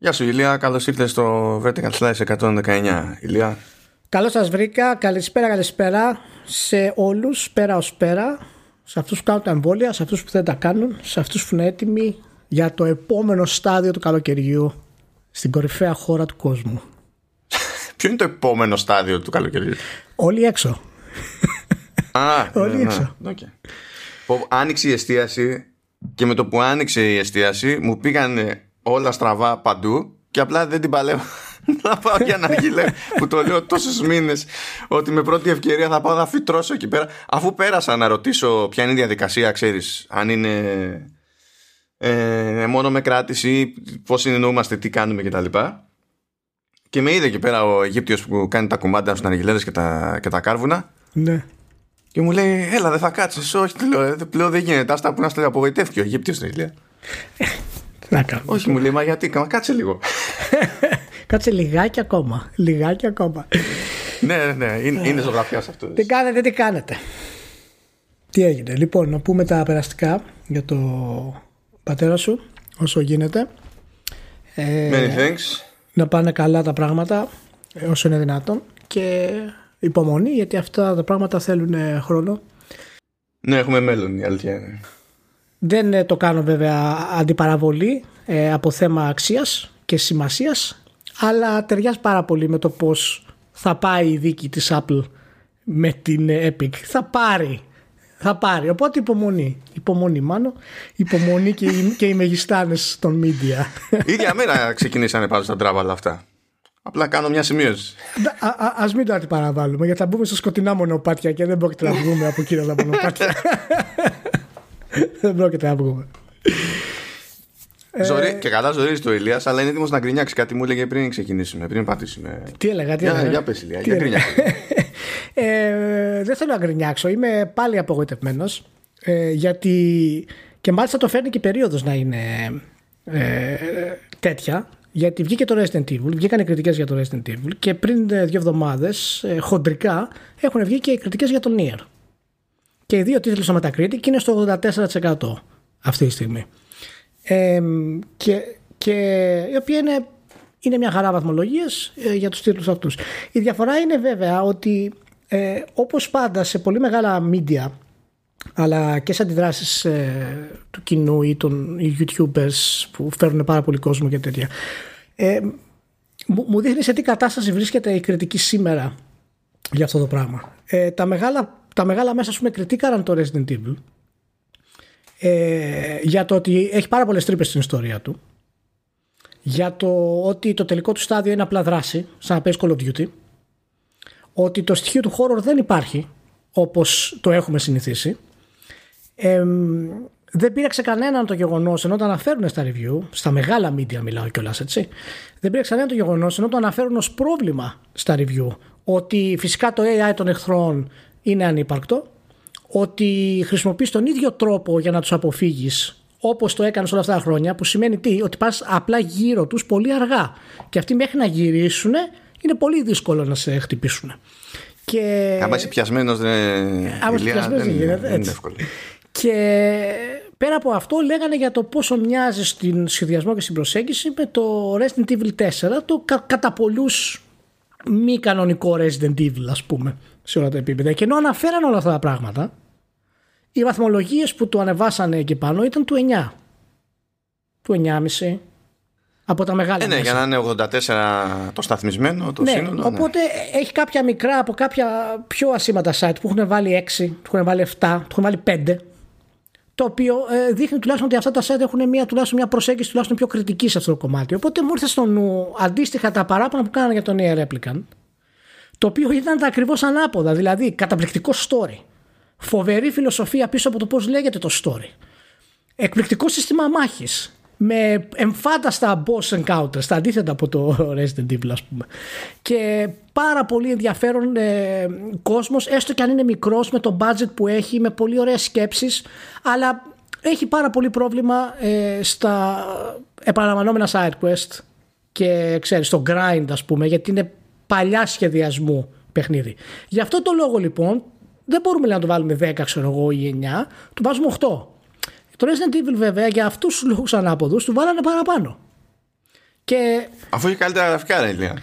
Γεια σου Ηλία, καλώς ήρθες στο Vertical Slice 119. Ηλία. Καλώς σας βρήκα, καλησπέρα καλησπέρα σε όλους, πέρα ως πέρα, σε αυτούς που κάνουν τα εμβόλια, σε αυτούς που δεν τα κάνουν, σε αυτούς που είναι έτοιμοι για το επόμενο στάδιο του καλοκαιριού στην κορυφαία χώρα του κόσμου. Ποιο είναι το επόμενο στάδιο του καλοκαιριού; Όλοι έξω. Α, Όλοι ναι, ναι. έξω. Οκ. Που Άνοιξε η εστίαση και με το που άνοιξε η εστίαση μου πήγαν όλα στραβά παντού και απλά δεν την παλεύω να πάω για να γυλέ που το λέω τόσους μήνες ότι με πρώτη ευκαιρία θα πάω να φυτρώσω εκεί πέρα αφού πέρασα να ρωτήσω ποια είναι η διαδικασία ξέρεις αν είναι ε, μόνο με κράτηση πώς συνεννοούμαστε τι κάνουμε κτλ και, και με είδε εκεί πέρα ο Αιγύπτιος που κάνει τα κουμάντα στους αργιλέδες και τα, και τα κάρβουνα ναι. και μου λέει, έλα δεν θα κάτσεις, όχι, του λέω, «Ε, πλέον δεν γίνεται, άστα που να στο απογοητεύει και ο Αιγύπτιος την λέει. Τι να κάνουμε. Όχι, μου λέει, μα γιατί, μα κάτσε λίγο. Κάτσε λιγάκι ακόμα. Λιγάκι ακόμα. ναι, ναι, ναι, είναι, είναι ζωγραφιάς αυτό. τι κάνετε, τι κάνετε; Τι έγινε; Λοιπόν, να πούμε τα περαστικά για το πατέρα σου όσο γίνεται. Ε, Many thanks. να πάνε καλά τα πράγματα ε, όσο είναι δυνατόν και υπομονή γιατί αυτά τα πράγματα θέλουν ε, χρόνο. Ναι, έχουμε μέλλον, η αλήθεια είναι. Δεν ε, το κάνω βέβαια αντιπαραβολή ε, από θέμα αξίας και σημασίας αλλά ταιριάζει πάρα πολύ με το πως θα πάει η δίκη της Apple με την ε, Epic. Θα πάρει. Θα πάρει. Οπότε υπομονή. Υπομονή μάλλον. Υπομονή και, οι, και οι μεγιστάνες των media. ίδια μέρα ξεκινήσανε πάνω στα τράβαλα αυτά. Απλά κάνω μια σημείωση. Α, α, ας μην το αντιπαραβάλουμε γιατί θα μπούμε σε σκοτεινά μονοπάτια και δεν πρόκειται να βγούμε από εκείνα τα μονοπάτια. δεν πρόκειται να βγούμε. Ζωρί, και καλά ζορίζει το Ηλίας, αλλά είναι έτοιμος να γκρινιάξει. Κάτι μου έλεγε πριν ξεκινήσουμε, πριν πατήσουμε. Τι έλεγα, τι Για, έλεγα. για πες Ηλία, Τι για έλεγα. γκρινιάξει. ε, δεν θέλω να γκρινιάξω. Είμαι πάλι απογοητευμένος. Ε, γιατί και μάλιστα το φέρνει και η περίοδος να είναι ε, τέτοια. Γιατί βγήκε το Resident Evil, βγήκαν οι κριτικές για το Resident Evil και πριν ε, δύο εβδομάδες ε, χοντρικά έχουν βγει και οι κριτικές για το Nier. Και οι δύο τίτλοι στο Metacritic είναι στο 84% αυτή τη στιγμή. Ε, και, και η οποία είναι, είναι μια χαρά βαθμολογίες ε, για τους τίτλους αυτούς. Η διαφορά είναι βέβαια ότι ε, όπως πάντα σε πολύ μεγάλα media αλλά και σε αντιδράσεις ε, του κοινού ή των οι youtubers που φέρνουν πάρα πολύ κόσμο και τέτοια ε, μου, μου δείχνει σε τι κατάσταση βρίσκεται η κριτική σήμερα για αυτό το πράγμα. Ε, τα, μεγάλα, τα μεγάλα μέσα ας πούμε κριτήκαραν το Resident Evil ε, για το ότι έχει πάρα πολλές τρύπες στην ιστορία του για το ότι το τελικό του στάδιο είναι απλά δράση σαν να παίζει Call of Duty ότι το στοιχείο του horror δεν υπάρχει όπως το έχουμε συνηθίσει. Ε, δεν πήραξε κανέναν το γεγονός ενώ το αναφέρουν στα review, στα μεγάλα media μιλάω κιόλας έτσι, δεν πήραξε κανέναν το γεγονός ενώ το αναφέρουν ως πρόβλημα στα review ότι φυσικά το AI των εχθρών είναι ανύπαρκτο, ότι χρησιμοποιείς τον ίδιο τρόπο για να τους αποφύγεις όπως το έκανες όλα αυτά τα χρόνια, που σημαίνει τι, ότι πας απλά γύρω τους πολύ αργά. Και αυτοί μέχρι να γυρίσουν είναι πολύ δύσκολο να σε χτυπήσουν. Και... Αν είσαι πιασμένος δεν, Άμα είσαι Ηλία, πιασμένος, δεν, δεν γίνεται, δεν είναι έτσι. εύκολο. Και πέρα από αυτό λέγανε για το πόσο μοιάζει στην σχεδιασμό και στην προσέγγιση με το Resident Evil 4, το κα- κατά πολλούς μη κανονικό Resident Evil ας πούμε σε όλα τα επίπεδα. Και ενώ αναφέραν όλα αυτά τα πράγματα, οι βαθμολογίες που του ανεβάσανε εκεί πάνω ήταν του 9. Του 9,5 από τα μεγάλα Ε, ναι, μέσα. για να είναι 84 το σταθμισμένο, το Ναι, σύνολο. ναι. οπότε έχει κάποια μικρά από κάποια πιο ασήμαντα site που έχουν βάλει 6, που έχουν βάλει 7, που έχουν βάλει 5. Το οποίο ε, δείχνει τουλάχιστον ότι αυτά τα site έχουν μια, τουλάχιστον μια προσέγγιση τουλάχιστον πιο κριτική σε αυτό το κομμάτι. Οπότε μου ήρθε στο νου αντίστοιχα τα παράπονα που κάνανε για τον Air Replicant. Το οποίο ήταν τα ακριβώς ανάποδα. Δηλαδή, καταπληκτικό story. Φοβερή φιλοσοφία πίσω από το πώς λέγεται το story. Εκπληκτικό σύστημα μάχης με εμφάνταστα boss encounters, τα αντίθετα από το Resident Evil ας πούμε. Και πάρα πολύ ενδιαφέρον ε, κόσμος, έστω και αν είναι μικρός με το budget που έχει, με πολύ ωραίες σκέψεις, αλλά έχει πάρα πολύ πρόβλημα ε, στα επαναλαμβανόμενα side quest και ξέρεις, στο grind ας πούμε, γιατί είναι παλιά σχεδιασμού παιχνίδι. Γι' αυτό το λόγο λοιπόν δεν μπορούμε να το βάλουμε 10 ξέρω εγώ ή 9, του βάζουμε 8. Το Resident Evil βέβαια για αυτούς τους λόγους ανάποδους του βάλανε παραπάνω. Και... Αφού έχει καλύτερα γραφικά, ρε Ηλία.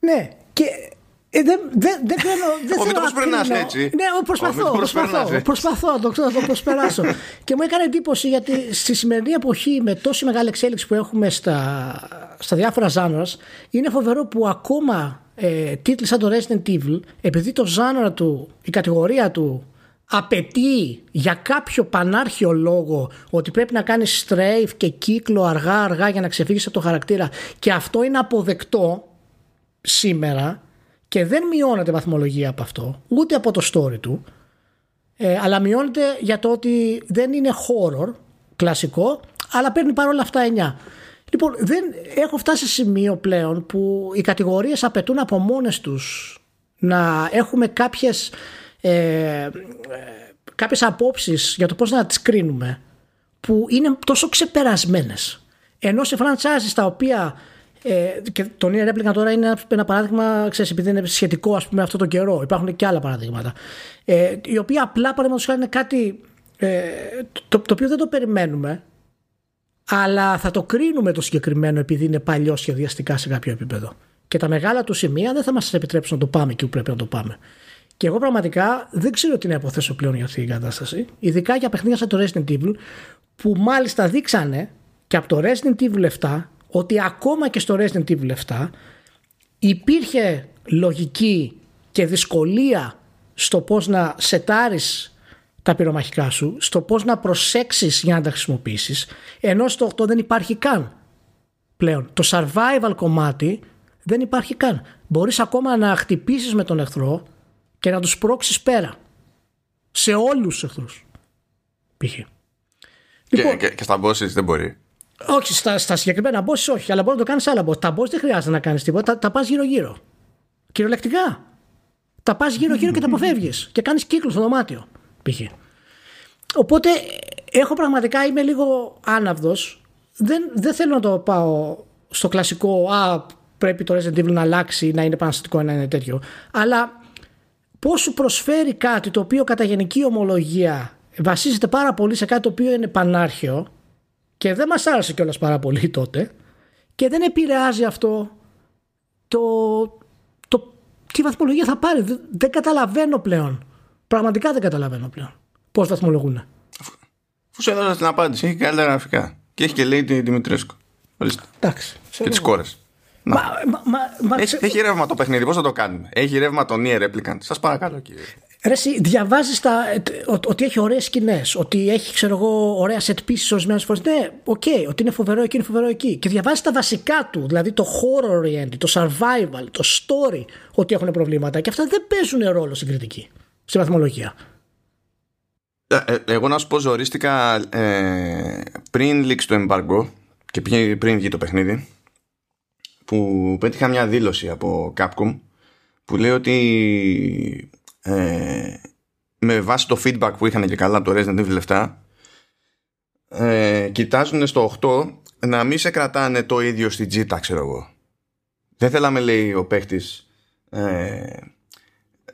Ναι, και ε, δεν δεν δεν ξέρω. Δεν μην το θέλω να προσπερνάς κρίνω. έτσι. Ναι, εγώ Ω, προσπαθώ. μην το προσπερνάς προσπαθώ, έτσι. προσπαθώ να το, ξέρω, να το προσπεράσω. και μου έκανε εντύπωση γιατί στη σημερινή εποχή με τόση μεγάλη εξέλιξη που έχουμε στα, στα διάφορα genres είναι φοβερό που ακόμα ε, τίτλοι σαν το Resident Evil επειδή το genre του, η κατηγορία του απαιτεί για κάποιο πανάρχιο λόγο ότι πρέπει να κάνει strafe και κύκλο αργά αργά για να ξεφύγεις από το χαρακτήρα και αυτό είναι αποδεκτό σήμερα και δεν μειώνεται βαθμολογία από αυτό, ούτε από το story του, ε, αλλά μειώνεται για το ότι δεν είναι horror κλασικό, αλλά παίρνει παρόλα αυτά 9. Λοιπόν, δεν, έχω φτάσει σε σημείο πλέον που οι κατηγορίες απαιτούν από μόνες τους να έχουμε κάποιες, ε, ε, κάποιες απόψεις για το πώς να τις κρίνουμε που είναι τόσο ξεπερασμένες. Ενώ σε franchises τα οποία ε, και το Nier Replicant τώρα είναι ένα, ένα παράδειγμα, ξέρεις, επειδή είναι σχετικό ας πούμε αυτό το καιρό. Υπάρχουν και άλλα παραδείγματα. Ε, η οποία απλά παραδείγματος χάρη είναι κάτι ε, το, το οποίο δεν το περιμένουμε αλλά θα το κρίνουμε το συγκεκριμένο επειδή είναι παλιό σχεδιαστικά σε κάποιο επίπεδο. Και τα μεγάλα του σημεία δεν θα μας επιτρέψουν να το πάμε εκεί που πρέπει να το πάμε. Και εγώ πραγματικά δεν ξέρω τι να υποθέσω πλέον για αυτή την κατάσταση. Ειδικά για παιχνίδια σαν το Resident Evil, που μάλιστα δείξανε και από το Resident Evil 7 ότι ακόμα και στο Resident Evil 7 υπήρχε λογική και δυσκολία στο πώς να σετάρεις τα πυρομαχικά σου, στο πώς να προσέξεις για να τα χρησιμοποιήσεις, ενώ στο 8 δεν υπάρχει καν πλέον. Το survival κομμάτι δεν υπάρχει καν. Μπορείς ακόμα να χτυπήσεις με τον εχθρό και να τους πρόξεις πέρα. Σε όλους τους εχθρούς. Π.χ. Και, Λοιπόν, και, και στα bosses δεν μπορεί. όχι, στα, στα συγκεκριμένα boss όχι, αλλά μπορείς να το κάνεις άλλα boss. Τα boss δεν χρειάζεται να κάνεις τίποτα, τα, τα πας γύρω-γύρω. Κυριολεκτικά. Τα πας γύρω-γύρω και τα αποφεύγεις. Και κάνεις κύκλο στο δωμάτιο. Π.χ. Οπότε έχω πραγματικά είμαι λίγο άναυδος. Δεν, δεν θέλω να το πάω στο κλασικό Α, πρέπει το Resident Evil να αλλάξει, να είναι επαναστατικό, να είναι τέτοιο. Αλλά πώς σου προσφέρει κάτι το οποίο κατά γενική ομολογία βασίζεται πάρα πολύ σε κάτι το οποίο είναι πανάρχαιο και δεν μας άρεσε κιόλας πάρα πολύ τότε και δεν επηρεάζει αυτό το, το τι βαθμολογία θα πάρει. Δεν, δεν καταλαβαίνω πλέον. Πραγματικά δεν καταλαβαίνω πλέον πώς βαθμολογούν. Αφού σου έδωσα την απάντηση, έχει καλύτερα γραφικά. Και έχει και λέει τη Δημητρέσκο. Ορίστε. Εντάξει. Και τις κόρες. Μα, μα, μα, μα, Έχει, ξε- έχει ρεύμα το παιχνίδι, πώς θα το κάνουμε; Έχει ρεύμα το Nier Replicant. Σας παρακαλώ, κύριε. Ρε εσύ διαβάζεις τα, ε, ο- ότι έχει ωραίες σκηνές, ότι έχει ξέρω εγώ ωραία set pieces ορισμένες φορές. Ναι, οκ, ότι είναι φοβερό εκεί, είναι φοβερό εκεί. Και διαβάζεις τα βασικά του, δηλαδή το horror oriented, το survival, το story, ότι έχουν προβλήματα. Και αυτά δεν παίζουν ρόλο στην κριτική, στη βαθμολογία. Ε, ε, εγώ να σου πω ζορίστηκα ε, πριν λήξει το embargo και πήγε- πριν βγει το παιχνίδι που πέτυχα μια δήλωση από Capcom που λέει ότι ε, με βάση το feedback που είχαν και καλά από το Resident Evil 7 ε, κοιτάζουν στο 8 να μην σε κρατάνε το ίδιο στη τσίτα ξέρω εγώ δεν θέλαμε λέει ο παίχτης ε,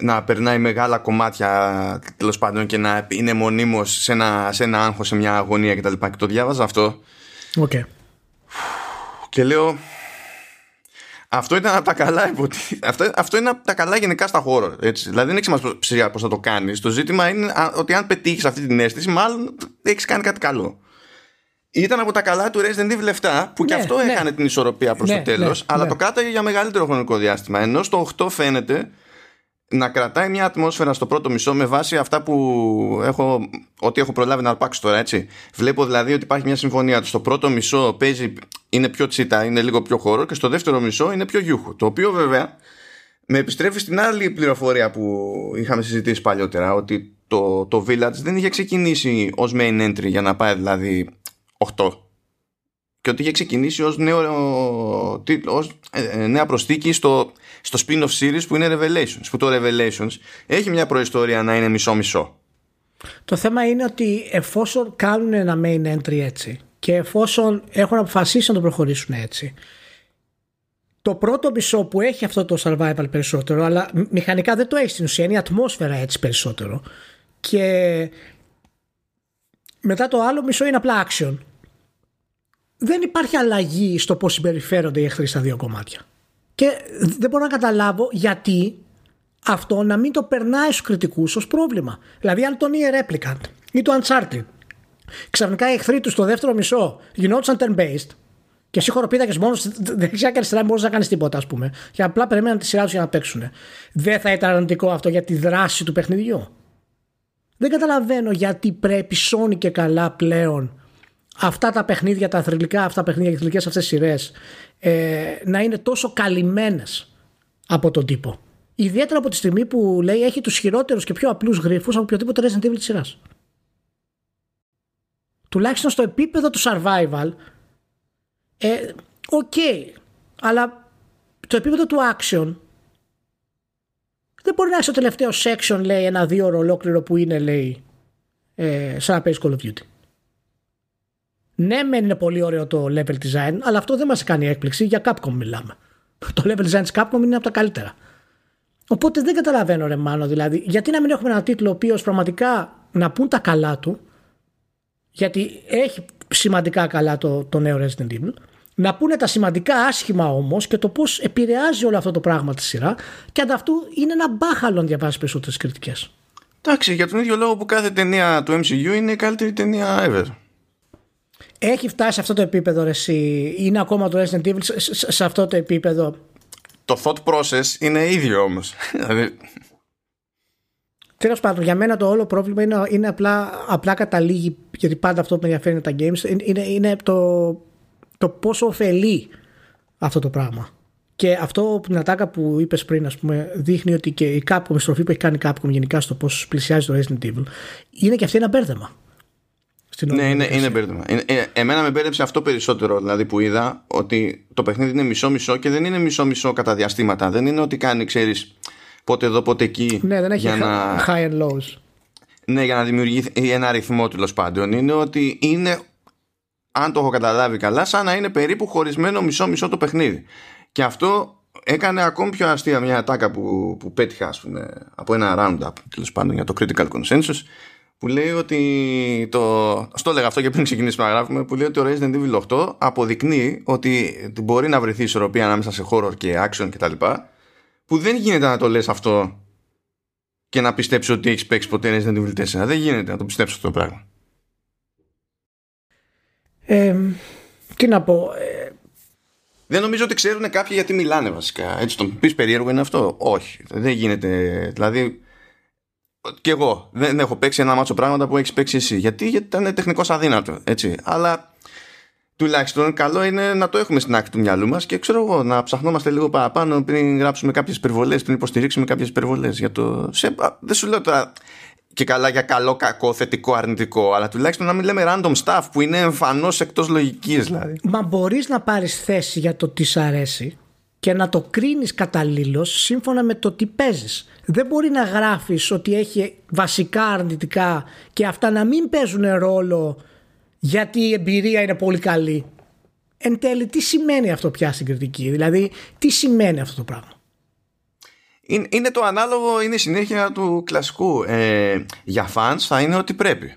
να περνάει μεγάλα κομμάτια τέλος πάντων και να είναι μονίμως σε ένα, σε ένα άγχος, σε μια αγωνία κτλ. Και το διάβαζα αυτό Οκ. και λέω αυτό ήταν από τα καλά υποτι... αυτό, αυτό είναι από τα καλά γενικά στα χώρο. Έτσι. Δηλαδή δεν έχει σημασία πώς θα το κάνεις. Το ζήτημα είναι α, ότι αν πετύχεις αυτή την αίσθηση, μάλλον έχεις κάνει κάτι καλό. Ήταν από τα καλά του Resident Evil 7 που και Ναι, αυτό ναι. έκανε την ισορροπία προς Ναι, το τέλος, ναι, αλλά ναι. το κράταγε για μεγαλύτερο χρονικό διάστημα. Ενώ στο 8 φαίνεται να κρατάει μια ατμόσφαιρα στο πρώτο μισό με βάση αυτά που έχω, ότι έχω προλάβει να αρπάξω τώρα, έτσι. Βλέπω δηλαδή ότι υπάρχει μια συμφωνία ότι στο πρώτο μισό παίζει, είναι πιο τσίτα, είναι λίγο πιο χώρο και στο δεύτερο μισό είναι πιο γιούχο. Το οποίο βέβαια με επιστρέφει στην άλλη πληροφορία που είχαμε συζητήσει παλιότερα, ότι το, το Village δεν είχε ξεκινήσει ως main entry για να πάει δηλαδή 8 και ότι είχε ξεκινήσει ως, νέο, τι- ως ε, ε, νέα προσθήκη στο, στο spin-off series που είναι Revelations που το Revelations έχει μια προϊστορία να είναι μισό-μισό Το θέμα είναι ότι εφόσον κάνουν ένα main entry έτσι και εφόσον έχουν αποφασίσει να το προχωρήσουν έτσι το πρώτο μισό που έχει αυτό το survival περισσότερο αλλά μ- μηχανικά δεν το έχει στην ουσία είναι η ατμόσφαιρα έτσι περισσότερο και μετά το άλλο μισό είναι απλά action δεν υπάρχει αλλαγή στο πώς συμπεριφέρονται οι εχθροί στα δύο κομμάτια. Και δεν μπορώ να καταλάβω γιατί αυτό να μην το περνάει στους κριτικούς ως πρόβλημα. Δηλαδή αν τον Nier Replicant ή το Uncharted ξαφνικά οι εχθροί τους στο δεύτερο μισό γινόντουσαν turn-based και εσύ χοροπίδακε μόνος δεξιά και αριστερά μπορεί να κάνεις τίποτα, ας πούμε. Και απλά περιμέναν τη σειράς τους για να παίξουν. Δεν θα ήταν αρνητικό αυτό για τη δράση του παιχνιδιού. Δεν καταλαβαίνω γιατί πρέπει Sony και καλά πλέον αυτά τα παιχνίδια, τα θρηλυκά αυτά παιχνίδια και θρηλυκές αυτές σειρές ε, να είναι τόσο καλυμμένες από τον τύπο. Ιδιαίτερα από τη στιγμή που λέει έχει τους χειρότερους και πιο απλούς γρίφους από οποιοδήποτε Resident Evil της σειράς. Τουλάχιστον στο επίπεδο του survival, ε, OK, okay, αλλά το επίπεδο του action δεν μπορεί να έχει το τελευταίο section, λέει, ένα δύο ώρο ολόκληρο που είναι, λέει, ε, σαν να παίζει Call of Duty. Ναι, μεν είναι πολύ ωραίο το level design, αλλά αυτό δεν μας κάνει έκπληξη. Για Capcom μιλάμε. Το level design της Capcom είναι από τα καλύτερα. Οπότε δεν καταλαβαίνω, ρε Μάνο, δηλαδή, γιατί να μην έχουμε ένα τίτλο ο οποίος πραγματικά να πούν τα καλά του, γιατί έχει σημαντικά καλά το, το νέο Resident Evil, να πούνε τα σημαντικά άσχημα όμως και το πώς επηρεάζει όλο αυτό το πράγμα τη σειρά και ανταυτού είναι ένα μπάχαλο αν διαβάσεις περισσότερες κριτικές. Εντάξει, για τον ίδιο λόγο που κάθε ταινία του MCU είναι η καλύτερη ταινία ever. Έχει φτάσει σε αυτό το επίπεδο, ρε, εσύ; Είναι ακόμα το Resident Evil σε, αυτό το επίπεδο; Το thought process είναι ίδιο όμως. Δηλαδή- Τέλος πάντων, για μένα το όλο πρόβλημα είναι, είναι απλά, απλά καταλήγει, γιατί πάντα αυτό που με ενδιαφέρει είναι τα games, είναι, είναι το, το πόσο ωφελεί αυτό το πράγμα. Και αυτό την ατάκα που είπες πριν, ας πούμε, δείχνει ότι και η Capcom, η στροφή που έχει κάνει η Capcom γενικά στο πώς πλησιάζει το Resident Evil, είναι και αυτή ένα μπέρδεμα. Στην ναι, είναι, είναι μπέρδεμα. Ε, εμένα με μπέρδεψε αυτό περισσότερο, δηλαδή που είδα ότι το παιχνίδι είναι μισό-μισό και δεν είναι μισό-μισό κατά διαστήματα. Δεν είναι ότι κάνει, ξέρεις, πότε εδώ, πότε εκεί. Ναι, δεν έχει να... high and lows. Ναι, για να δημιουργήσει ένα αριθμό τέλος πάντων. Είναι ότι είναι αν το έχω καταλάβει καλά, σαν να είναι περίπου χωρισμένο μισό-μισό το παιχνίδι. Και αυτό έκανε ακόμη πιο αστεία μια ατάκα που, που πέτυχα ας πούμε, από ένα roundup τέλος πάντων για το critical consensus που λέει ότι το, στο έλεγα αυτό και πριν ξεκινήσουμε να γράφουμε που λέει ότι το Resident Evil 8 αποδεικνύει ότι μπορεί να βρεθεί ισορροπία ανάμεσα σε horror και action κτλ που δεν γίνεται να το λες αυτό και να πιστέψεις ότι έχεις παίξει ποτέ Resident Evil 4 δεν γίνεται να το πιστέψεις αυτό το πράγμα ε, τι να πω. Ε, δεν νομίζω ότι ξέρουν κάποιοι γιατί μιλάνε βασικά. Έτσι το πεις περίεργο είναι αυτό. Όχι. Δεν γίνεται. Δηλαδή. Και εγώ δεν έχω παίξει ένα μάτσο πράγματα που έχεις παίξει εσύ. Γιατί, γιατί ήταν τεχνικώ αδύνατο. Έτσι. Αλλά τουλάχιστον καλό είναι να το έχουμε στην άκρη του μυαλού μας και ξέρω εγώ να ψαχνόμαστε λίγο παραπάνω πριν γράψουμε κάποιες υπερβολές, πριν υποστηρίξουμε κάποιες υπερβολές. Το... Δεν σου λέω τώρα και καλά για καλό, κακό, θετικό, αρνητικό, αλλά τουλάχιστον να μην λέμε random stuff που είναι εμφανώς εκτός λογικής δηλαδή. Μα μπορείς να πάρεις θέση για το τι σ' αρέσει και να το κρίνεις καταλήλω σύμφωνα με το τι παίζεις. Δεν μπορεί να γράφεις ότι έχει βασικά αρνητικά και αυτά να μην παίζουν ρόλο γιατί η εμπειρία είναι πολύ καλή. Εν τέλει, τι σημαίνει αυτό πια στην κριτική, δηλαδή τι σημαίνει αυτό το πράγμα; Είναι, το ανάλογο, είναι η συνέχεια του κλασικού. Ε, για fans θα είναι ότι πρέπει.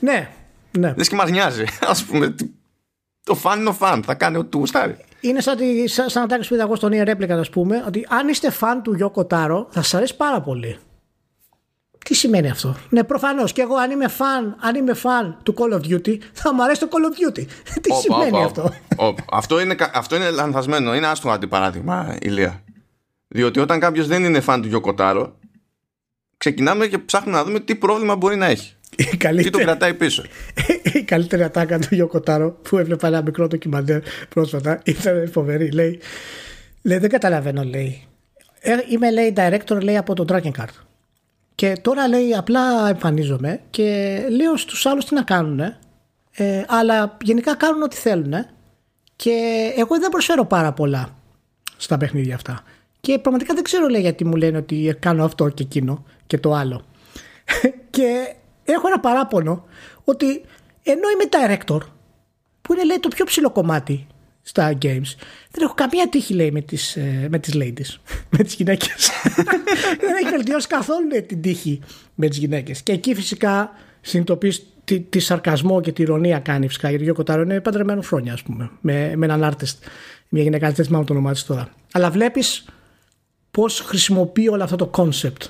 Ναι, ναι. Δεν και μας νοιάζει. Ας πούμε, το φαν είναι ο φαν, θα κάνει ό,τι του γουστάρει. Είναι σαν, τη, σαν, σαν να που είδα εγώ στον Ιερ Ρέπλικα, ας πούμε, ότι αν είστε φαν του Γιώκο Τάρο, θα σας αρέσει πάρα πολύ. Τι σημαίνει αυτό; Ναι, προφανώς. Και εγώ, αν είμαι φαν, αν είμαι φαν του Call of Duty, θα μου αρέσει το Call of Duty. Τι σημαίνει αυτό; αυτό, είναι, αυτό είναι λανθασμένο. Είναι άστρο αντιπαράδειγμα, Ηλία. Διότι όταν κάποιος δεν είναι φαν του Γιωκοτάρο, ξεκινάμε και ψάχνουμε να δούμε τι πρόβλημα μπορεί να έχει. Καλύτερη... Τι το κρατάει πίσω; Η καλύτερη ατάκα του Γιωκοτάρο που έβλεπα ένα μικρό ντοκιμαντέρ πρόσφατα ήταν φοβερή. Λέει, λέει δεν καταλαβαίνω, λέει. Ε, είμαι, λέει, director, λέει, από το Dragon Card. Και τώρα, λέει, απλά εμφανίζομαι και λέω στους άλλους τι να κάνουν. Ε, αλλά γενικά κάνουν ό,τι θέλουν. Και εγώ δεν προσφέρω πάρα πολλά στα παιχνίδια αυτά. Και πραγματικά δεν ξέρω λέει γιατί μου λένε ότι κάνω αυτό και εκείνο και το άλλο. και έχω ένα παράπονο ότι ενώ είμαι director που είναι λέει το πιο ψηλό κομμάτι στα games δεν έχω καμία τύχη λέει με τις, ε, με τις ladies με τις γυναίκες δεν έχει βελτιώσει καθόλου την τύχη με τις γυναίκες και εκεί φυσικά συνειδητοποιείς τι, τι σαρκασμό και τη ηρωνία κάνει φυσικά. Γιατί ο Κοτάρο είναι παντρεμένο χρόνια, ας πούμε, με, με έναν artist. Μια γυναίκα, δεν θυμάμαι το όνομά της τώρα. Αλλά βλέπεις πώς χρησιμοποιεί όλο αυτό το concept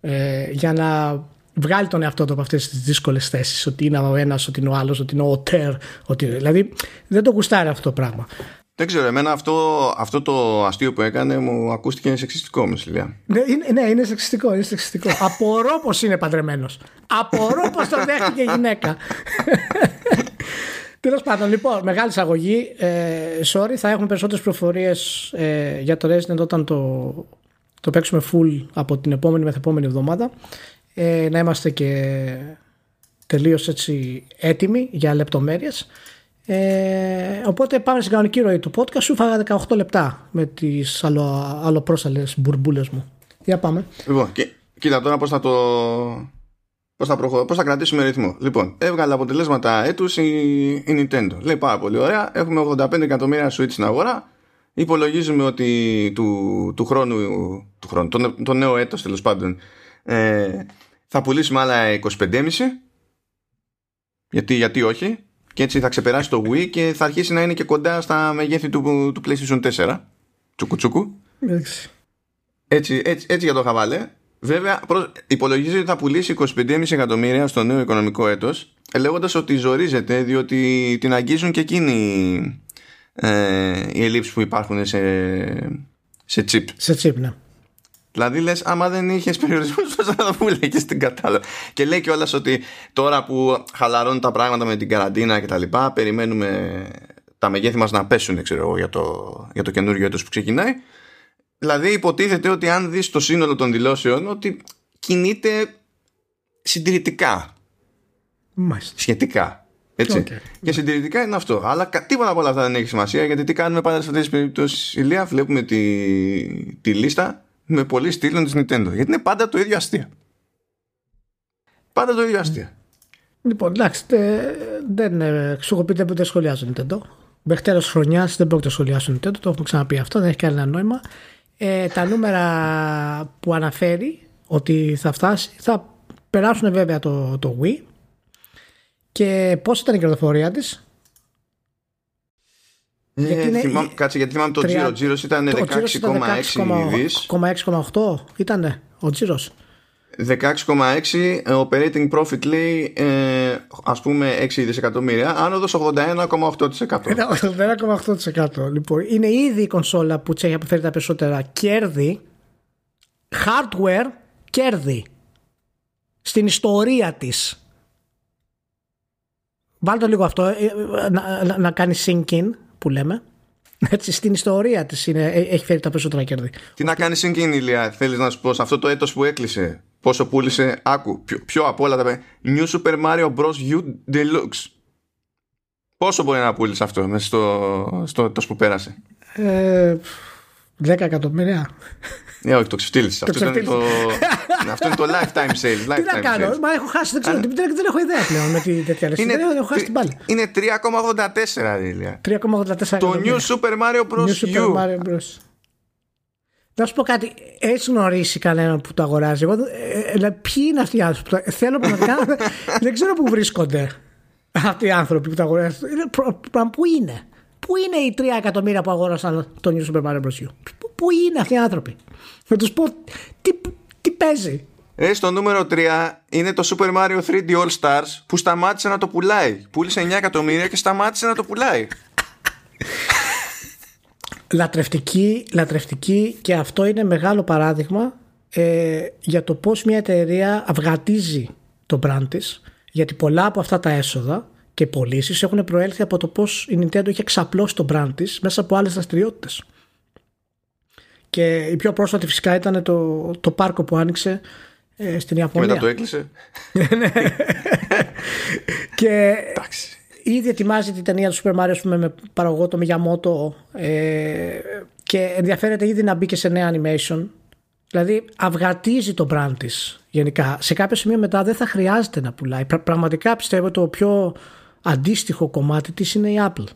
ε, για να βγάλει τον εαυτό του από αυτές τις δύσκολες θέσεις. Ότι είναι ο ένας, ότι είναι ο άλλος, ότι είναι ο τερ. Ότι, δηλαδή δεν το γουστάρει αυτό το πράγμα. Δεν ξέρω, εμένα αυτό, αυτό το αστείο που έκανε μου ακούστηκε σεξιστικό με Σιλία. Ναι, είναι, ναι, είναι σεξιστικό. Είναι σεξιστικό. Απορώ πως είναι παντρεμένος. Απορώ πως το δέχτηκε γυναίκα. Τέλος πάντων, λοιπόν, μεγάλη εισαγωγή. Ε, sorry, θα έχουμε περισσότερες προφορίες ε, για το Resident όταν το, το παίξουμε full από την επόμενη μεθεπόμενη εβδομάδα. Ε, να είμαστε και τελείως έτσι έτοιμοι για λεπτομέρειες. Ε, οπότε πάμε στην κανονική ροή του podcast. Σου φάγα 18 λεπτά με τις άλλο, αλλοπρόσαλες μπουρμπούλες μου. Για πάμε. Λοιπόν, και, κοίτα τώρα πώς θα το... Πώς θα, προχω... πώς θα κρατήσουμε ρυθμό. Λοιπόν, έβγαλε αποτελέσματα έτους η, η Nintendo. Λέει πάρα πολύ ωραία. Έχουμε 85 εκατομμύρια Switch στην αγορά. Υπολογίζουμε ότι του, του χρόνου, του χρόνου το, το νέο έτος τέλος πάντων, ε, θα πουλήσουμε άλλα 25,5. Γιατί, γιατί όχι. Και έτσι θα ξεπεράσει το Wii και θα αρχίσει να είναι και κοντά στα μεγέθη του, του PlayStation 4 τσουκου έτσι, έτσι, έτσι για το χαβάλε. Βέβαια υπολογίζει ότι θα πουλήσει 25,5 εκατομμύρια στο νέο οικονομικό έτος λέγοντας ότι ζορίζεται διότι την αγγίζουν και εκείνοι ε, οι ελλείψεις που υπάρχουν σε, σε chip. Σε chip ναι Δηλαδή λες, άμα δεν είχες περιορισμούς, πώ θα το λέγε στην κατάλογο. Και λέει κιόλας ότι τώρα που χαλαρώνουν τα πράγματα με την καραντίνα και τα λοιπά, περιμένουμε τα μεγέθη μας να πέσουν, ξέρω εγώ, για το, για το καινούριο έτος που ξεκινάει. Δηλαδή, υποτίθεται ότι αν δεις το σύνολο των δηλώσεων, ότι κινείται συντηρητικά. Μάλιστα. Σχετικά. Έτσι. Okay. Και συντηρητικά είναι αυτό. Αλλά τίποτα από όλα αυτά δεν έχει σημασία γιατί τι κάνουμε πάντα σε αυτές τις περιπτώσεις. Ηλία, βλέπουμε τη, τη λίστα με πολύ στήλων της Nintendo. Γιατί είναι πάντα το ίδιο αστείο. Πάντα το ίδιο αστείο. Λοιπόν, εντάξει, δεν ε, σου έχω πει δεν το σχολιάζω Nintendo. Μέχρι τέλο χρονιάς δεν πρόκειται να σχολιάσω Nintendo, το έχουμε ξαναπεί αυτό, δεν έχει κανένα νόημα. Ε, τα νούμερα που αναφέρει ότι θα φτάσει θα περάσουν βέβαια το, το Wii. Και πώς ήταν η κερδοφορία της, ε, γιατί είναι, θυμάμαι, κάτσε γιατί θυμάμαι το τζίρο. Ο τζίρος ήταν 16,6 δις. 16,8 ήταν ο τζίρος. 16,6 operating profit λέει ε, ας πούμε 6 δισεκατομμύρια άνοδος 81,8% 81,8% λοιπόν είναι ήδη η κονσόλα που της έχει αποφέρει τα περισσότερα. Κέρδη hardware κέρδη. Στην ιστορία της. Βάλτε λίγο αυτό ε, ε, να, να, να κάνει sync in που λέμε. Έτσι, στην ιστορία της έχει φέρει τα περισσότερα κέρδη. Τι να κάνεις συγκίνη, Ηλία, θέλεις να σου πω, σε αυτό το έτος που έκλεισε, πόσο πούλησε, άκου, πιο, πιο απ' όλα τα New Super Mario Bros. U Deluxe. Πόσο μπορεί να πούλησε αυτό μέσα στο, στο έτος που πέρασε; Ε, 10 εκατομμύρια. Ναι, όχι, το ξεφτύλισες. Αυτό, είναι το... αυτό είναι το lifetime sale. Τι να κάνω, μα έχω χάσει, δεν ξέρω, δεν, δεν έχω ιδέα πλέον με τη τέτοια λεφτά. Είναι, έχω χάσει την πάλι. Είναι 3,84 Ρίλια. 3,84 Το New Super Mario Bros. New Super Mario Bros. Να σου πω κάτι, έχεις γνωρίσει κανέναν που το αγοράζει; Εγώ, ε, ε, ποιοι είναι αυτοί οι άνθρωποι. Θέλω πραγματικά. δεν ξέρω πού βρίσκονται αυτοί οι άνθρωποι που το αγοράζουν. Πού είναι; Πού είναι οι 3 εκατομμύρια που αγόρασαν το New Super Mario Bros. Πού είναι αυτοί οι άνθρωποι; Να τους πω τι, τι παίζει. Ε, στο νούμερο 3 είναι το Super Mario 3D All Stars που σταμάτησε να το πουλάει. Πούλησε 9 εκατομμύρια και σταμάτησε να το πουλάει. λατρευτική, λατρευτική και αυτό είναι μεγάλο παράδειγμα ε, για το πώς μια εταιρεία αυγατίζει το brand της γιατί πολλά από αυτά τα έσοδα και πωλήσεις έχουν προέλθει από το πώς η Nintendo έχει εξαπλώσει το brand της μέσα από άλλες δραστηριότητες. Και η πιο πρόσφατη φυσικά ήταν το, το πάρκο που άνοιξε ε, στην Ιαπωνία. Και μετά το έκλεισε. ναι. και ήδη ετοιμάζει την ταινία του Super Mario πούμε, με παραγωγό το Miyamoto ε, και ενδιαφέρεται ήδη να μπει και σε νέα animation. Δηλαδή αυγατίζει το brand της γενικά. Σε κάποιο σημείο μετά δεν θα χρειάζεται να πουλάει. πραγματικά πιστεύω το πιο αντίστοιχο κομμάτι της είναι η Apple.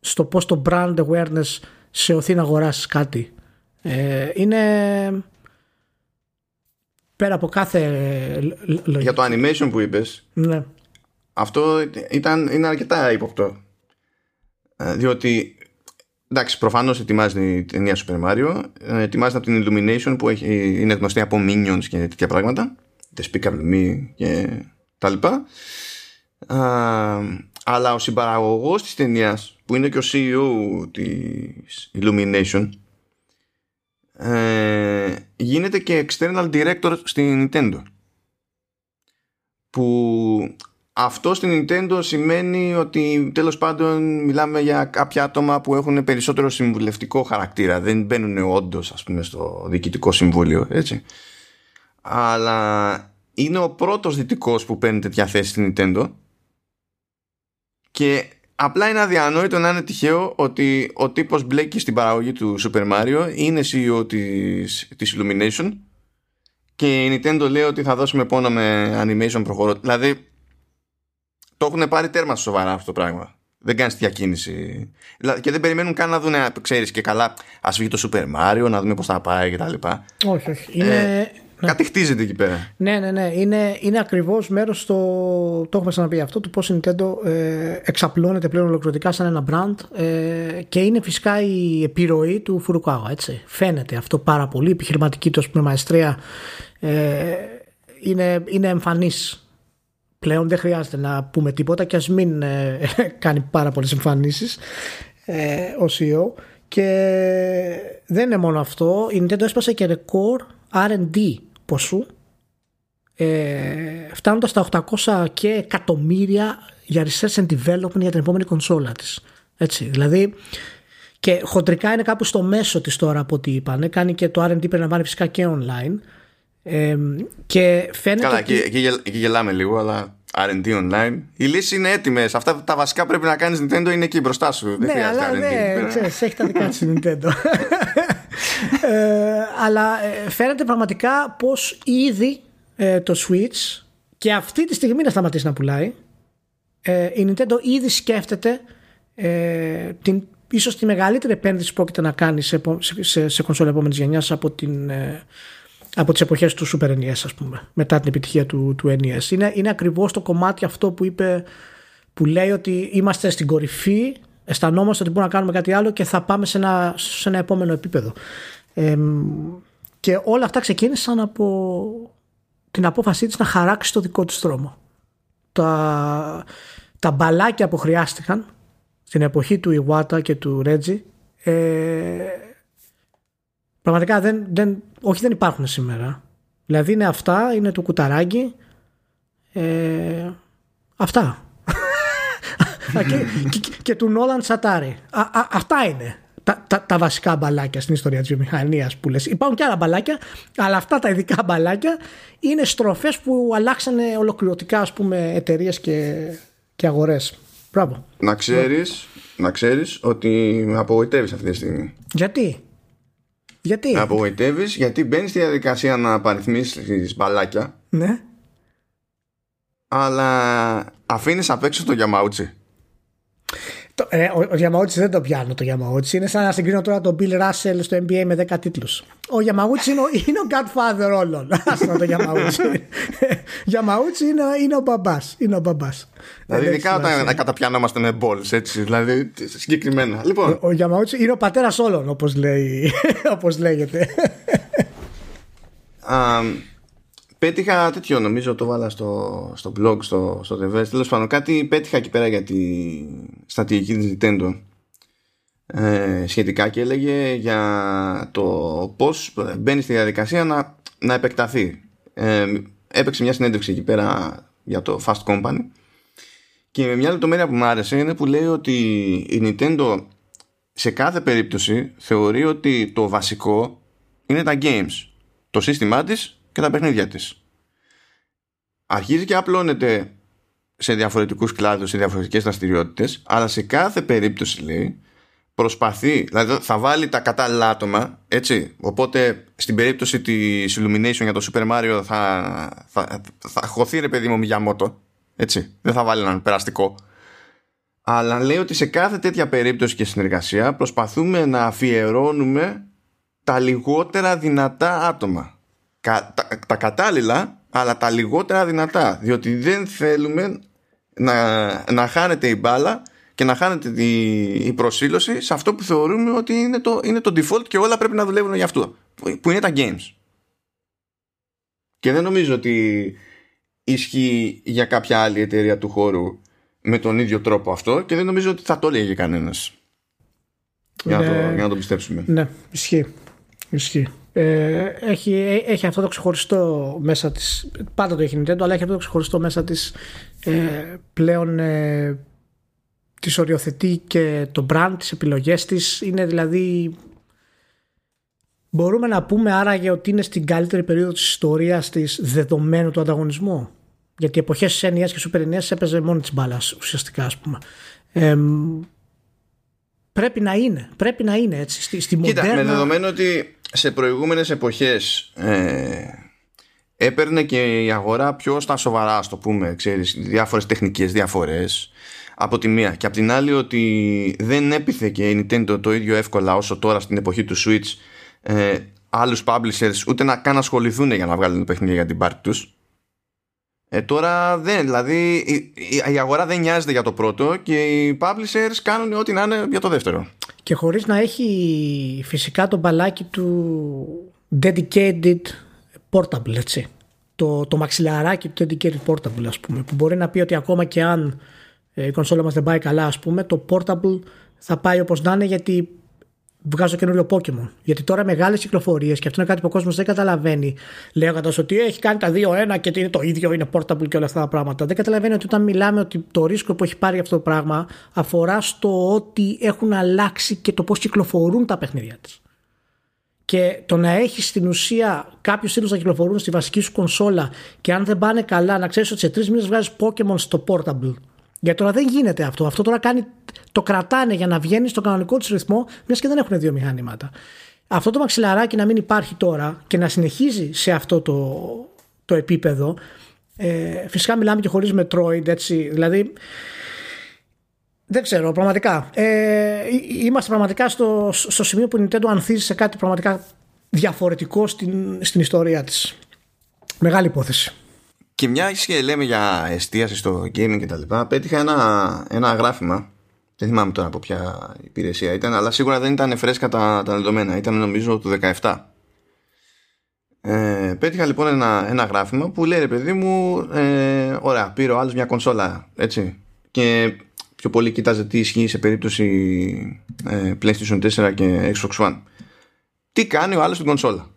Στο πώς το brand awareness σε οθεί να αγοράσεις κάτι ε, είναι πέρα από κάθε λογική. Για το animation που είπες ναι. αυτό ήταν, είναι αρκετά ύποπτο. Ε, διότι εντάξει, προφανώς ετοιμάζει η ταινία Super Mario, ε, ετοιμάζεται από την Illumination που έχει, είναι γνωστή από Minions και τέτοια πράγματα, Despicable Me και τα λοιπά. Αλλά ο συμπαραγωγός της ταινίας, που είναι και ο CEO της Illumination ε, γίνεται και external director στην Nintendo. Που αυτό στην Nintendo σημαίνει ότι τέλος πάντων μιλάμε για κάποια άτομα που έχουν περισσότερο συμβουλευτικό χαρακτήρα. Δεν μπαίνουν όντως ας πούμε στο διοικητικό συμβούλιο έτσι. Αλλά είναι ο πρώτος δυτικός που παίρνει τέτοια θέση στην Nintendo και απλά είναι αδιανόητο να είναι τυχαίο ότι ο τύπος μπλέκει στην παραγωγή του Super Mario είναι CEO της, της Illumination και η Nintendo λέει ότι θα δώσουμε πόνο με animation προχωρώ. Δηλαδή το έχουν πάρει τέρμα σοβαρά αυτό το πράγμα. Δεν κάνεις διακίνηση. Και δεν περιμένουν καν να δουν, ξέρεις και καλά, ας βγει το Super Mario, να δούμε πώς θα πάει κτλ. Όχι, όχι. Είναι, ε, ναι. Κάτι χτίζεται εκεί πέρα. Ναι, ναι, ναι. Είναι, είναι ακριβώς μέρος το. Το έχουμε ξαναπεί αυτό, του πώς η Nintendo ε, εξαπλώνεται πλέον ολοκληρωτικά σαν ένα brand ε, και είναι φυσικά η επιρροή του Furukawa. Έτσι. Φαίνεται αυτό πάρα πολύ. Η επιχειρηματική του πούμε, μαεστρία ε, είναι, είναι εμφανής πλέον. Δεν χρειάζεται να πούμε τίποτα και ας μην ε, κάνει πάρα πολλές εμφανίσεις ε, ο CEO. Και δεν είναι μόνο αυτό. Η Nintendo έσπασε και ρεκόρ R&D ποσού ε, φτάνοντας τα 800 και εκατομμύρια για research and development για την επόμενη κονσόλα της. Έτσι, δηλαδή και χοντρικά είναι κάπου στο μέσο της τώρα από ό,τι είπανε. Κάνει και το R&D περιλαμβάνει φυσικά και online. Ε, και φαίνεται Καλά, ότι... εκεί, εκεί γελάμε λίγο, αλλά R&D online. Οι λύσεις είναι έτοιμες. Αυτά τα βασικά πρέπει να κάνεις Nintendo είναι εκεί μπροστά σου. Δεν ναι, αλλά R&D. ναι, ξέρεις, έχει τα δικά της Nintendo. Ε, αλλά ε, φαίνεται πραγματικά πως ήδη ε, το Switch και αυτή τη στιγμή να σταματήσει να πουλάει ε, η Nintendo ήδη σκέφτεται ε, την, ίσως τη μεγαλύτερη επένδυση που πρόκειται να κάνει σε, σε, σε κονσόλα επόμενης γενιάς από, την, ε, από τις εποχές του Super NES ας πούμε μετά την επιτυχία του, του NES είναι, είναι ακριβώς το κομμάτι αυτό που είπε που λέει ότι είμαστε στην κορυφή αισθανόμαστε ότι μπορούμε να κάνουμε κάτι άλλο και θα πάμε σε ένα, σε ένα επόμενο επίπεδο και όλα αυτά ξεκίνησαν από την απόφασή της να χαράξει το δικό της δρόμο. Τα, τα μπαλάκια που χρειάστηκαν στην εποχή του Ιουάτα και του Ρέτζι ε, πραγματικά δεν, δεν, όχι δεν υπάρχουν σήμερα. Δηλαδή είναι αυτά, είναι του κουταράκι ε, αυτά. και, και, του Νόλαν Σατάρι. αυτά είναι τα, τα, τα, βασικά μπαλάκια στην ιστορία της βιομηχανίας που λες. Υπάρχουν και άλλα μπαλάκια, αλλά αυτά τα ειδικά μπαλάκια είναι στροφές που αλλάξανε ολοκληρωτικά ας πούμε εταιρείες και, και αγορές. Μπράβο. Να ξέρεις, να ξέρεις ότι με απογοητεύεις αυτή τη στιγμή. Γιατί; Γιατί; Με απογοητεύεις γιατί μπαίνεις στη διαδικασία να απαριθμίσεις μπαλάκια. Ναι. Αλλά αφήνεις απ' έξω το γιαμάουτσι. Ε, ο, ο Γιαμαούτσι δεν το πιάνω το Γιαμαούτσι. Είναι σαν να συγκρίνω τώρα τον Bill Russell στο NBA με 10 τίτλους. Ο Γιαμαούτσι είναι, είναι ο Godfather όλων. Άστο το Γιαμαούτσι. Γιαμαούτσι είναι, είναι ο μπαμπάς. Είναι ο μπαμπάς. Δηλαδή, ειδικά όταν καταπιάνομαστε με balls, έτσι. Δηλαδή, συγκεκριμένα. Λοιπόν. Ο, ο Γιαμαούτσι είναι ο πατέρας όλων, όπως όπως λέγεται. Um, Πέτυχα τέτοιο νομίζω το βάλα στο, στο blog, στο, στο Τέλο Τέλος πάντων κάτι πέτυχα εκεί πέρα για τη στρατηγική της Nintendo ε, σχετικά και έλεγε για το πώς μπαίνει στη διαδικασία να, να επεκταθεί. Ε, έπαιξε μια συνέντευξη εκεί πέρα για το Fast Company και μια λεπτομέρεια που μου άρεσε είναι που λέει ότι η Nintendo σε κάθε περίπτωση θεωρεί ότι το βασικό είναι τα games. Το σύστημά της και τα παιχνίδια της. Αρχίζει και απλώνεται σε διαφορετικούς κλάδους, σε διαφορετικές δραστηριότητες, αλλά σε κάθε περίπτωση λέει προσπαθεί, δηλαδή θα βάλει τα κατάλληλα άτομα, έτσι, οπότε στην περίπτωση της Illumination για το Super Mario θα, θα, θα χωθεί ρε παιδί μου Μιγιαμότο, έτσι, δεν θα βάλει έναν περαστικό. Αλλά λέει ότι σε κάθε τέτοια περίπτωση και συνεργασία προσπαθούμε να αφιερώνουμε τα λιγότερα δυνατά άτομα τα, τα κατάλληλα αλλά τα λιγότερα δυνατά. Διότι δεν θέλουμε να, να χάνεται η μπάλα και να χάνεται η, προσήλωση σε αυτό που θεωρούμε ότι είναι το, είναι το default και όλα πρέπει να δουλεύουν για αυτό. Που είναι τα games. Και δεν νομίζω ότι ισχύει για κάποια άλλη εταιρεία του χώρου με τον ίδιο τρόπο αυτό και δεν νομίζω ότι θα το έλεγε κανένας. Για, να το, ναι. για να το πιστέψουμε. Ναι ισχύει, ισχύει. Ε, έχει, έχει αυτό το ξεχωριστό μέσα της πάντα το έχει Nintendo αλλά έχει αυτό το ξεχωριστό μέσα της ε, πλέον ε, τις οριοθετεί και το brand, τις επιλογές της. Είναι δηλαδή μπορούμε να πούμε άραγε ότι είναι στην καλύτερη περίοδο της ιστορίας της δεδομένου του ανταγωνισμού; Γιατί οι εποχές της NES και Super NES έπαιζε μόνη της μπάλας ουσιαστικά ας πούμε. Ε, πρέπει να είναι πρέπει να είναι έτσι στη, στη Κοίτα, μοντέρνα... με δεδομένο ότι σε προηγούμενες εποχές ε, έπαιρνε και η αγορά πιο στα σοβαρά, ας το πούμε, ξέρεις, διάφορες τεχνικές διαφορές από τη μία. Και από την άλλη ότι δεν έπιθε και η Nintendo το ίδιο εύκολα όσο τώρα στην εποχή του Switch ε, άλλους publishers ούτε να καν ασχοληθούν για να βγάλουν παιχνίδια για την πάρτι τους ε, τώρα δεν, δηλαδή η, η, αγορά δεν νοιάζεται για το πρώτο και οι publishers κάνουν ό,τι να είναι για το δεύτερο. Και χωρίς να έχει φυσικά το μπαλάκι του dedicated portable, έτσι. Το, το μαξιλαράκι του dedicated portable, ας πούμε, που μπορεί να πει ότι ακόμα και αν ε, η κονσόλα μας δεν πάει καλά, ας πούμε, το portable θα πάει όπως να είναι γιατί βγάζω καινούριο Pokémon. Γιατί τώρα μεγάλες κυκλοφορίες και αυτό είναι κάτι που ο κόσμος δεν καταλαβαίνει. Λέγοντας ότι έχει κάνει τα δύο ένα και είναι το ίδιο, είναι portable και όλα αυτά τα πράγματα. Δεν καταλαβαίνει ότι όταν μιλάμε ότι το ρίσκο που έχει πάρει αυτό το πράγμα αφορά στο ότι έχουν αλλάξει και το πώς κυκλοφορούν τα παιχνίδια της. Και το να έχεις στην ουσία κάποιους τίτλους να κυκλοφορούν στη βασική σου κονσόλα και αν δεν πάνε καλά, να ξέρεις ότι σε τρεις μήνες βγάζεις Pokémon στο portable γιατί τώρα δεν γίνεται αυτό. Αυτό τώρα κάνει, το κρατάνε για να βγαίνει στο κανονικό του ρυθμό, μιας και δεν έχουν δύο μηχανήματα. Αυτό το μαξιλαράκι να μην υπάρχει τώρα και να συνεχίζει σε αυτό το, το επίπεδο. Ε, φυσικά μιλάμε και χωρίς Metroid, έτσι. Δηλαδή, δεν ξέρω, πραγματικά. Ε, είμαστε πραγματικά στο, στο σημείο που η Nintendo ανθίζει σε κάτι πραγματικά διαφορετικό στην, στην ιστορία της. Μεγάλη υπόθεση. Και μια και λέμε για εστίαση στο gaming και τα λοιπά, πέτυχα ένα, ένα γράφημα. Δεν θυμάμαι τώρα από ποια υπηρεσία ήταν, αλλά σίγουρα δεν ήταν φρέσκα τα, τα δεδομένα. Ήταν νομίζω του 17. Ε, πέτυχα λοιπόν ένα, ένα γράφημα που λέει ρε παιδί μου, ε, ωραία, πήρε ο άλλος μια κονσόλα, έτσι. Και πιο πολύ κοιτάζε τι ισχύει σε περίπτωση ε, PlayStation 4 και Xbox One. Τι κάνει ο άλλος στην κονσόλα.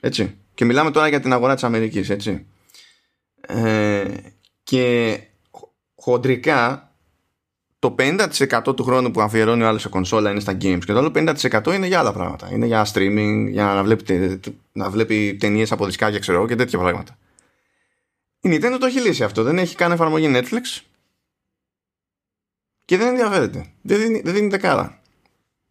Έτσι. Και μιλάμε τώρα για την αγορά της Αμερικής, έτσι. Ε, και χοντρικά το 50% του χρόνου που αφιερώνει ο άλλος σε κονσόλα είναι στα games και το άλλο 50% είναι για άλλα πράγματα. Είναι για streaming, για να βλέπει, να βλέπει ταινίες από δισκάκια ξέρω και τέτοια πράγματα. Η Nintendo το έχει λύσει αυτό. Δεν έχει καν εφαρμογή Netflix και δεν ενδιαφέρεται. Δεν δίνει, δεν δίνει δεκάρα.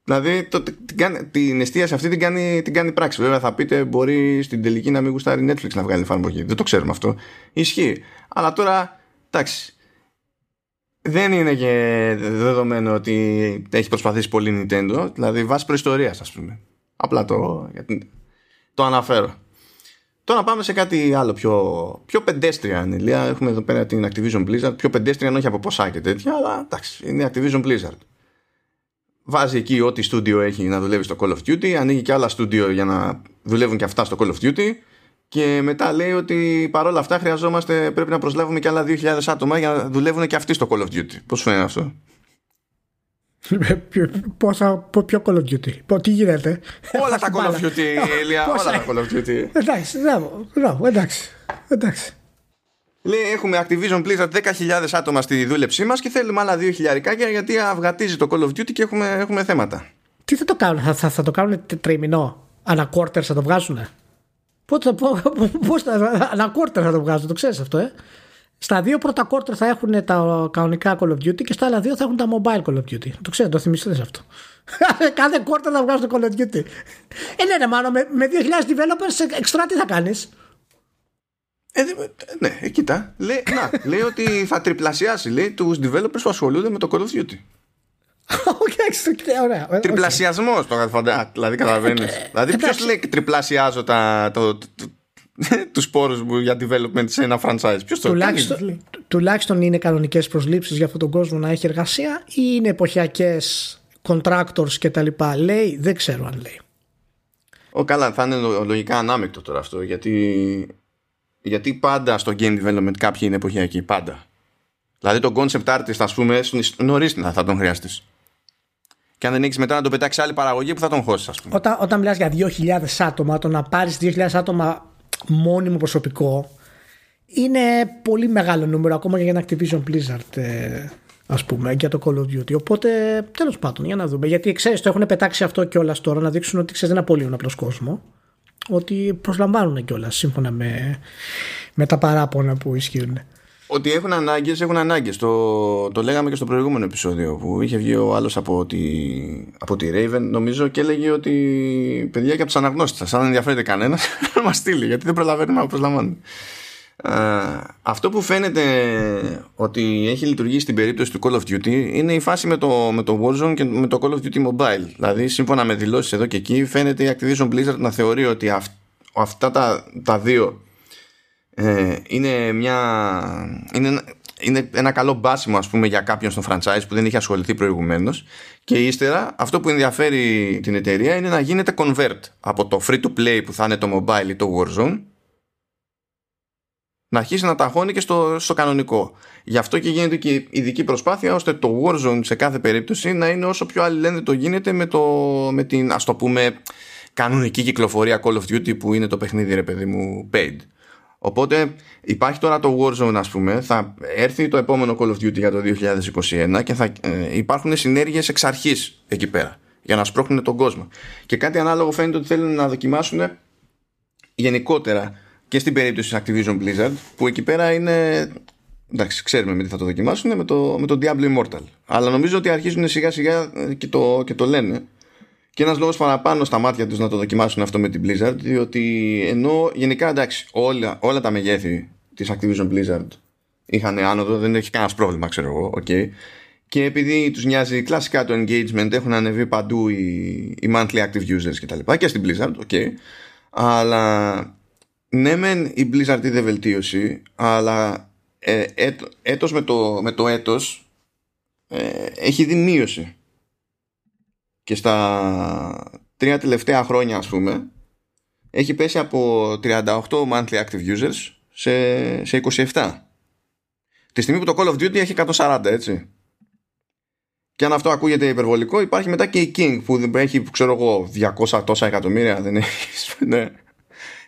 Δηλαδή το, την, την εστίαση αυτή την κάνει, την κάνει πράξη. Βέβαια θα πείτε μπορεί στην τελική να μην γουστάρει Netflix να βγάλει εφαρμογή. Δεν το ξέρουμε αυτό. Ισχύει. Αλλά τώρα, εντάξει, δεν είναι και δεδομένο ότι έχει προσπαθήσει πολύ Nintendo. Δηλαδή βάσει προϊστορίας, ας πούμε. Απλά το, το αναφέρω. Τώρα πάμε σε κάτι άλλο πιο, πιο πεντέστρια Ανηλία. Έχουμε εδώ πέρα την Activision Blizzard. Πιο πεντέστρια όχι από ποσά και τέτοια, αλλά εντάξει, είναι Activision Blizzard βάζει εκεί ό,τι στούντιο έχει να δουλεύει στο Call of Duty, ανοίγει και άλλα στούντιο για να δουλεύουν και αυτά στο Call of Duty και μετά λέει ότι παρόλα αυτά χρειαζόμαστε, πρέπει να προσλάβουμε και άλλα 2.000 άτομα για να δουλεύουν και αυτοί στο Call of Duty. Πώς φαίνεται αυτό; Πόσα, ποιο Call of Duty, τι γίνεται; Όλα τα Call of Duty, Ηλία, όλα τα Call of Duty. Εντάξει, εντάξει, εντάξει. Λέει έχουμε Activision Blizzard 10.000 άτομα στη δούλεψή μας και θέλουμε άλλα 2.000 γιατί αυγατίζει το Call of Duty και έχουμε, έχουμε θέματα. Τι θα το κάνουν, θα, θα, θα το κάνουν τριμηνό, ανακόρτερ θα το βγάζουν. Πότε, πώς θα, ανακόρτερ θα το βγάζουν, το ξέρεις αυτό, ε; Στα δύο πρώτα quarter θα έχουν τα κανονικά Call of Duty και στα άλλα δύο θα έχουν τα mobile Call of Duty. Το ξέρω, το θυμηθείτε αυτό. Κάθε quarter θα βγάζουν το Call of Duty. Ε, ναι, ναι, μάλλον με, με 2.000 developers εξτρά τι θα κάνεις; Ε, ναι, ε, κοίτα. Λέει, να, λέει ότι θα τριπλασιάσει λέει, τους developers που ασχολούνται με το Call of Duty. ωραία. Τριπλασιασμός το φαντάζομαι. Δηλαδή καταλαβαίνεις. δηλαδή, ποιος λέει τριπλασιάζω τα, το, τους πόρους μου για development σε ένα franchise. Ποιος το τουλάχιστον, κάνει, τουλάχιστον είναι κανονικές προσλήψεις για αυτόν τον κόσμο να έχει εργασία ή είναι εποχιακές contractors κτλ. Λέει, δεν ξέρω αν λέει. Ο, καλά, θα είναι λογικά ανάμεκτο τώρα αυτό γιατί, γιατί πάντα στο game development κάποιοι είναι εποχιακοί. Πάντα. Δηλαδή το concept artist, ας πούμε, νωρίς θα τον χρειαστείς. Και αν δεν έχεις μετά να το πετάξεις άλλη παραγωγή που θα τον χώσεις, ας πούμε. Όταν, όταν μιλάς για 2.000 άτομα, το να πάρεις 2.000 άτομα μόνιμο προσωπικό είναι πολύ μεγάλο νούμερο ακόμα και για ένα Activision Blizzard. Ε, ας πούμε, για το Call of Duty. Οπότε, τέλος πάντων, για να δούμε. Γιατί ξέρεις, το έχουν πετάξει αυτό κιόλας τώρα να δείξουν ότι ξέρεις, δεν απολύουν απλώς κόσμο. Ότι προσλαμβάνουν κιόλας σύμφωνα με, με τα παράπονα που ισχύουν. Ότι έχουν ανάγκες, έχουν ανάγκες. Το, το λέγαμε και στο προηγούμενο επεισόδιο που είχε βγει ο άλλος από, τη, από τη Raven, νομίζω, και έλεγε ότι παιδιά και από τους αναγνώστες σας, αν ενδιαφέρεται κανένας, να μας στείλει, γιατί δεν προλαβαίνουμε να προσλαμβάνουμε. Αυτό που φαίνεται ότι έχει λειτουργήσει στην περίπτωση του Call of Duty είναι η φάση με το, με το Warzone και με το Call of Duty Mobile. Δηλαδή, σύμφωνα με δηλώσεις εδώ και εκεί, φαίνεται η Activision Blizzard να θεωρεί ότι αυτά τα, τα δύο ε, είναι, μια, είναι, είναι ένα καλό μπάσιμο ας πούμε για κάποιον στο franchise που δεν είχε ασχοληθεί προηγουμένως και ύστερα αυτό που ενδιαφέρει την εταιρεία είναι να γίνεται convert από το free to play που θα είναι το mobile ή το Warzone να αρχίσει να ταχώνει και στο, στο κανονικό. Γι' αυτό και γίνεται και ειδική προσπάθεια ώστε το Warzone σε κάθε περίπτωση να είναι όσο πιο αλληλένδετο γίνεται με, το, με την ας το πούμε κανονική κυκλοφορία Call of Duty που είναι το παιχνίδι ρε παιδί μου paid. Οπότε υπάρχει τώρα το Warzone ας πούμε Θα έρθει το επόμενο Call of Duty για το 2021 Και θα ε, υπάρχουν συνέργειες εξ αρχής εκεί πέρα Για να σπρώχνουν τον κόσμο Και κάτι ανάλογο φαίνεται ότι θέλουν να δοκιμάσουν Γενικότερα Και στην περίπτωση της Activision Blizzard Που εκεί πέρα είναι Εντάξει, ξέρουμε με τι θα το δοκιμάσουν με το, με το Diablo Immortal. Αλλά νομίζω ότι αρχίζουν σιγά σιγά ε, και το, και το λένε και ένας λόγος παραπάνω στα μάτια τους να το δοκιμάσουν αυτό με την Blizzard, διότι ενώ γενικά εντάξει, όλα, όλα τα μεγέθη της Activision Blizzard είχαν άνοδο, δεν έχει κανένας πρόβλημα, ξέρω εγώ, okay. Και επειδή τους νοιάζει κλασικά το engagement, έχουν ανεβεί παντού οι, οι monthly active users κτλ. Και, και στην Blizzard, ok. Αλλά ναι, μεν η Blizzard είδε βελτίωση, αλλά ε, έτος με το, με το έτος ε, έχει δει μείωση. Και στα τρία τελευταία χρόνια ας πούμε έχει πέσει από 38 monthly active users σε, σε 27 τη στιγμή που το Call of Duty έχει 140 έτσι. Και αν αυτό ακούγεται υπερβολικό υπάρχει μετά και η King που έχει ξέρω εγώ 200 τόσα εκατομμύρια δεν έχει ναι.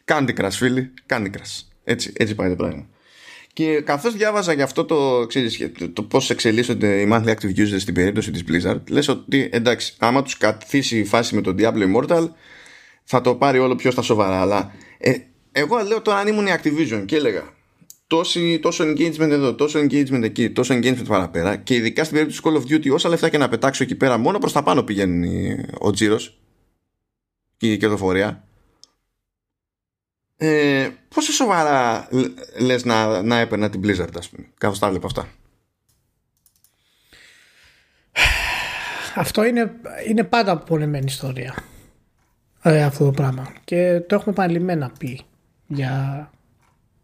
Candy Crush φίλοι Candy Crush έτσι, έτσι πάει το πράγμα και καθώς διάβαζα για αυτό το, ξέρεις, το, το πώς εξελίσσονται οι monthly active users στην περίπτωση της Blizzard, λες ότι εντάξει, άμα τους καθίσει η φάση με τον Diablo Immortal, θα το πάρει όλο πιο στα σοβαρά. Αλλά ε, εγώ λέω τώρα αν ήμουν η Activision και έλεγα τόσο, τόσο engagement εδώ, τόσο engagement εκεί, τόσο engagement παραπέρα και ειδικά στην περίπτωση του Call of Duty όσα λεφτά και να πετάξω εκεί πέρα μόνο προς τα πάνω πηγαίνει ο τζίρος και η κερδοφορία ε, πόσο σοβαρά λες να, να έπαιρνα την Blizzard ας πούμε. Καθώς τα βλέπω αυτά. Αυτό είναι, είναι πάντα πολεμένη ιστορία. Ε, αυτό το πράγμα. Και το έχουμε επανειλημμένα πει για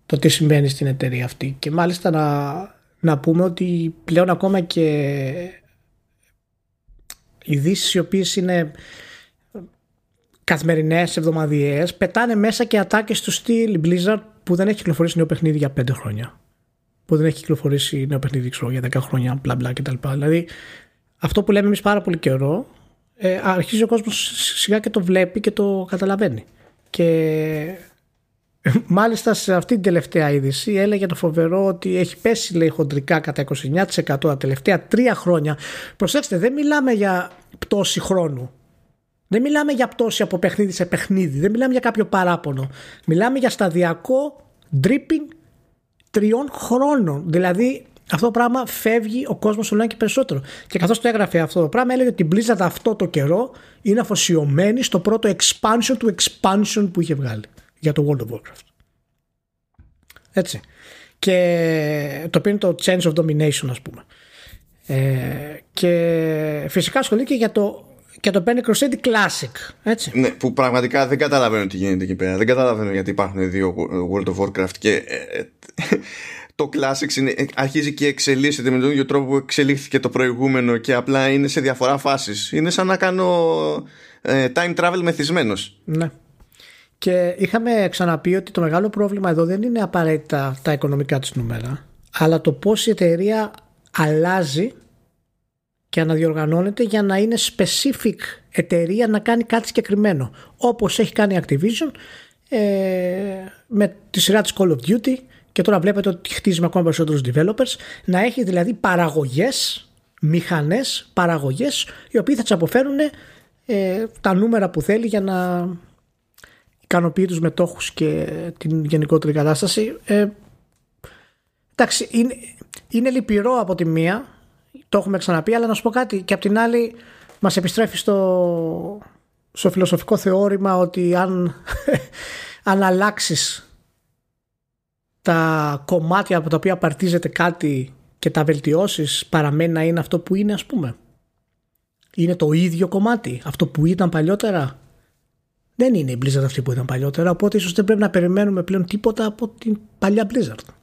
το τι συμβαίνει στην εταιρεία αυτή. Και μάλιστα να, να πούμε ότι πλέον ακόμα και ειδήσεις οι οποίες είναι καθημερινές, εβδομαδιαίες, πετάνε μέσα και ατάκες του στυλ Blizzard που δεν έχει κυκλοφορήσει νέο παιχνίδι για 5 χρόνια. Που δεν έχει κυκλοφορήσει νέο παιχνίδι ξέρω, για 10 χρόνια, μπλα μπλα κτλ. Δηλαδή, αυτό που λέμε εμείς πάρα πολύ καιρό, ε, αρχίζει ο κόσμος σιγά και το βλέπει και το καταλαβαίνει. Και μάλιστα σε αυτή την τελευταία είδηση έλεγε το φοβερό ότι έχει πέσει λέει χοντρικά κατά 29% τα τελευταία τρία χρόνια. Προσέξτε, δεν μιλάμε για πτώση χρόνου. Δεν μιλάμε για πτώση από παιχνίδι σε παιχνίδι. Δεν μιλάμε για κάποιο παράπονο. Μιλάμε για σταδιακό dripping τριών χρόνων. Δηλαδή αυτό το πράγμα φεύγει ο κόσμος όλο και περισσότερο. Και καθώς το έγραφε αυτό το πράγμα, έλεγε ότι η Blizzard αυτό το καιρό είναι αφοσιωμένη στο πρώτο expansion του expansion που είχε βγάλει για το World of Warcraft. Έτσι. Και το οποίο είναι το Change of Domination, ας πούμε. Ε, και φυσικά ασχολείται και για το και το παίρνει Crusader Classic. Έτσι. Ναι, που πραγματικά δεν καταλαβαίνω τι γίνεται εκεί πέρα. Δεν καταλαβαίνω γιατί υπάρχουν δύο World of Warcraft και ε, ε, το Classic είναι, ε, αρχίζει και εξελίσσεται με τον ίδιο τρόπο που εξελίχθηκε το προηγούμενο και απλά είναι σε διαφορά φάσεις. Είναι σαν να κάνω time travel μεθυσμένος. Ναι. Και είχαμε ξαναπεί ότι το μεγάλο πρόβλημα εδώ δεν είναι απαραίτητα τα οικονομικά της νούμερα, αλλά το πώς η εταιρεία αλλάζει και αναδιοργανώνεται για να είναι specific εταιρεία να κάνει κάτι συγκεκριμένο. Όπως έχει κάνει η Activision ε, με τη σειρά της Call of Duty και τώρα βλέπετε ότι χτίζει με ακόμα περισσότερους developers να έχει δηλαδή παραγωγές, μηχανές, παραγωγές οι οποίοι θα τις αποφέρουν ε, τα νούμερα που θέλει για να ικανοποιεί τους μετόχους και την γενικότερη κατάσταση. Ε, εντάξει, είναι, είναι λυπηρό από τη μία το έχουμε ξαναπεί, αλλά να σου πω κάτι. Και απ' την άλλη, μας επιστρέφει στο, στο φιλοσοφικό θεώρημα ότι αν, αν αλλάξεις τα κομμάτια από τα οποία παρτίζεται κάτι και τα βελτιώσεις παραμένει να είναι αυτό που είναι ας πούμε. Είναι το ίδιο κομμάτι, αυτό που ήταν παλιότερα. Δεν είναι η Blizzard αυτή που ήταν παλιότερα, οπότε ίσως δεν πρέπει να περιμένουμε πλέον τίποτα από την παλιά Blizzard.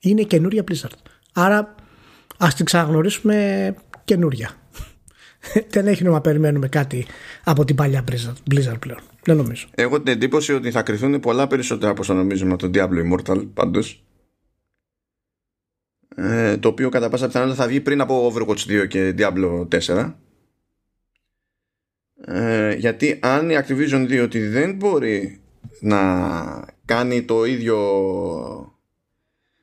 Είναι η καινούρια Blizzard. Άρα ας την ξαναγνωρίσουμε καινούρια. Δεν έχει νόημα να περιμένουμε κάτι από την παλιά Blizzard πλέον. Δεν νομίζω. Έχω την εντύπωση ότι θα κρυθούν πολλά περισσότερα από όσο νομίζουμε από τον Diablo Immortal πάντως. Ε, το οποίο κατά πάσα πιθανότητα θα βγει πριν από Overwatch 2 και Diablo 4. Ε, γιατί αν η Activision δει ότι δεν μπορεί να κάνει το ίδιο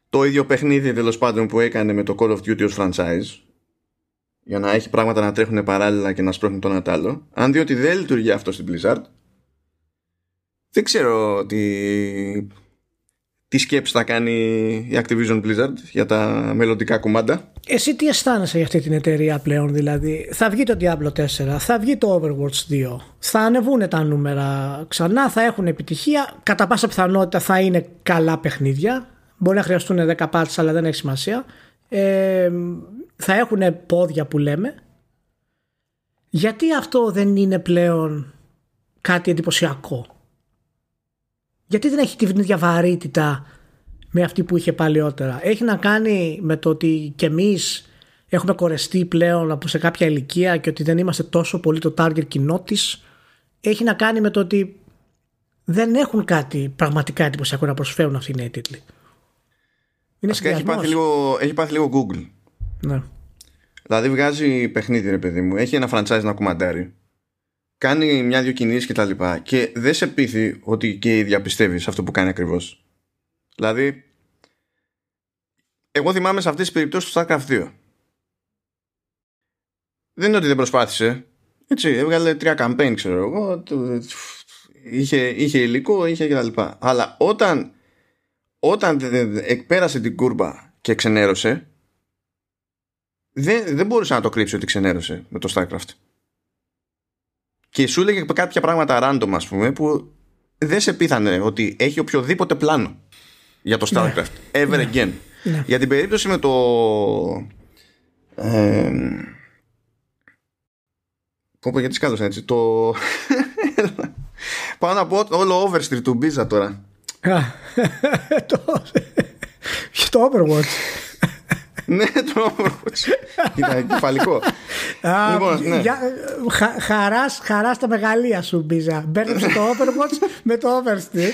το ίδιο παιχνίδι τέλος πάντων που έκανε με το Call of Duty ως franchise για να έχει πράγματα να τρέχουν παράλληλα και να σπρώχνουν το ένα άλλο αν διότι δεν λειτουργεί αυτό στην Blizzard δεν ξέρω τι, τι σκέψη θα κάνει η Activision Blizzard για τα μελλοντικά κουμάντα. Εσύ τι αισθάνεσαι για αυτή την εταιρεία πλέον δηλαδή; Θα βγει το Diablo 4, θα βγει το Overwatch 2, θα ανεβούν τα νούμερα ξανά, θα έχουν επιτυχία, κατά πάσα πιθανότητα θα είναι καλά παιχνίδια; Μπορεί να χρειαστούν 10 parts αλλά δεν έχει σημασία. Ε, θα έχουν πόδια που λέμε. Γιατί αυτό δεν είναι πλέον κάτι εντυπωσιακό; Γιατί δεν έχει την ίδια βαρύτητα με αυτή που είχε παλιότερα. Έχει να κάνει με το ότι κι εμείς έχουμε κορεστεί πλέον από σε κάποια ηλικία και ότι δεν είμαστε τόσο πολύ το target κοινό της. Έχει να κάνει με το ότι δεν έχουν κάτι πραγματικά εντυπωσιακό να προσφέρουν αυτοί οι νέοι τίτλοι. Είναι έχει πάθει, λίγο, έχει πάθει λίγο Google. Ναι. Δηλαδή βγάζει παιχνίδι, ρε παιδί μου, έχει ένα franchise να κουμαντάρει. Κάνει μια-δυο κινήσεις και τα λοιπά. Και δεν σε πείθει ότι και η ίδια πιστεύεις αυτό που κάνει ακριβώς. Δηλαδή, εγώ θυμάμαι σε αυτές τις περιπτώσεις του StarCraft 2. Δεν είναι ότι δεν προσπάθησε. Έτσι, έβγαλε τρία campaign, ξέρω εγώ. Είχε, είχε υλικό, είχε κτλ. Αλλά όταν όταν εκπέρασε την κούρμπα και ξενέρωσε δεν, δεν μπορούσε να το κρύψει ότι ξενέρωσε με το StarCraft και σου έλεγε κάποια πράγματα random ας πούμε που δεν σε πείθανε ότι έχει οποιοδήποτε πλάνο για το ναι. StarCraft ever ναι. again ναι. για την περίπτωση με το ε, πω πω γιατί σκάλωσα έτσι το πάω να πω όλο Overstreet του Μπίζα τώρα το Overwatch. ναι, το Overwatch. Ήταν κεφαλικό. λοιπόν, ναι. χαράς, χαράς τα μεγαλεία σου, Μπίζα. Μπέρδεψε το Overwatch με το Overstreet.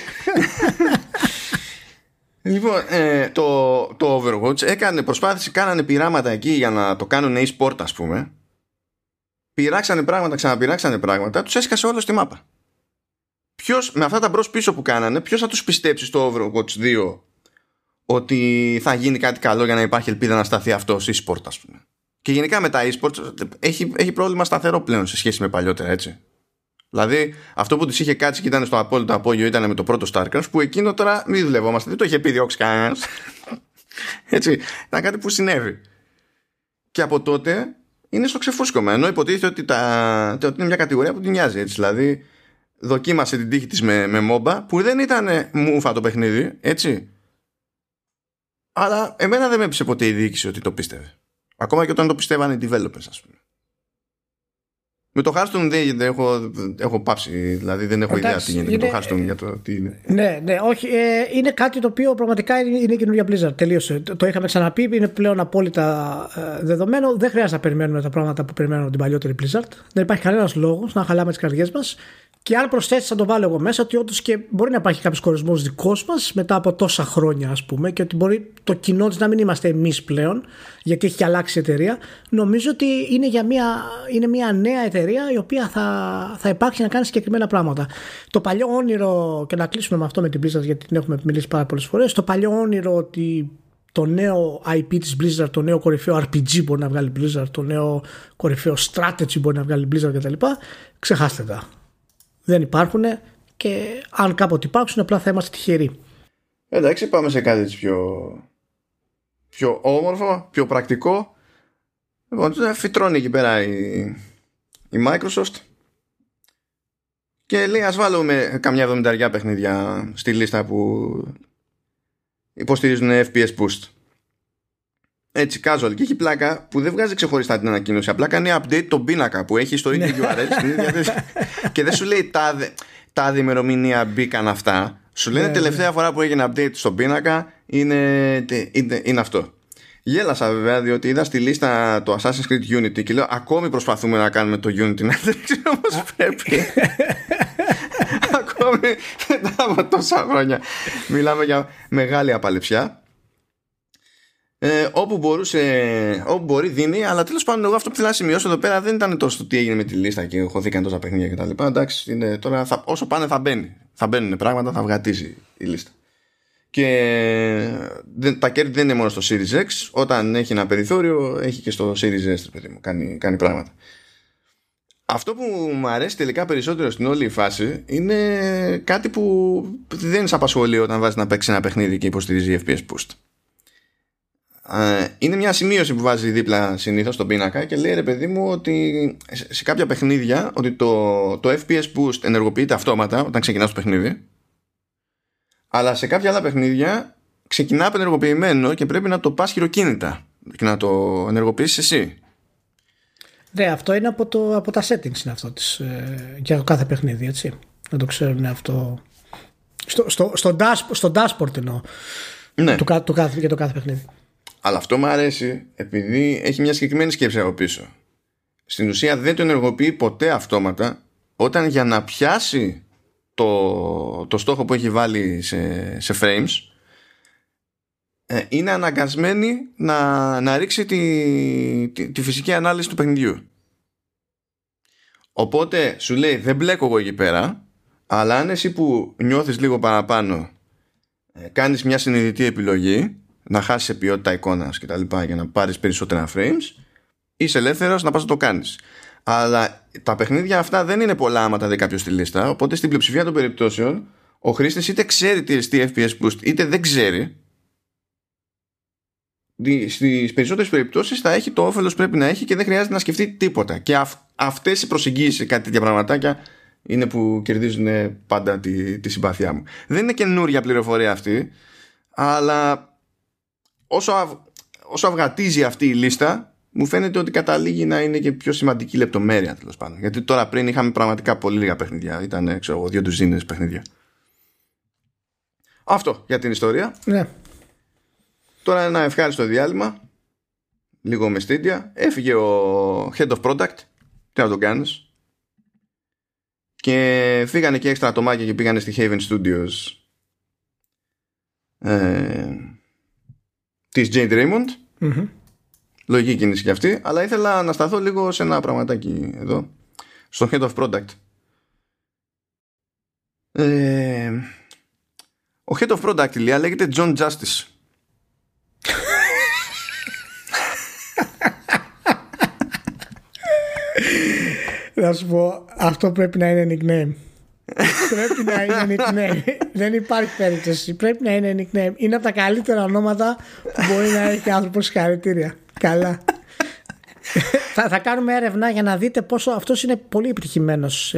Λοιπόν, ε, το, το Overwatch έκανε προσπάθηση, κάνανε πειράματα εκεί για να το κάνουν e-sport, ας πούμε. Πειράξανε πράγματα, ξαναπειράξανε πράγματα, τους έσκασε όλος στη μάπα ποιος με αυτά τα μπρος πίσω που κάνανε, ποιος θα τους πιστέψει στο Overwatch 2 ότι θα γίνει κάτι καλό για να υπάρχει ελπίδα να σταθεί αυτός σε e-sport, ας πούμε. Και γενικά με τα e-sports έχει, έχει πρόβλημα σταθερό πλέον σε σχέση με παλιότερα, έτσι. Δηλαδή, αυτό που του είχε κάτσει και ήταν στο απόλυτο απόγειο ήταν με το πρώτο StarCraft, που εκείνο τώρα μην δουλευόμαστε, δεν το είχε πει διώξει κανένας. έτσι. Ήταν κάτι που συνέβη. Και από τότε είναι στο ξεφούσκωμα. υποτίθεται ότι, τα, ότι είναι μια κατηγορία που την νοιάζει. Έτσι. Δηλαδή, δοκίμασε την τύχη της με, με MOBA που δεν ήταν μούφα το παιχνίδι, έτσι. Αλλά εμένα δεν με έπεισε ποτέ η διοίκηση ότι το πίστευε. Ακόμα και όταν το πιστεύαν οι developers, ας πούμε. Με το Hearthstone δεν έχω, έχω πάψει, δηλαδή δεν έχω Εντάξει, ιδέα τι γίνεται είναι- με το Hearthstone για το τι είναι. Ναι, ναι, όχι. Ε, είναι κάτι το οποίο πραγματικά είναι, είναι καινούργια Blizzard. Τελείωσε. Το, το είχαμε ξαναπεί, είναι πλέον απόλυτα ε, δεδομένο. Δεν χρειάζεται να περιμένουμε τα πράγματα που περιμένουμε από την παλιότερη Blizzard. Δεν υπάρχει κανένας λόγος να χαλάμε τις καρδιές μας. Και αν προσθέσεις, θα το βάλω εγώ μέσα, ότι όντως και μπορεί να υπάρχει κάποιος κορισμός δικός μας μετά από τόσα χρόνια, ας πούμε, και ότι μπορεί το κοινό της να μην είμαστε εμείς πλέον, γιατί έχει αλλάξει η εταιρεία. Νομίζω ότι είναι, για μια, είναι μια νέα εταιρεία η οποία θα, θα υπάρξει να κάνει συγκεκριμένα πράγματα. Το παλιό όνειρο, και να κλείσουμε με αυτό με την Blizzard, γιατί την έχουμε μιλήσει πάρα πολλές φορές, το παλιό όνειρο ότι το νέο IP της Blizzard, το νέο κορυφαίο RPG μπορεί να βγάλει Blizzard, το νέο κορυφαίο strategy μπορεί να βγάλει Blizzard κτλ. Ξεχάστε τα. Δεν υπάρχουν και αν κάποτε υπάρξουν απλά θα είμαστε τυχεροί. Εντάξει, πάμε σε κάτι έτσι πιο, πιο όμορφο, πιο πρακτικό. Λοιπόν, τώρα φυτρώνει εκεί πέρα η, η Microsoft και λέει ας βάλουμε καμιά εβδομηνταριά παιχνίδια στη λίστα που υποστηρίζουν FPS boost. Έτσι, casual. Και έχει πλάκα που δεν βγάζει ξεχωριστά την ανακοίνωση. Απλά κάνει update τον πίνακα που έχει στο ίδιο URL. στην ίδια θέση. και δεν σου λέει τάδε, τάδε ημερομηνία μπήκαν αυτά. Σου λένε Ναι, τελευταία φορά που έγινε update στον πίνακα είναι, είναι, είναι αυτό. Γέλασα βέβαια διότι είδα στη λίστα το Assassin's Creed Unity και λέω ακόμη προσπαθούμε να κάνουμε το Unity να τρέξει όπως πρέπει. ακόμη μετά από τόσα χρόνια μιλάμε για μεγάλη απαλεψιά. Ε, όπου μπορούσε, όπου μπορεί δίνει, αλλά τέλος πάντων, εγώ αυτό που θέλω να σημειώσω εδώ πέρα δεν ήταν τόσο το τι έγινε με τη λίστα και χωθήκαν τόσα παιχνίδια κτλ. Εντάξει, είναι, τώρα θα, όσο πάνε θα μπαίνει. Θα μπαίνουν πράγματα, θα βγατίζει η λίστα. Και δεν, τα κέρδη δεν είναι μόνο στο Series X. Όταν έχει ένα περιθώριο, έχει και στο Series S, παιδί μου. Κάνει, κάνει πράγματα. Αυτό που μου αρέσει τελικά περισσότερο στην όλη η φάση είναι κάτι που δεν σε απασχολεί όταν βάζεις να παίξεις ένα παιχνίδι και υποστηρίζει FPS Boost. Ε, είναι μια σημείωση που βάζει δίπλα συνήθως στον πίνακα και λέει ρε παιδί μου ότι σε κάποια παιχνίδια ότι το, το FPS boost ενεργοποιείται αυτόματα όταν ξεκινάς το παιχνίδι αλλά σε κάποια άλλα παιχνίδια ξεκινά απενεργοποιημένο και πρέπει να το πας χειροκίνητα και να το ενεργοποιήσεις εσύ Ναι, αυτό είναι από, το, από τα settings είναι αυτό της, ε, για το κάθε παιχνίδι, έτσι. Να το ξέρουν αυτό. Στο, στο, στο, dash, στο dashboard εννοώ. ναι. Του, κα- του κάθε, για το κάθε παιχνίδι. Αλλά αυτό μου αρέσει επειδή έχει μια συγκεκριμένη σκέψη από πίσω. Στην ουσία δεν το ενεργοποιεί ποτέ αυτόματα όταν για να πιάσει το, το στόχο που έχει βάλει σε, σε frames ε, είναι αναγκασμένη να, να ρίξει τη, τη, τη φυσική ανάλυση του παιχνιδιού. Οπότε σου λέει δεν μπλέκω εγώ εκεί πέρα αλλά αν εσύ που νιώθεις λίγο παραπάνω ε, κάνεις μια συνειδητή επιλογή να χάσει σε ποιότητα εικόνας και τα λοιπά για να πάρεις περισσότερα frames είσαι ελεύθερος να πας να το κάνεις. Αλλά τα παιχνίδια αυτά δεν είναι πολλά άμα τα δει κάποιος στη λίστα οπότε στην πλειοψηφία των περιπτώσεων ο χρήστης είτε ξέρει τι εστί FPS boost είτε δεν ξέρει Δι- στις περισσότερες περιπτώσεις θα έχει το όφελος που πρέπει να έχει και δεν χρειάζεται να σκεφτεί τίποτα. Και αυ- αυτές οι προσεγγίσεις σε κάτι τέτοια πραγματάκια είναι που κερδίζουν πάντα τη, τη συμπάθειά μου. Δεν είναι καινούρια πληροφορία αυτή αλλά όσο, αυ, όσο αυγατίζει αυτή η λίστα μου φαίνεται ότι καταλήγει να είναι και πιο σημαντική λεπτομέρεια τέλος πάντων. Γιατί τώρα πριν είχαμε πραγματικά πολύ λίγα παιχνίδια. Ήταν ξέρω, εγώ, δύο ντουζίνες παιχνίδια. Αυτό για την ιστορία. Ναι. Τώρα ένα ευχάριστο διάλειμμα. Λίγο με στήντια. Έφυγε ο Head of Product. Τι να το κάνεις. Και φύγανε και έξτρα ατομάκια και πήγανε στη Haven Studios. Ε, της Jade Raymond. Μμμ. Λογική κίνηση και αυτή. Αλλά ήθελα να σταθώ λίγο σε ένα πραγματάκι εδώ. Στο Head of Product. Ε, ο Head of Product, Ηλία, λέγεται John Justice. Να σου πω, αυτό πρέπει να είναι nickname. Πρέπει να είναι nickname. Δεν υπάρχει περίπτωση. Πρέπει να είναι nickname. Είναι από τα καλύτερα ονόματα που μπορεί να έχει άνθρωπο συγχαρητήρια. Καλά. θα, θα κάνουμε έρευνα για να δείτε πόσο αυτός είναι πολύ επιτυχημένος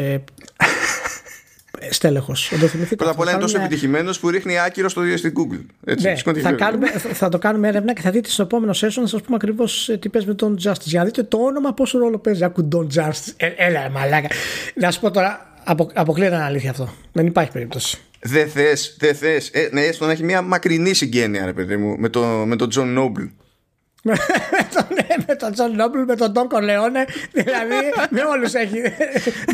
στέλεχος. Πρώτα απ' όλα είναι τόσο επιτυχημένος που ρίχνει άκυρο στο στην Google. Έτσι, ναι, θα, κάνουμε, θα το κάνουμε έρευνα και θα δείτε στο επόμενο session να σας πούμε ακριβώς ε, τι παίζει με τον Justice. Για να δείτε το όνομα πόσο ρόλο παίζει. Ακού τον Justice. Ε, έλα, μαλάκα. Να σου πω τώρα, απο, αποκλείεται να αλήθεια αυτό. Δεν υπάρχει περίπτωση. Δεν θες, δεν θες. Ε, ναι, έστω να έχει μια μακρινή συγγένεια, ρε παιδί μου, με τον με το John Noble με τον Τζον Νόμπλ, με τον Τον Κολεόνε, δηλαδή με όλους έχει.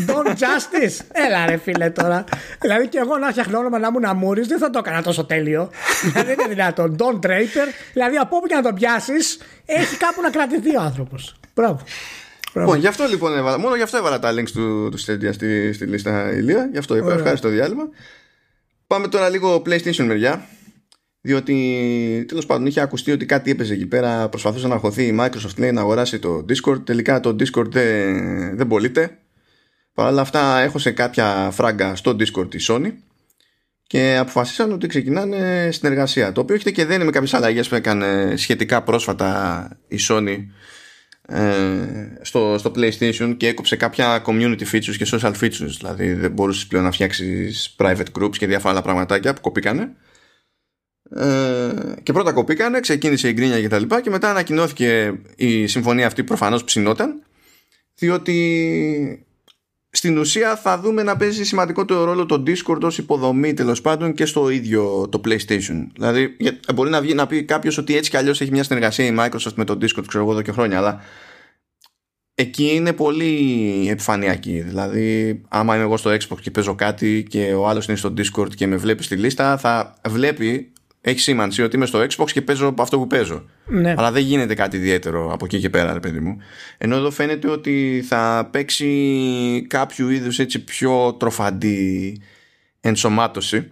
Don Justice. Έλα ρε φίλε τώρα. Δηλαδή και εγώ να φτιάχνω όνομα να ήμουν αμούρης δεν θα το έκανα τόσο τέλειο. δηλαδή είναι δυνατόν. Don Draper, δηλαδή από όπου και να τον πιάσεις, έχει κάπου να κρατηθεί ο άνθρωπος. Μπράβο. Λοιπόν, γι' αυτό λοιπόν έβαλα, μόνο γι' αυτό έβαλα τα links του, του Stadia στη, στη λίστα ηλία. Γι' αυτό είπα, ευχαριστώ διάλειμμα. Πάμε τώρα λίγο PlayStation μεριά. Διότι τέλος πάντων είχε ακουστεί ότι κάτι έπαιζε εκεί πέρα. Προσπαθούσε να χωθεί η Microsoft λέει να αγοράσει το Discord. Τελικά το Discord δεν, δεν πωλείται. Παρ' όλα αυτά έχωσε κάποια φράγκα στο Discord τη Sony και αποφασίσαν ότι ξεκινάνε συνεργασία. Το οποίο έχετε και δεν είναι με κάποιες αλλαγές που έκανε σχετικά πρόσφατα η Sony ε, στο, στο PlayStation και έκοψε κάποια community features και social features. Δηλαδή δεν μπορούσες πλέον να φτιάξεις private groups και διάφορα άλλα πραγματάκια που κοπήκανε. Ε, και πρώτα κοπήκανε, ξεκίνησε η γκρίνια και τα λοιπά και μετά ανακοινώθηκε η συμφωνία αυτή προφανώς ψινόταν διότι στην ουσία θα δούμε να παίζει σημαντικότερο ρόλο το Discord ως υποδομή τέλος πάντων και στο ίδιο το PlayStation. Δηλαδή μπορεί να βγει να πει κάποιος ότι έτσι κι αλλιώς έχει μια συνεργασία η Microsoft με το Discord ξέρω εγώ εδώ και χρόνια αλλά εκεί είναι πολύ επιφανειακή. Δηλαδή, άμα είμαι εγώ στο Xbox και παίζω κάτι και ο άλλος είναι στο Discord και με βλέπει στη λίστα, θα βλέπει έχει σήμανση ότι είμαι στο Xbox και παίζω αυτό που παίζω. Ναι. Αλλά δεν γίνεται κάτι ιδιαίτερο από εκεί και πέρα, ρε παιδί μου. Ενώ εδώ φαίνεται ότι θα παίξει κάποιο είδους έτσι πιο τροφαντή ενσωμάτωση